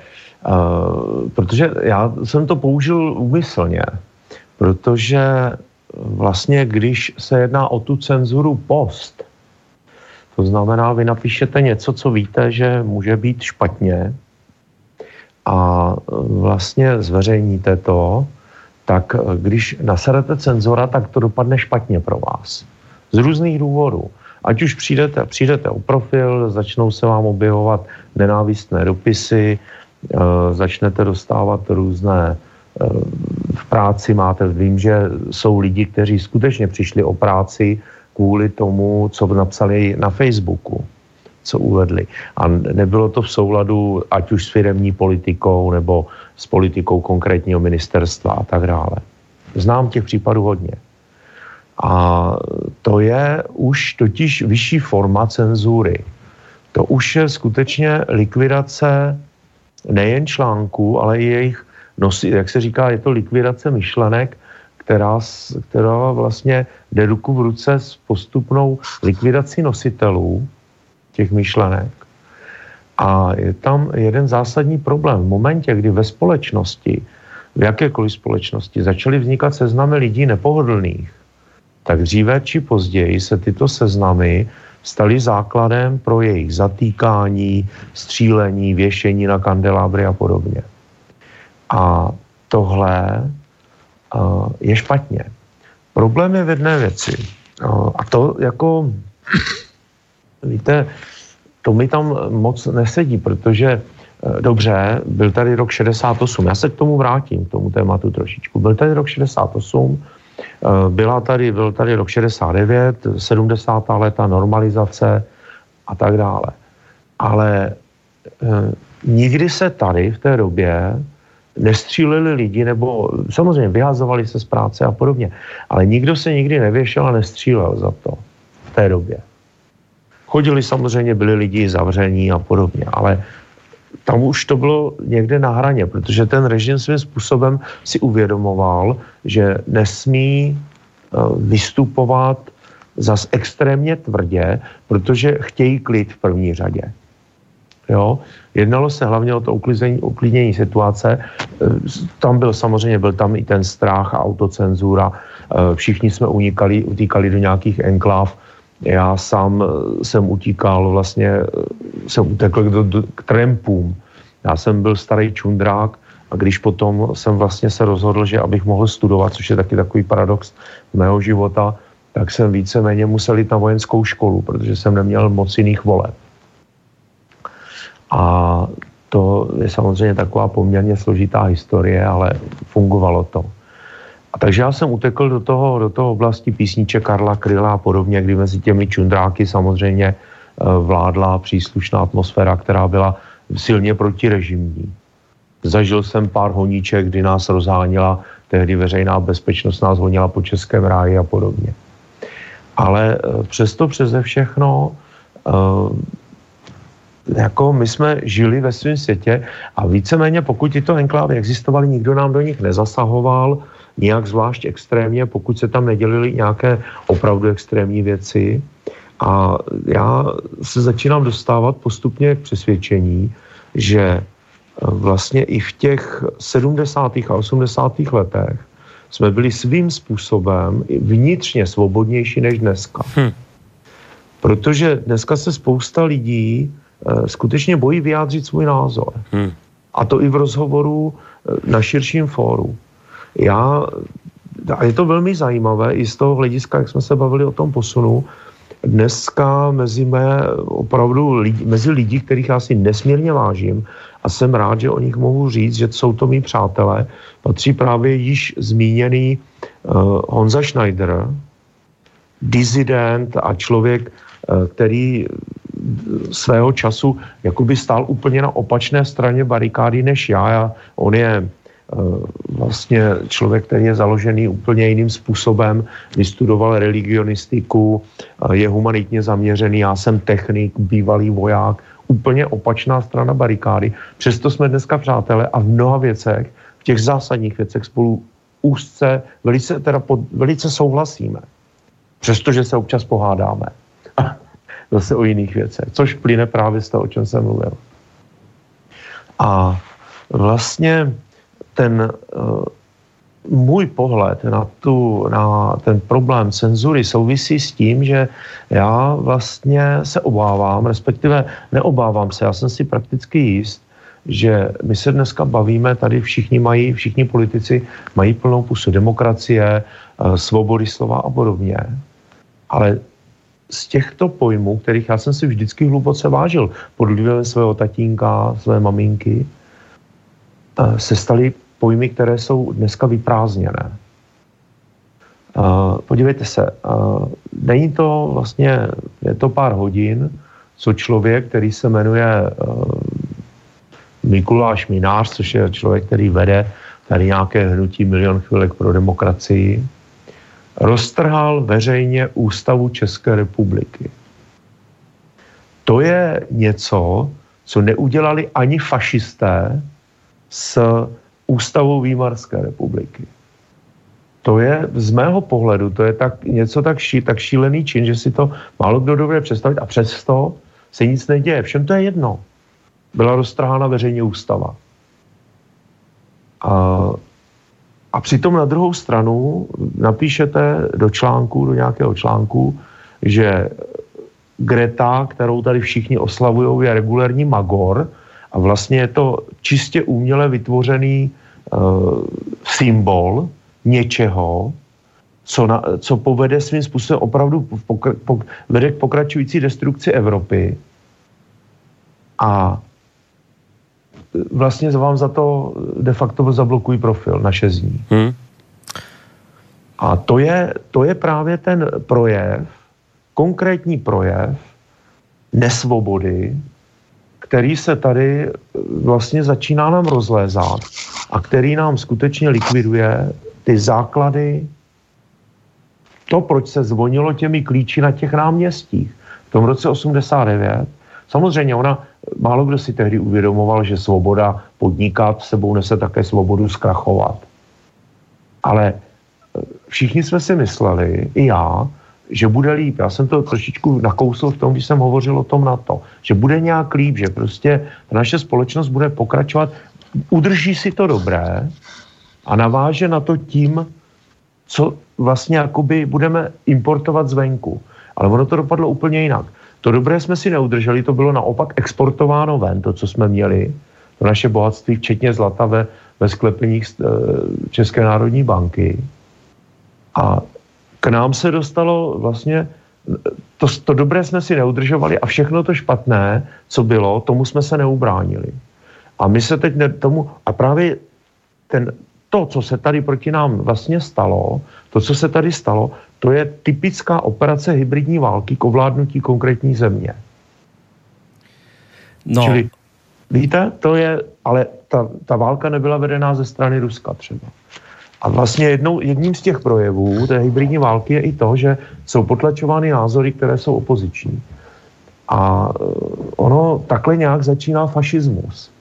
Speaker 6: uh, protože já jsem to použil úmyslně, protože vlastně, když se jedná o tu cenzuru post, to znamená, vy napíšete něco, co víte, že může být špatně a e, vlastně zveřejníte to, tak e, když nasadete cenzora, tak to dopadne špatně pro vás. Z různých důvodů. Ať už přijdete, přijdete o profil, začnou se vám objevovat nenávistné dopisy, e, začnete dostávat různé v práci máte, vím, že jsou lidi, kteří skutečně přišli o práci, kvůli tomu, co napsali na Facebooku, co uvedli. A nebylo to v souladu ať už s firemní politikou nebo s politikou konkrétního ministerstva a tak dále. Znám těch případů hodně. A to je už totiž vyšší forma cenzury. To už je skutečně likvidace nejen článků, ale i jejich, nosi, jak se říká, je to likvidace myšlenek, která, která vlastně jde ruku v ruce s postupnou likvidací nositelů těch myšlenek. A je tam jeden zásadní problém. V momentě, kdy ve společnosti, v jakékoliv společnosti, začaly vznikat seznamy lidí nepohodlných, tak dříve či později se tyto seznamy staly základem pro jejich zatýkání, střílení, věšení na kandelábry a podobně. A tohle je špatně. Problém je v jedné věci. A to jako víte, to mi tam moc nesedí, protože eh, dobře, byl tady rok 68, já se k tomu vrátím, k tomu tématu trošičku. Byl tady rok 68, eh, byla tady, byl tady rok 69, 70. léta, normalizace a tak dále. Ale eh, nikdy se tady v té době nestříleli lidi, nebo samozřejmě vyhazovali se z práce a podobně, ale nikdo se nikdy nevěšel a nestřílel za to v té době. Chodili samozřejmě, byli lidi zavření a podobně, ale tam už to bylo někde na hraně, protože ten režim svým způsobem si uvědomoval, že nesmí eh, vystupovat zas extrémně tvrdě, protože chtějí klid v první řadě. Jo? Jednalo se hlavně o to uklidnění, uklidnění situace. E, tam byl samozřejmě, byl tam i ten strach a autocenzura. E, všichni jsme unikali, utíkali do nějakých enkláv. Já sám e, jsem utíkal, vlastně jsem utekl do, k trampům. Já jsem byl starý čundrák a když potom jsem vlastně se rozhodl, že abych mohl studovat, což je taky takový paradox mého života, tak jsem víceméně musel jít na vojenskou školu, protože jsem neměl moc jiných voleb. A to je samozřejmě taková poměrně složitá historie, ale fungovalo to. Takže já jsem utekl do toho, do toho oblasti písniče Karla Kryla a podobně, kdy mezi těmi čundráky samozřejmě eh, vládla příslušná atmosféra, která byla silně protirežimní. Zažil jsem pár honíček, kdy nás rozháněla tehdy veřejná bezpečnost, nás honila po Českém ráji a podobně. Ale eh, přesto přeze všechno eh, jako my jsme žili ve svém světě a víceméně pokud tyto enklávy existovaly, nikdo nám do nich nezasahoval, nějak zvlášť extrémně, pokud se tam nedělily nějaké opravdu extrémní věci. A já se začínám dostávat postupně k přesvědčení, že e, vlastně i v těch 70. a 80. letech jsme byli svým způsobem vnitřně svobodnější než dneska. Hm. Protože dneska se spousta lidí Eh, skutečně bojí vyjádřit svůj názor. Hmm. A to i v rozhovoru eh, na širším fóru. Já, a je to velmi zajímavé i z toho hlediska, jak jsme se bavili o tom posunu, dneska mezi mé opravdu lidi, mezi lidi, kterých já si nesmírně vážím a jsem rád, že o nich mohu říct, že jsou to mý přátelé, patří právě již zmíněný uh, Honza Schneider, dizident a člověk, uh, který svého času jakoby stál úplně na opačné straně barikády než já. já on je eh, vlastně člověk, který je založený úplně jiným způsobem, vystudoval religionistiku, eh, je humanitně zaměřený, já jsem technik, bývalý voják, úplně opačná strana barikády. Přesto jsme dneska přátelé a v mnoha věcech, v těch zásadních věcech spolu úzce, velice, teda pod, velice souhlasíme. Přestože se občas pohádáme zase o jiných věcech, což plyne právě z toho, o čem jsem mluvil. A vlastně ten uh, můj pohled na, tu, na ten problém cenzury souvisí s tím, že já vlastně se obávám, respektive neobávám se, já jsem si prakticky jist, že my se dneska bavíme, tady všichni mají, všichni politici mají plnou pusu demokracie, eh, svobody slova a podobně. Ale z těchto pojmů, kterých já jsem si vždycky hluboce vážil, pod vlivem svého tatínka, své maminky, eh, se staly pojmy, které jsou dneska vyprázdněné. Eh, podívejte se, eh, není to vlastně, je to pár hodin, co člověk, který se jmenuje Mikuláš Minář, což je člověk, který vede tady nějaké hnutí Milion chvilek pro demokracii, roztrhal veřejně ústavu České republiky. To je něco, co neudělali ani fašisté s ústavou Výmarské republiky. To je z mého pohledu, to je tak, něco tak, ší, tak šílený čin, že si to málo kdo dobře představit a přesto se nic neděje. Všem to je jedno. Byla roztrhána veřejně ústava. A a přitom na druhou stranu napíšete do článku, do nějakého článku, že Greta, kterou tady všichni oslavují, je regulární magor a vlastně je to čistě uměle vytvořený symbol něčeho, co, na, co povede svým způsobem opravdu pokra, pok, vede k pokračující destrukci Evropy. A vlastně vám za to de facto zablokují profil naše zní. Hmm. A to je, to je právě ten projev, konkrétní projev nesvobody, který se tady vlastně začíná nám rozlézat a který nám skutečně likviduje ty základy to, proč se zvonilo těmi klíči na těch náměstích. V tom roce 89, samozřejmě ona, málo kdo si tehdy uvědomoval, že svoboda podnikat sebou nese také svobodu zkrachovat. Ale eh, všichni jsme si mysleli, i já, že bude líp. Já jsem to trošičku nakousl v tom, když jsem hovořil o tom na to, že bude nějak líp, že prostě naše společnost bude pokračovat, udrží si to dobré a naváže na to tím, co vlastně jakoby budeme importovat zvenku. Ale ono to dopadlo úplně jinak. To dobré jsme si neudrželi, to bylo naopak exportováno ven, to, co jsme měli, to naše bohatství, včetně zlata ve, ve sklepeních eh, České národní banky. A k nám se dostalo vlastně, to, to dobré jsme si neudržovali a všechno to špatné, co bylo, tomu jsme se neubránili. A my se teď ne, tomu, a právě ten, to, co se tady proti nám vlastně stalo, to, co se tady stalo, to je typická operace hybridní války k ovládnutí konkrétní země. No. Čili, víte, to je, ale ta, ta válka nebyla vedená ze strany Ruska třeba. A vlastně jednou, jedním z těch projevů té hybridní války je i to, že jsou potlačovány názory, které jsou opoziční. A eh, ono takhle nějak začíná fašismus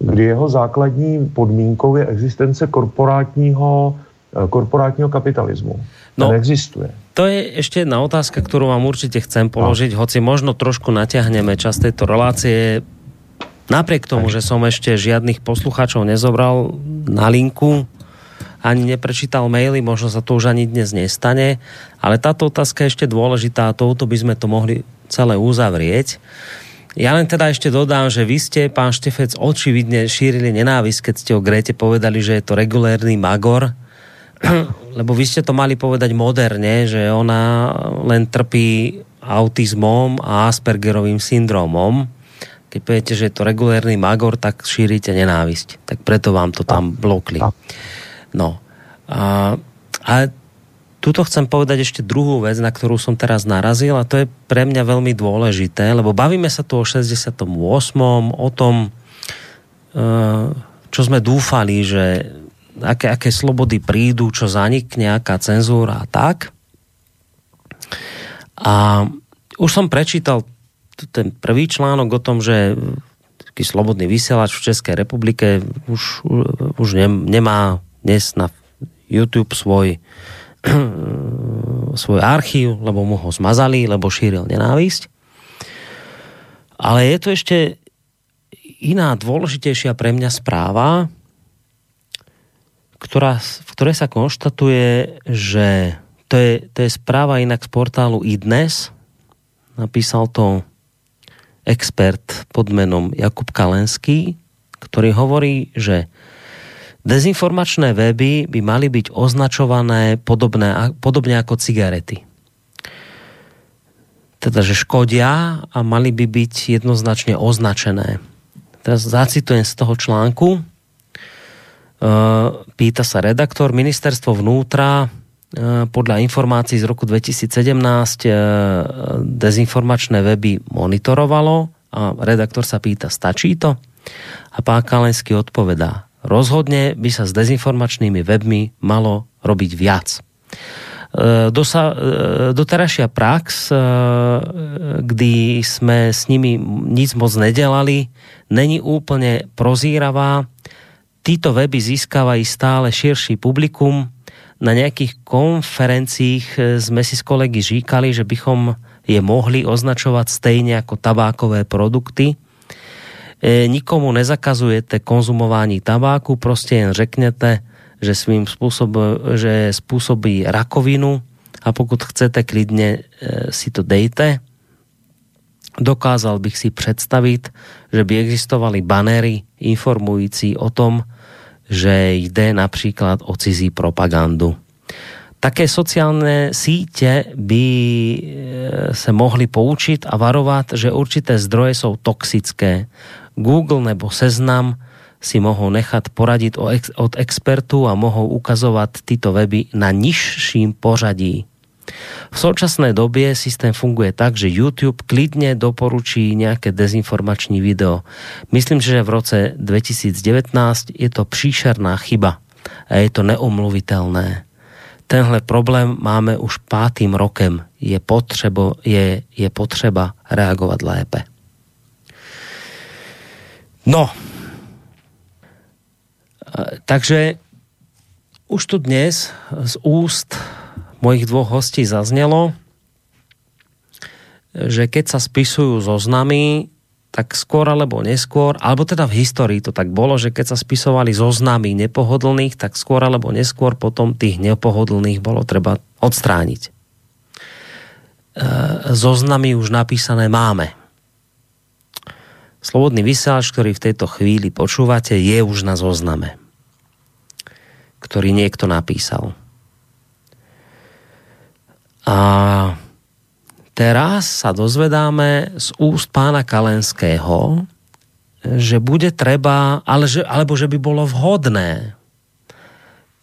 Speaker 6: kdy jeho základní podmínkou je existence korporátního, eh, korporátního kapitalismu. No, Ten existuje.
Speaker 2: To je ešte jedna otázka, ktorú vám určite chcem položiť, no. hoci možno trošku natiahneme čas tejto relácie. Napriek tomu, že som ešte žiadnych poslucháčov nezobral na linku, ani neprečítal maily, možno sa to už ani dnes nestane, ale táto otázka je ešte dôležitá a touto by sme to mohli celé uzavrieť. Ja len teda ešte dodám, že vy ste, pán Štefec, očividne šírili nenávisť, keď ste o Grete povedali, že je to regulérny magor, lebo vy ste to mali povedať moderne, že ona len trpí autizmom a Aspergerovým syndromom. Keď poviete, že je to regulérny magor, tak šírite nenávisť. Tak preto vám to tam blokli. No. A, a tuto chcem povedať ešte druhú vec, na ktorú som teraz narazil a to je pre mňa veľmi dôležité, lebo bavíme sa tu o 68. o tom, eh, čo sme dúfali, že aké, aké slobody prídu, čo zanikne, aká cenzúra a tak. A už som prečítal ten prvý článok o tom, že taký slobodný vysielač v Českej republike už, už nemá dnes na YouTube svoj uh, svoj archív, lebo mu ho zmazali, lebo šíril nenávisť. Ale je tu ešte iná dôležitejšia pre mňa správa, ktorá, v ktorej sa konštatuje, že to je, to je správa inak z portálu iDnes. Napísal to expert pod menom Jakub Kalenský, ktorý hovorí, že Dezinformačné weby by mali byť označované podobné, podobne ako cigarety. Teda, že škodia a mali by byť jednoznačne označené. Teraz zacitujem z toho článku. E, pýta sa redaktor, ministerstvo vnútra e, podľa informácií z roku 2017 e, dezinformačné weby monitorovalo a redaktor sa pýta, stačí to? A pán Kalenský odpovedá, Rozhodne by sa s dezinformačnými webmi malo robiť viac. E, dosa, e, doterajšia prax, e, kdy sme s nimi nic moc nedelali, není úplne prozíravá. Títo weby získávají stále širší publikum. Na nejakých konferenciích sme si s kolegy říkali, že bychom je mohli označovať stejne ako tabákové produkty, nikomu nezakazujete konzumování tabáku, prostě jen řekněte, že svým způsobem, že způsobí rakovinu a pokud chcete, klidně e, si to dejte. Dokázal bych si představit, že by existovaly banery informující o tom, že jde například o cizí propagandu. také sociálne síte by e, se mohli poučiť a varovat, že určité zdroje jsou toxické. Google nebo Seznam si mohou nechat poradiť od expertů a mohou ukazovat tyto weby na nižším pořadí. V současné době systém funguje tak, že YouTube klidně doporučí nějaké dezinformační video. Myslím, že v roce 2019 je to příšerná chyba a je to neomluvitelné. Tenhle problém máme už pátým rokem. Je, potřebo, je, je potřeba reagovat lépe. No, takže už tu dnes z úst mojich dvoch hostí zaznělo, že keď sa spisujú zoznamy, tak skôr alebo neskôr, alebo teda v histórii to tak bolo, že keď sa spisovali zoznamy nepohodlných, tak skôr alebo neskôr potom tých nepohodlných bolo treba odstrániť. E, zoznamy už napísané máme. Slobodný vysielač, ktorý v tejto chvíli počúvate, je už na zozname, ktorý niekto napísal. A teraz sa dozvedáme z úst pána Kalenského, že bude treba, ale že, alebo že by bolo vhodné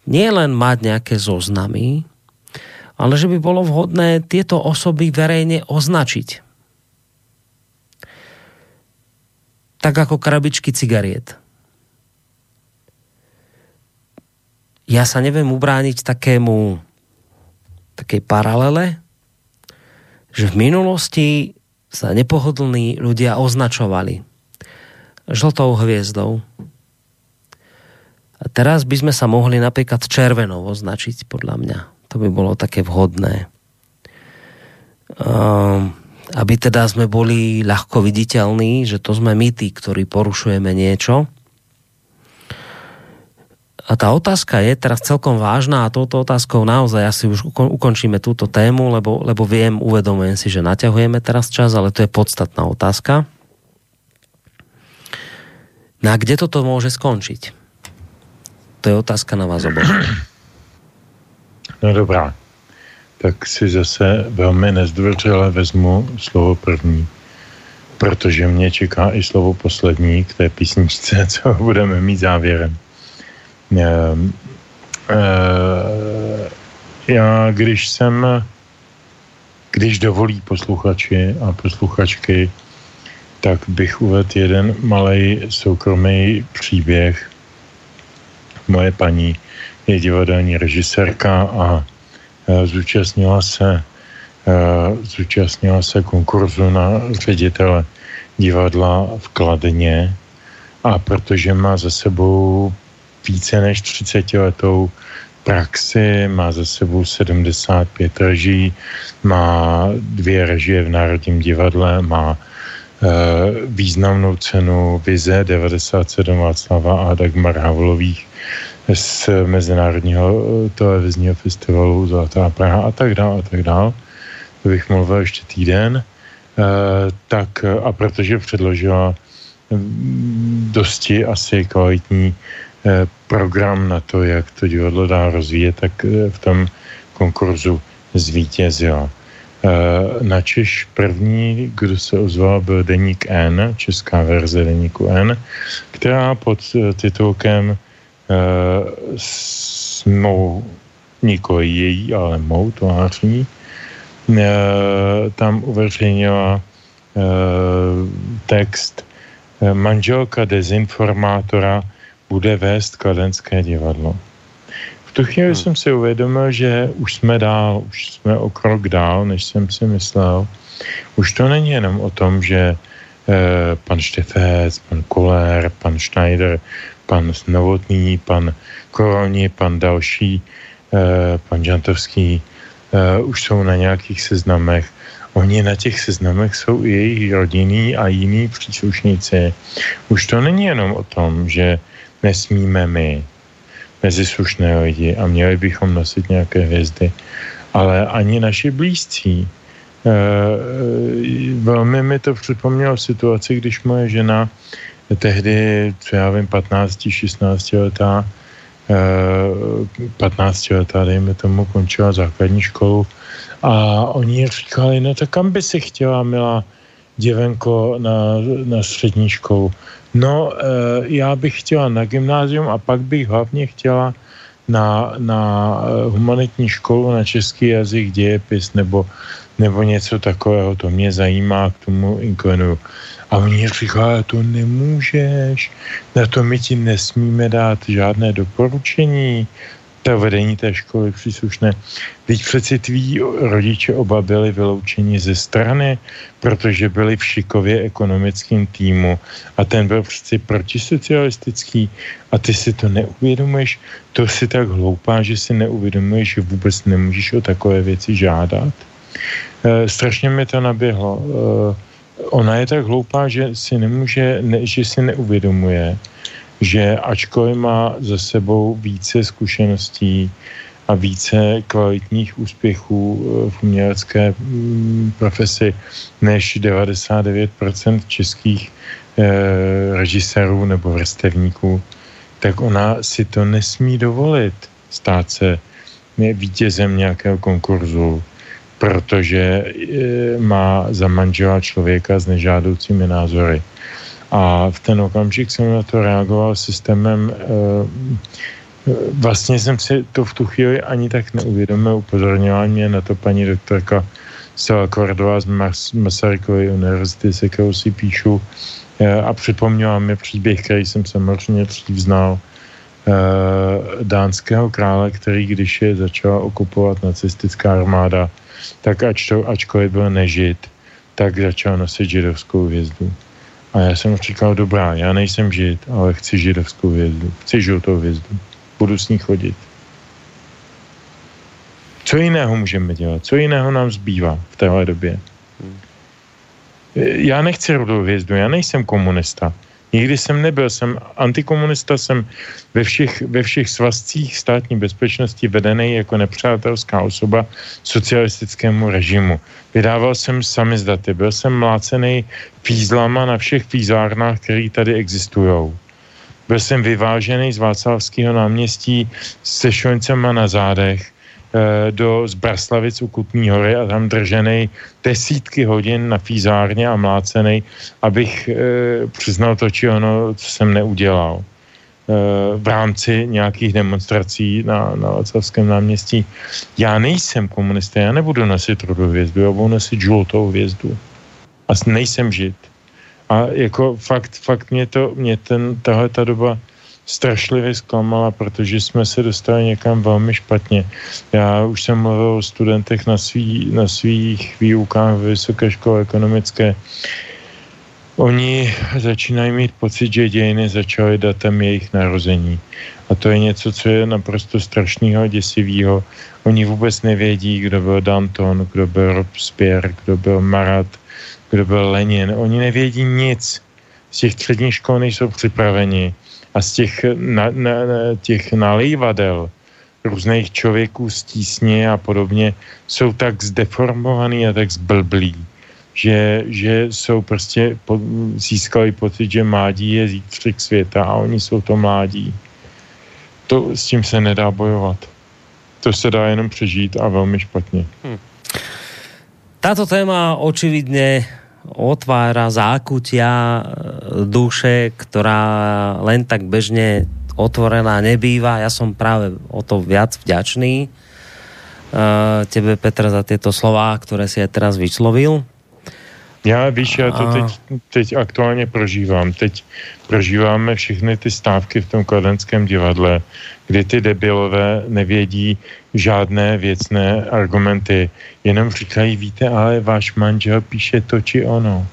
Speaker 2: nielen mať nejaké zoznamy, ale že by bolo vhodné tieto osoby verejne označiť. Tak ako krabičky cigariet. Ja sa neviem ubrániť takému takej paralele, že v minulosti sa nepohodlní ľudia označovali žltou hviezdou. A teraz by sme sa mohli napríklad červenou označiť, podľa mňa. To by bolo také vhodné. Um, aby teda sme boli ľahko viditeľní, že to sme my tí, ktorí porušujeme niečo a tá otázka je teraz celkom vážná a touto otázkou naozaj asi už ukončíme túto tému, lebo, lebo viem, uvedomujem si, že naťahujeme teraz čas, ale to je podstatná otázka. No a kde toto môže skončiť? To je otázka na vás oboch.
Speaker 5: No dobrá. Tak si zase velmi nezdvořile vezmu slovo první, protože mě čeká i slovo poslední k té písničce, co budeme mít závěrem. Ehm, ehm, já, když jsem, když dovolí posluchači a posluchačky, tak bych uvedl jeden malý soukromý příběh. Moje paní je divadelní režisérka a e, zúčastnila se, e, zúčastnila se konkurzu na ředitele divadla v Kladně a protože má za sebou více než 30 letou praxi, má za sebou 75 reží, má dvě režie v Národním divadle, má e, významnou cenu Vize 97 Václava a Dagmar Havlových z Mezinárodního eh, televizního festivalu Zlatá Praha a tak dále a tak dále. To bych mluvil ještě týden. E, tak a protože předložila mm, dosti asi kvalitní Eh, program na to, jak to divadlo dá rozvíjet, tak v tom konkurzu zvítězila. Eh, na Češ první, kdo se ozval, byl Deník N, česká verze Deníku N, která pod titulkem s mou, nikoli její, ale mou tváří, tam uveřejnila text manželka dezinformátora bude vést kladenské divadlo. V tu chvíli hmm. jsem si uvědomil, že už jsme dál, už jsme o krok dál, než jsem si myslel. Už to není jenom o tom, že eh, pan Štefec, pan Koller, pan Schneider, pan Novotný, pan Koroni, pan další, eh, pan Žantovský eh, už jsou na nějakých seznamech. Oni na těch seznamech jsou i jejich rodinní a jiní příslušníci. Už to není jenom o tom, že nesmíme my mezi slušné lidi a měli bychom nosit nějaké hvězdy, ale ani naši blízcí. E, velmi mi to připomnělo situaci, když moje žena tehdy, co já vím, 15-16 letá, 15 letá, dejme tomu, končila základní školu a oni říkali, no tak kam by si chtěla, milá děvenko, na, na střední školu? No, já bych chtěla na gymnázium a pak bych hlavně chtěla na, na humanitní školu na český jazyk, dějepis nebo, nebo něco takového, to mě zajímá, k tomu inklinuju. A oni říkají, to nemůžeš, na to my ti nesmíme dát žádné doporučení, to vedení té školy příslušné. Teď přeci tví rodiče oba byli vyloučeni ze strany, protože byli v Šikově ekonomickém týmu a ten byl přeci protisocialistický a ty si to neuvědomuješ, to si tak hloupá, že si neuvědomuješ, že vůbec nemůžeš o takové věci žádat. E, strašně mi to naběhlo. E, ona je tak hloupá, že si nemůže, ne, že si neuvědomuje, že ačkoliv má za sebou více zkušeností a více kvalitních úspěchů eh, v umělecké mm, profesi než 99% českých eh, režisérů nebo vrstevníků, tak ona si to nesmí dovolit stát se vítězem nějakého konkurzu, protože eh, má za manžela člověka s nežádoucími názory. A v ten okamžik jsem na to reagoval systémem eh, vlastně jsem si to v tu chvíli ani tak neuvědomil, upozorňovala mě na to paní doktorka Stella Kordová z Mas- Masarykovy univerzity, se kterou si píšu a připomněla mi příběh, který jsem samozřejmě dřív znal, dánského krále, který když je začala okupovat nacistická armáda, tak ač to, ačkoliv byl nežid, tak začal nosit židovskou hvězdu. A já jsem říkal, dobrá, já nejsem žid, ale chci židovskou hvězdu. Chci žlutou hvězdu. Budu s ní chodit. Co jiného můžeme dělat? Co jiného nám zbývá v téhle době? Já nechci rudou hvězdu, já nejsem komunista. Nikdy jsem nebyl, jsem antikomunista, jsem ve všech, ve všech svazcích státní bezpečnosti vedený jako nepřátelská osoba socialistickému režimu. Vydával jsem samizdaty, byl jsem mlácený fízlama na všech fízárnách, které tady existují. Byl jsem vyvážený z Václavského náměstí se šoňcema na zádech Eh, do Zbraslavic u Kutní hory a tam držený desítky hodin na fízárně a mlácený, abych e, přiznal to, či ono, co jsem neudělal e, v rámci nějakých demonstrací na, na Václavském náměstí. Já nejsem komunista, já nebudu nosit rudou hvězdu, já budu nosit žlutou hvězdu. A nejsem žid. A jako fakt, fakt mě to, mě ten, tahle ta doba strašlivě zklamala, protože jsme se dostali někam velmi špatně. Já už jsem mluvil o studentech na, svý, na svých výukách v Vysoké škole ekonomické. Oni začínají mít pocit, že dějiny začaly datem jejich narození. A to je něco, co je naprosto strašného a děsivého. Oni vůbec nevědí, kdo byl Danton, kdo byl Robespierre, kdo byl Marat, kdo byl Lenin. Oni nevědí nic. Z těch středních škol nejsou připraveni a z těch, na, na, těch nalejvadel různých člověků z tísně a podobně jsou tak zdeformovaný a tak zblblí, že, že jsou prostě, po, získali pocit, že mládí je zítřek světa a oni jsou to mládí. To s tím se nedá bojovat. To se dá jenom přežít a velmi špatně. Hmm.
Speaker 2: Táto téma očividně otvára zákutia e, duše, ktorá len tak bežne otvorená nebýva. Ja som práve o to viac vďačný uh, tebe, Petr, za tieto slova, ktoré si aj teraz vyslovil.
Speaker 5: Já víš, já to teď, teď aktuálně prožívám. Teď prožíváme všechny ty stávky v tom kladenském divadle, kdy ty debilové nevědí žádné věcné argumenty, jenom říkají, víte, ale váš manžel píše to či ono.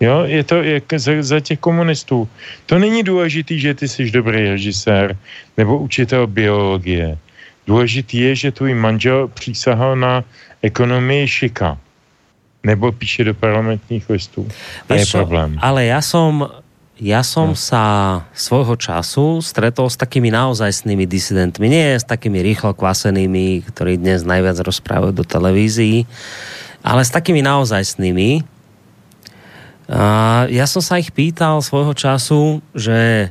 Speaker 5: Jo, je to je za, za těch komunistů. To není důležitý, že ty jsi dobrý režisér nebo učitel biologie. Důležitý je, že tvůj manžel přísahal na ekonomii šika nebo píše do parlamentních listů. A je problém.
Speaker 2: Ale já som ja som no. sa svojho času stretol s takými naozajstnými disidentmi, nie s takými rýchlo kvasenými, ktorí dnes najviac rozprávajú do televízií, ale s takými naozajstnými. A ja som sa ich pýtal svojho času, že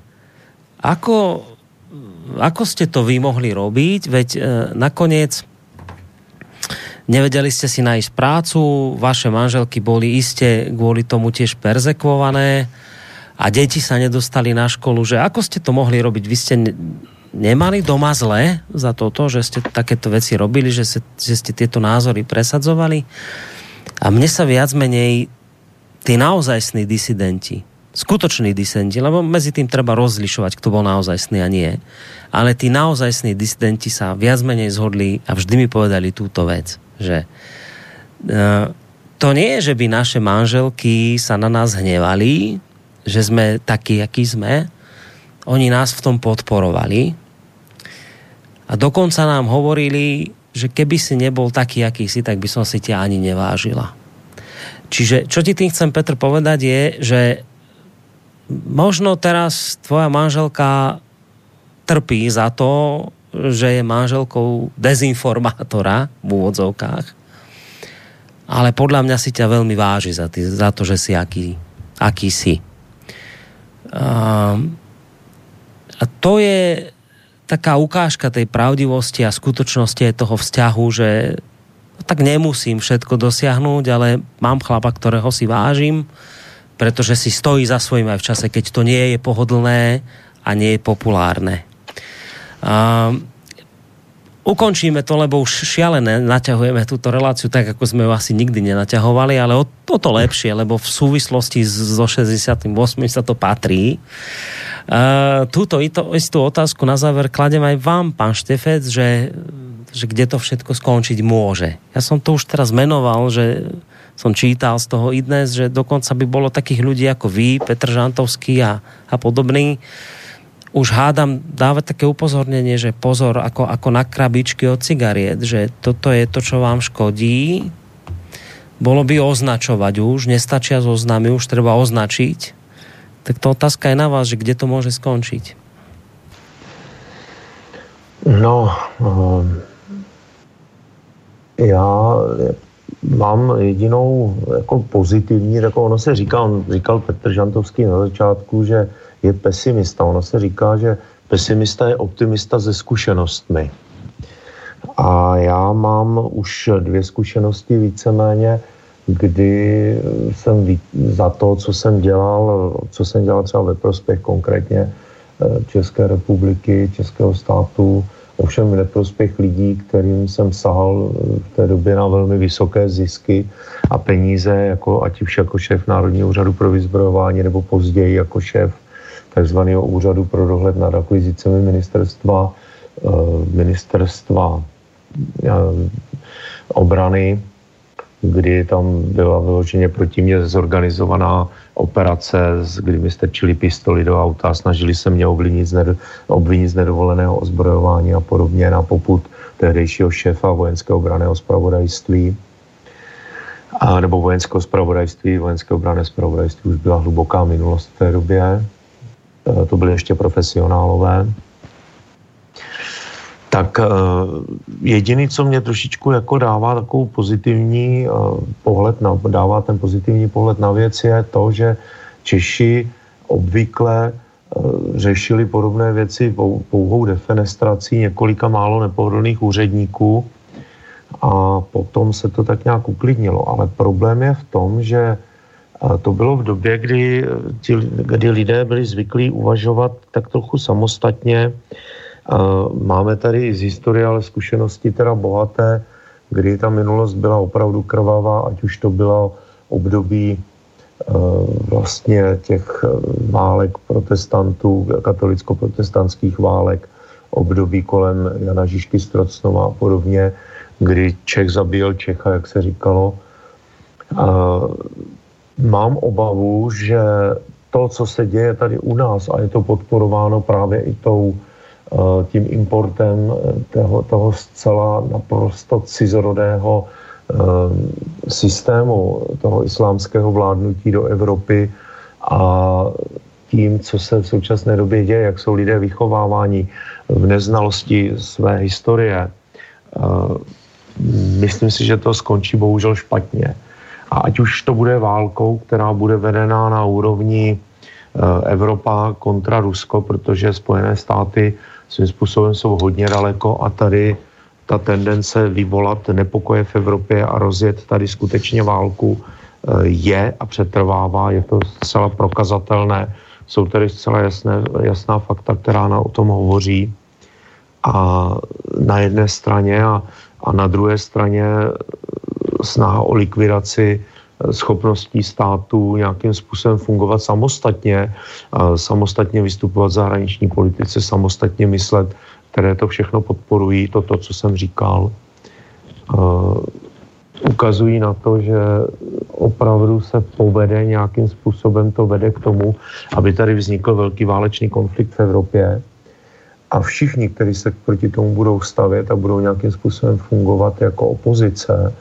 Speaker 2: ako ako ste to vy mohli robiť? Veď e, nakoniec nevedeli ste si nájsť prácu, vaše manželky boli iste kvôli tomu tiež perzekvované a deti sa nedostali na školu, že ako ste to mohli robiť? Vy ste nemali doma zle za toto, že ste takéto veci robili, že, se, že ste tieto názory presadzovali? A mne sa viac menej tí naozajstní disidenti, skutoční disidenti, lebo medzi tým treba rozlišovať, kto bol naozajstný a nie, ale tí naozajstní disidenti sa viac menej zhodli a vždy mi povedali túto vec, že uh, to nie je, že by naše manželky sa na nás hnevali, že sme takí, akí sme. Oni nás v tom podporovali. A dokonca nám hovorili, že keby si nebol taký, aký si, tak by som si ťa ani nevážila. Čiže čo ti tým chcem, Petr, povedať je, že možno teraz tvoja manželka trpí za to, že je manželkou dezinformátora v úvodzovkách, ale podľa mňa si ťa veľmi váži za, tý, za to, že si aký, aký si. A, a to je taká ukážka tej pravdivosti a skutočnosti toho vzťahu, že tak nemusím všetko dosiahnuť, ale mám chlapa, ktorého si vážim, pretože si stojí za svojím aj v čase, keď to nie je pohodlné a nie je populárne. A ukončíme to, lebo už šialené naťahujeme túto reláciu tak, ako sme ju asi nikdy nenaťahovali, ale o toto lepšie, lebo v súvislosti so 68. sa to patrí. Uh, túto istú otázku na záver kladem aj vám, pán Štefec, že, že kde to všetko skončiť môže. Ja som to už teraz menoval, že som čítal z toho i dnes, že dokonca by bolo takých ľudí ako vy, Petr Žantovský a, a podobný, už hádam dávať také upozornenie, že pozor, ako, ako na krabičky od cigariet, že toto je to, čo vám škodí. Bolo by označovať už, nestačia zoznamy, už treba označiť. Tak to otázka je na vás, že kde to môže skončiť.
Speaker 6: No, um, já mám jedinou jako pozitivní, tak ono se říká, on říkal Petr Žantovský na začátku, že je pesimista. Ono se říká, že pesimista je optimista ze zkušenostmi. A já mám už dvě zkušenosti víceméně, kdy jsem za to, co jsem dělal, co jsem dělal třeba ve prospěch konkrétně eh, České republiky, Českého státu, ovšem v neprospěch lidí, kterým jsem sahal v té době na velmi vysoké zisky a peníze, jako ať už jako šéf Národního úřadu pro vyzbrojování nebo později jako šéf takzvaného úřadu pro dohled nad akvizicemi ministerstva, eh, ministerstva eh, obrany, kdy tam byla vyloženě proti mě zorganizovaná operace, kdy mi strčili pistoli do auta snažili se mě obvinit z, obvinit z nedovoleného ozbrojování a podobně na poput tehdejšího šéfa vojenského obraného zpravodajství a, nebo vojenského zpravodajství, vojenské obrané zpravodajství už byla hluboká minulost v té době. Eh, to byli ještě profesionálové, tak eh, jediný, co mě trošičku jako dává takovou pozitivní eh, pohled na, dává ten pozitivní pohled na věc je to, že Češi obvykle řešili podobné věci pouhou defenestrací několika málo nepohodlných úředníků a potom se to tak nějak uklidnilo. Ale problém je v tom, že a to bylo v době, kdy, ti, kdy lidé byli zvyklí uvažovat tak trochu samostatně. A máme tady z historie ale zkušenosti teda bohaté, kdy ta minulost byla opravdu krvavá, ať už to bylo období vlastně těch válek protestantů, katolicko-protestantských válek, období kolem Jana Žižky Strocnova a podobně, kdy Čech zabíjel Čecha, jak se říkalo. A mám obavu, že to, co se děje tady u nás, a je to podporováno právě i tou, eh, tím importem eh, toho, toho zcela naprosto cizorodého eh, systému toho islámského vládnutí do Evropy a tím, co se v současné době děje, jak jsou lidé vychováváni v neznalosti své historie. Myslím si, že to skončí bohužel špatně. A ať už to bude válkou, která bude vedená na úrovni eh, Evropa kontra Rusko, protože Spojené státy svým způsobem jsou hodně daleko a tady ta tendence vyvolat nepokoje v Evropě a rozjet tady skutečně válku eh, je a přetrvává, je to zcela prokazatelné. Jsou tady zcela jasné, jasná fakta, která na, o tom hovoří. A na jedné straně a, a na druhé straně snaha o likvidaci schopností států nějakým způsobem fungovat samostatně, samostatně vystupovat v zahraniční politice, samostatně myslet, které to všechno podporují, to, to co jsem říkal, ukazují na to, že opravdu se povede nějakým způsobem, to vede k tomu, aby tady vznikl velký válečný konflikt v Evropě. A všichni, kteří se proti tomu budou stavět a budou nějakým způsobem fungovat jako opozice,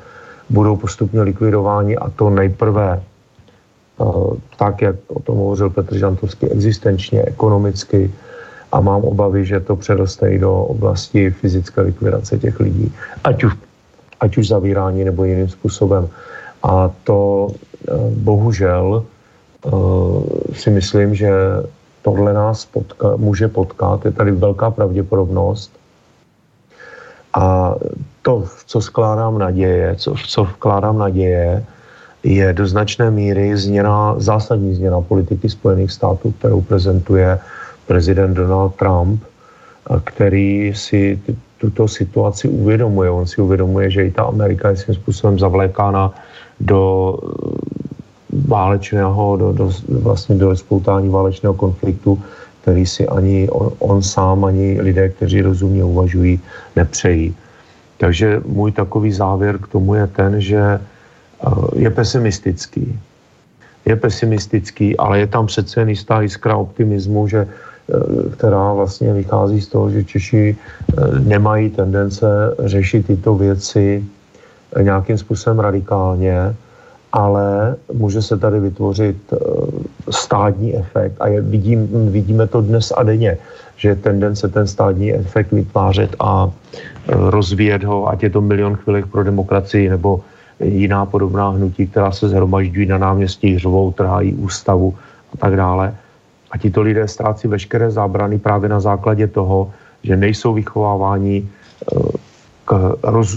Speaker 6: budou postupně likvidováni a to nejprve eh, tak, jak o tom hovořil Petr Žantovský, existenčně, ekonomicky a mám obavy, že to přeroste i do oblasti fyzické likvidace těch lidí, ať už, ať už zavírání nebo jiným způsobem. A to eh, bohužel eh, si myslím, že tohle nás potka, může potkat. Je tady velká pravděpodobnost, a to, co skládám naděje, co, co vkládám naděje, je do značné míry změna, zásadní změna politiky Spojených států, kterou prezentuje prezident Donald Trump, který si tuto situaci uvědomuje. On si uvědomuje, že i ta Amerika je svým způsobem zavlékána do válečného, do, do, vlastně do spoutání válečného konfliktu který si ani on, on sám, ani lidé, kteří rozumně uvažují, nepřejí. Takže můj takový závěr k tomu je ten, že eh, je pesimistický. Je pesimistický, ale je tam přece jen jistá jiskra optimismu, že, eh, která vlastně vychází z toho, že Češi eh, nemají tendence řešit tyto věci nějakým způsobem radikálně, ale může se tady vytvořit stádní efekt a je, vidím, vidíme to dnes a denně, že je tendence ten stádní efekt vytvářet a eh, rozvíjet ho, ať je to milion chvílek pro demokracii nebo jiná podobná hnutí, která se zhromažďují na náměstí, hřovou, trhají ústavu a tak dále. A tito lidé ztrácí veškeré zábrany právě na základě toho, že nejsou vychováváni eh, k,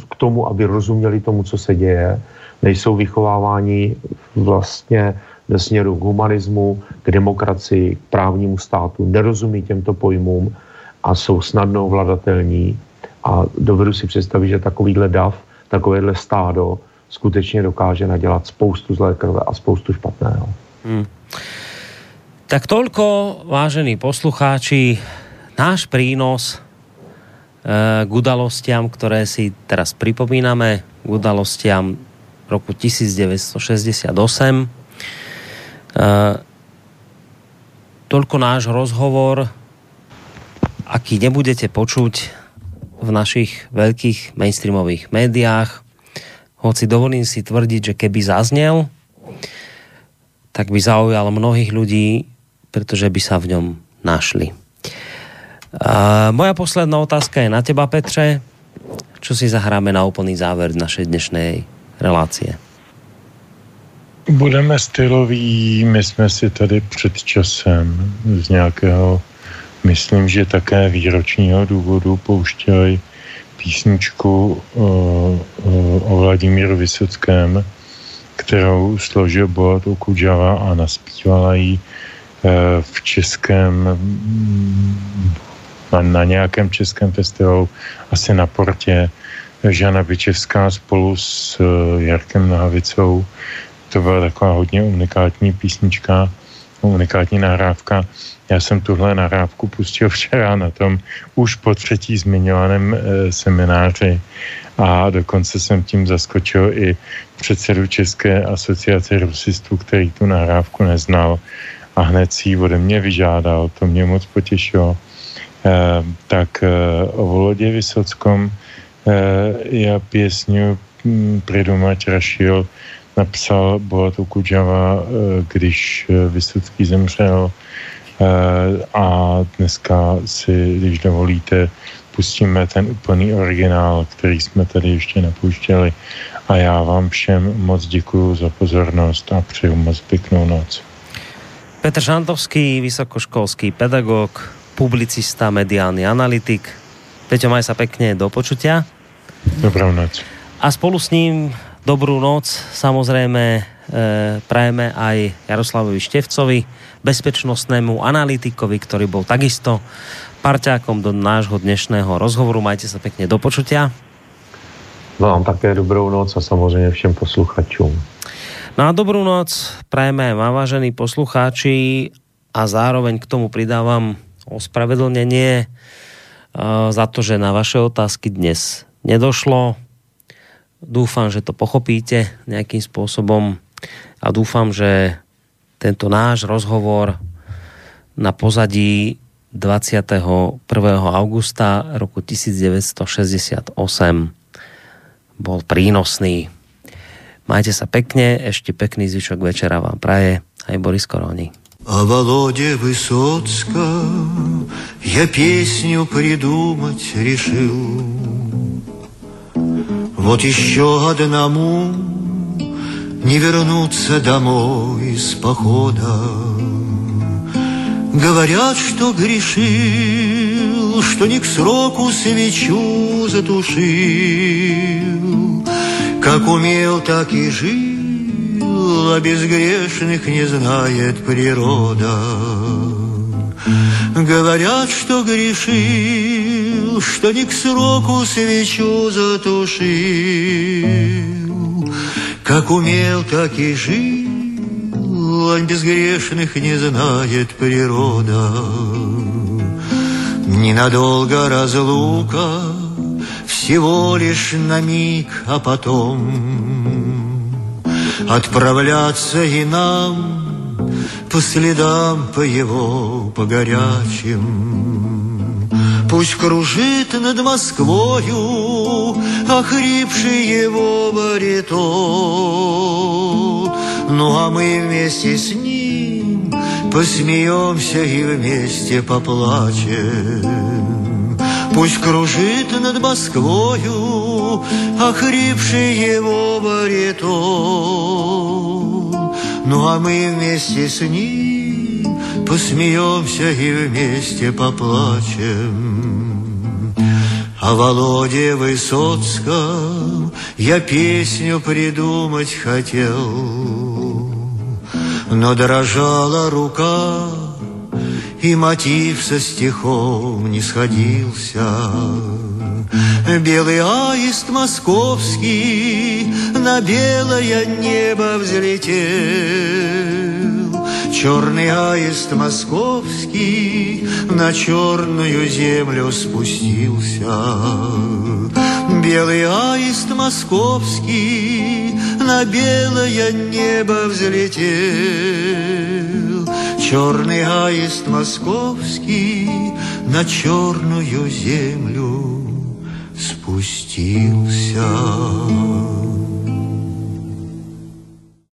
Speaker 6: k tomu, aby rozuměli tomu, co se děje, nejsou vychováváni vlastně ve směru k humanismu, k demokracii, k právnímu státu, nerozumí těmto pojmům a jsou snadno ovladatelní a dovedu si představit, že takovýhle dav, takovéhle stádo skutečně dokáže nadělat spoustu zlé krve a spoustu špatného. Hmm.
Speaker 2: Tak toľko, vážení poslucháči, náš prínos e, k udalostiam, ktoré si teraz pripomíname, k udalostiam roku 1968. Uh, toľko náš rozhovor, aký nebudete počuť v našich veľkých mainstreamových médiách, hoci dovolím si tvrdiť, že keby zaznel, tak by zaujal mnohých ľudí, pretože by sa v ňom našli. A moja posledná otázka je na teba, Petře. Čo si zahráme na úplný záver našej dnešnej relácie?
Speaker 5: Budeme styloví, my jsme si tady před časem z nějakého, myslím, že také výročního důvodu pouštěli písničku o, o, o Vladimíru Vysockém, kterou složil Boat Okudžava a naspívala ji e, v českém na, na nějakém českém festivalu, asi na portě Žana Byčevská spolu s eh, Jarkem Nohavicou. To byla taková hodně unikátní písnička, unikátní nahrávka. Já jsem tuhle nahrávku pustil včera na tom už po třetí zmiňovaném e, semináři a dokonce jsem tím zaskočil i předsedu České asociace rusistů, který tu nahrávku neznal a hned si ji ode mě vyžádal, to mě moc potěšilo. E, tak e, o Volodě Vysockom Eh, já pěsňu hm, Pridumať Rašil napsal Boatu Kudžava, eh, když eh, Vysocký zemřel a dneska si, když dovolíte, pustíme ten úplný originál, který jsme tady ještě napouštěli. A já vám všem moc děkuji za pozornost a přeju moc pěknou noc.
Speaker 2: Petr Žantovský, vysokoškolský pedagog, publicista, mediálny analytik. Peťo, maj sa pekne do počutia.
Speaker 5: Dobrou noc.
Speaker 2: A spolu s ním dobrú noc samozrejme e, prajeme aj Jaroslavovi Števcovi, bezpečnostnému analytikovi, ktorý bol takisto parťákom do nášho dnešného rozhovoru. Majte sa pekne do počutia.
Speaker 6: Vám také dobrou noc a samozřejmě všem posluchačům.
Speaker 2: No a dobrú noc prajeme aj vám, vážení poslucháči a zároveň k tomu pridávam ospravedlnenie e, za to, že na vaše otázky dnes nedošlo. Dúfam, že to pochopíte nejakým spôsobom a dúfam, že tento náš rozhovor na pozadí 21. augusta roku 1968 bol prínosný. Majte sa pekne, ešte pekný zvyšok večera vám praje aj Boris Koroni.
Speaker 7: О Володе Высоцка я песню придумать решил. Вот еще одному не вернуться домой из похода. Говорят, что грешил, что не к сроку свечу затушил. Как умел, так и жил, а безгрешных не знает природа. Говорят, что грешил, что не к сроку свечу затушил. Как умел, так и жил, а безгрешных не знает природа. Ненадолго разлука, всего лишь на миг, а потом отправляться и нам по следам по его, по горячим. Пусть кружит над Москвою охрипший его баритон, ну а мы вместе с ним посмеемся и вместе поплачем. Пусть кружит над Москвою охрипший его баритон. Ну а мы вместе с ним посмеемся и вместе поплачем. О Володе Высоцком я песню придумать хотел, но дрожала рука, и мотив со стихом не сходился. Белый аист московский на белое небо взлетел. Черный аист московский на черную землю спустился. Белый аист московский на белое небо взлетел. Черный аист московский на черную землю спустился.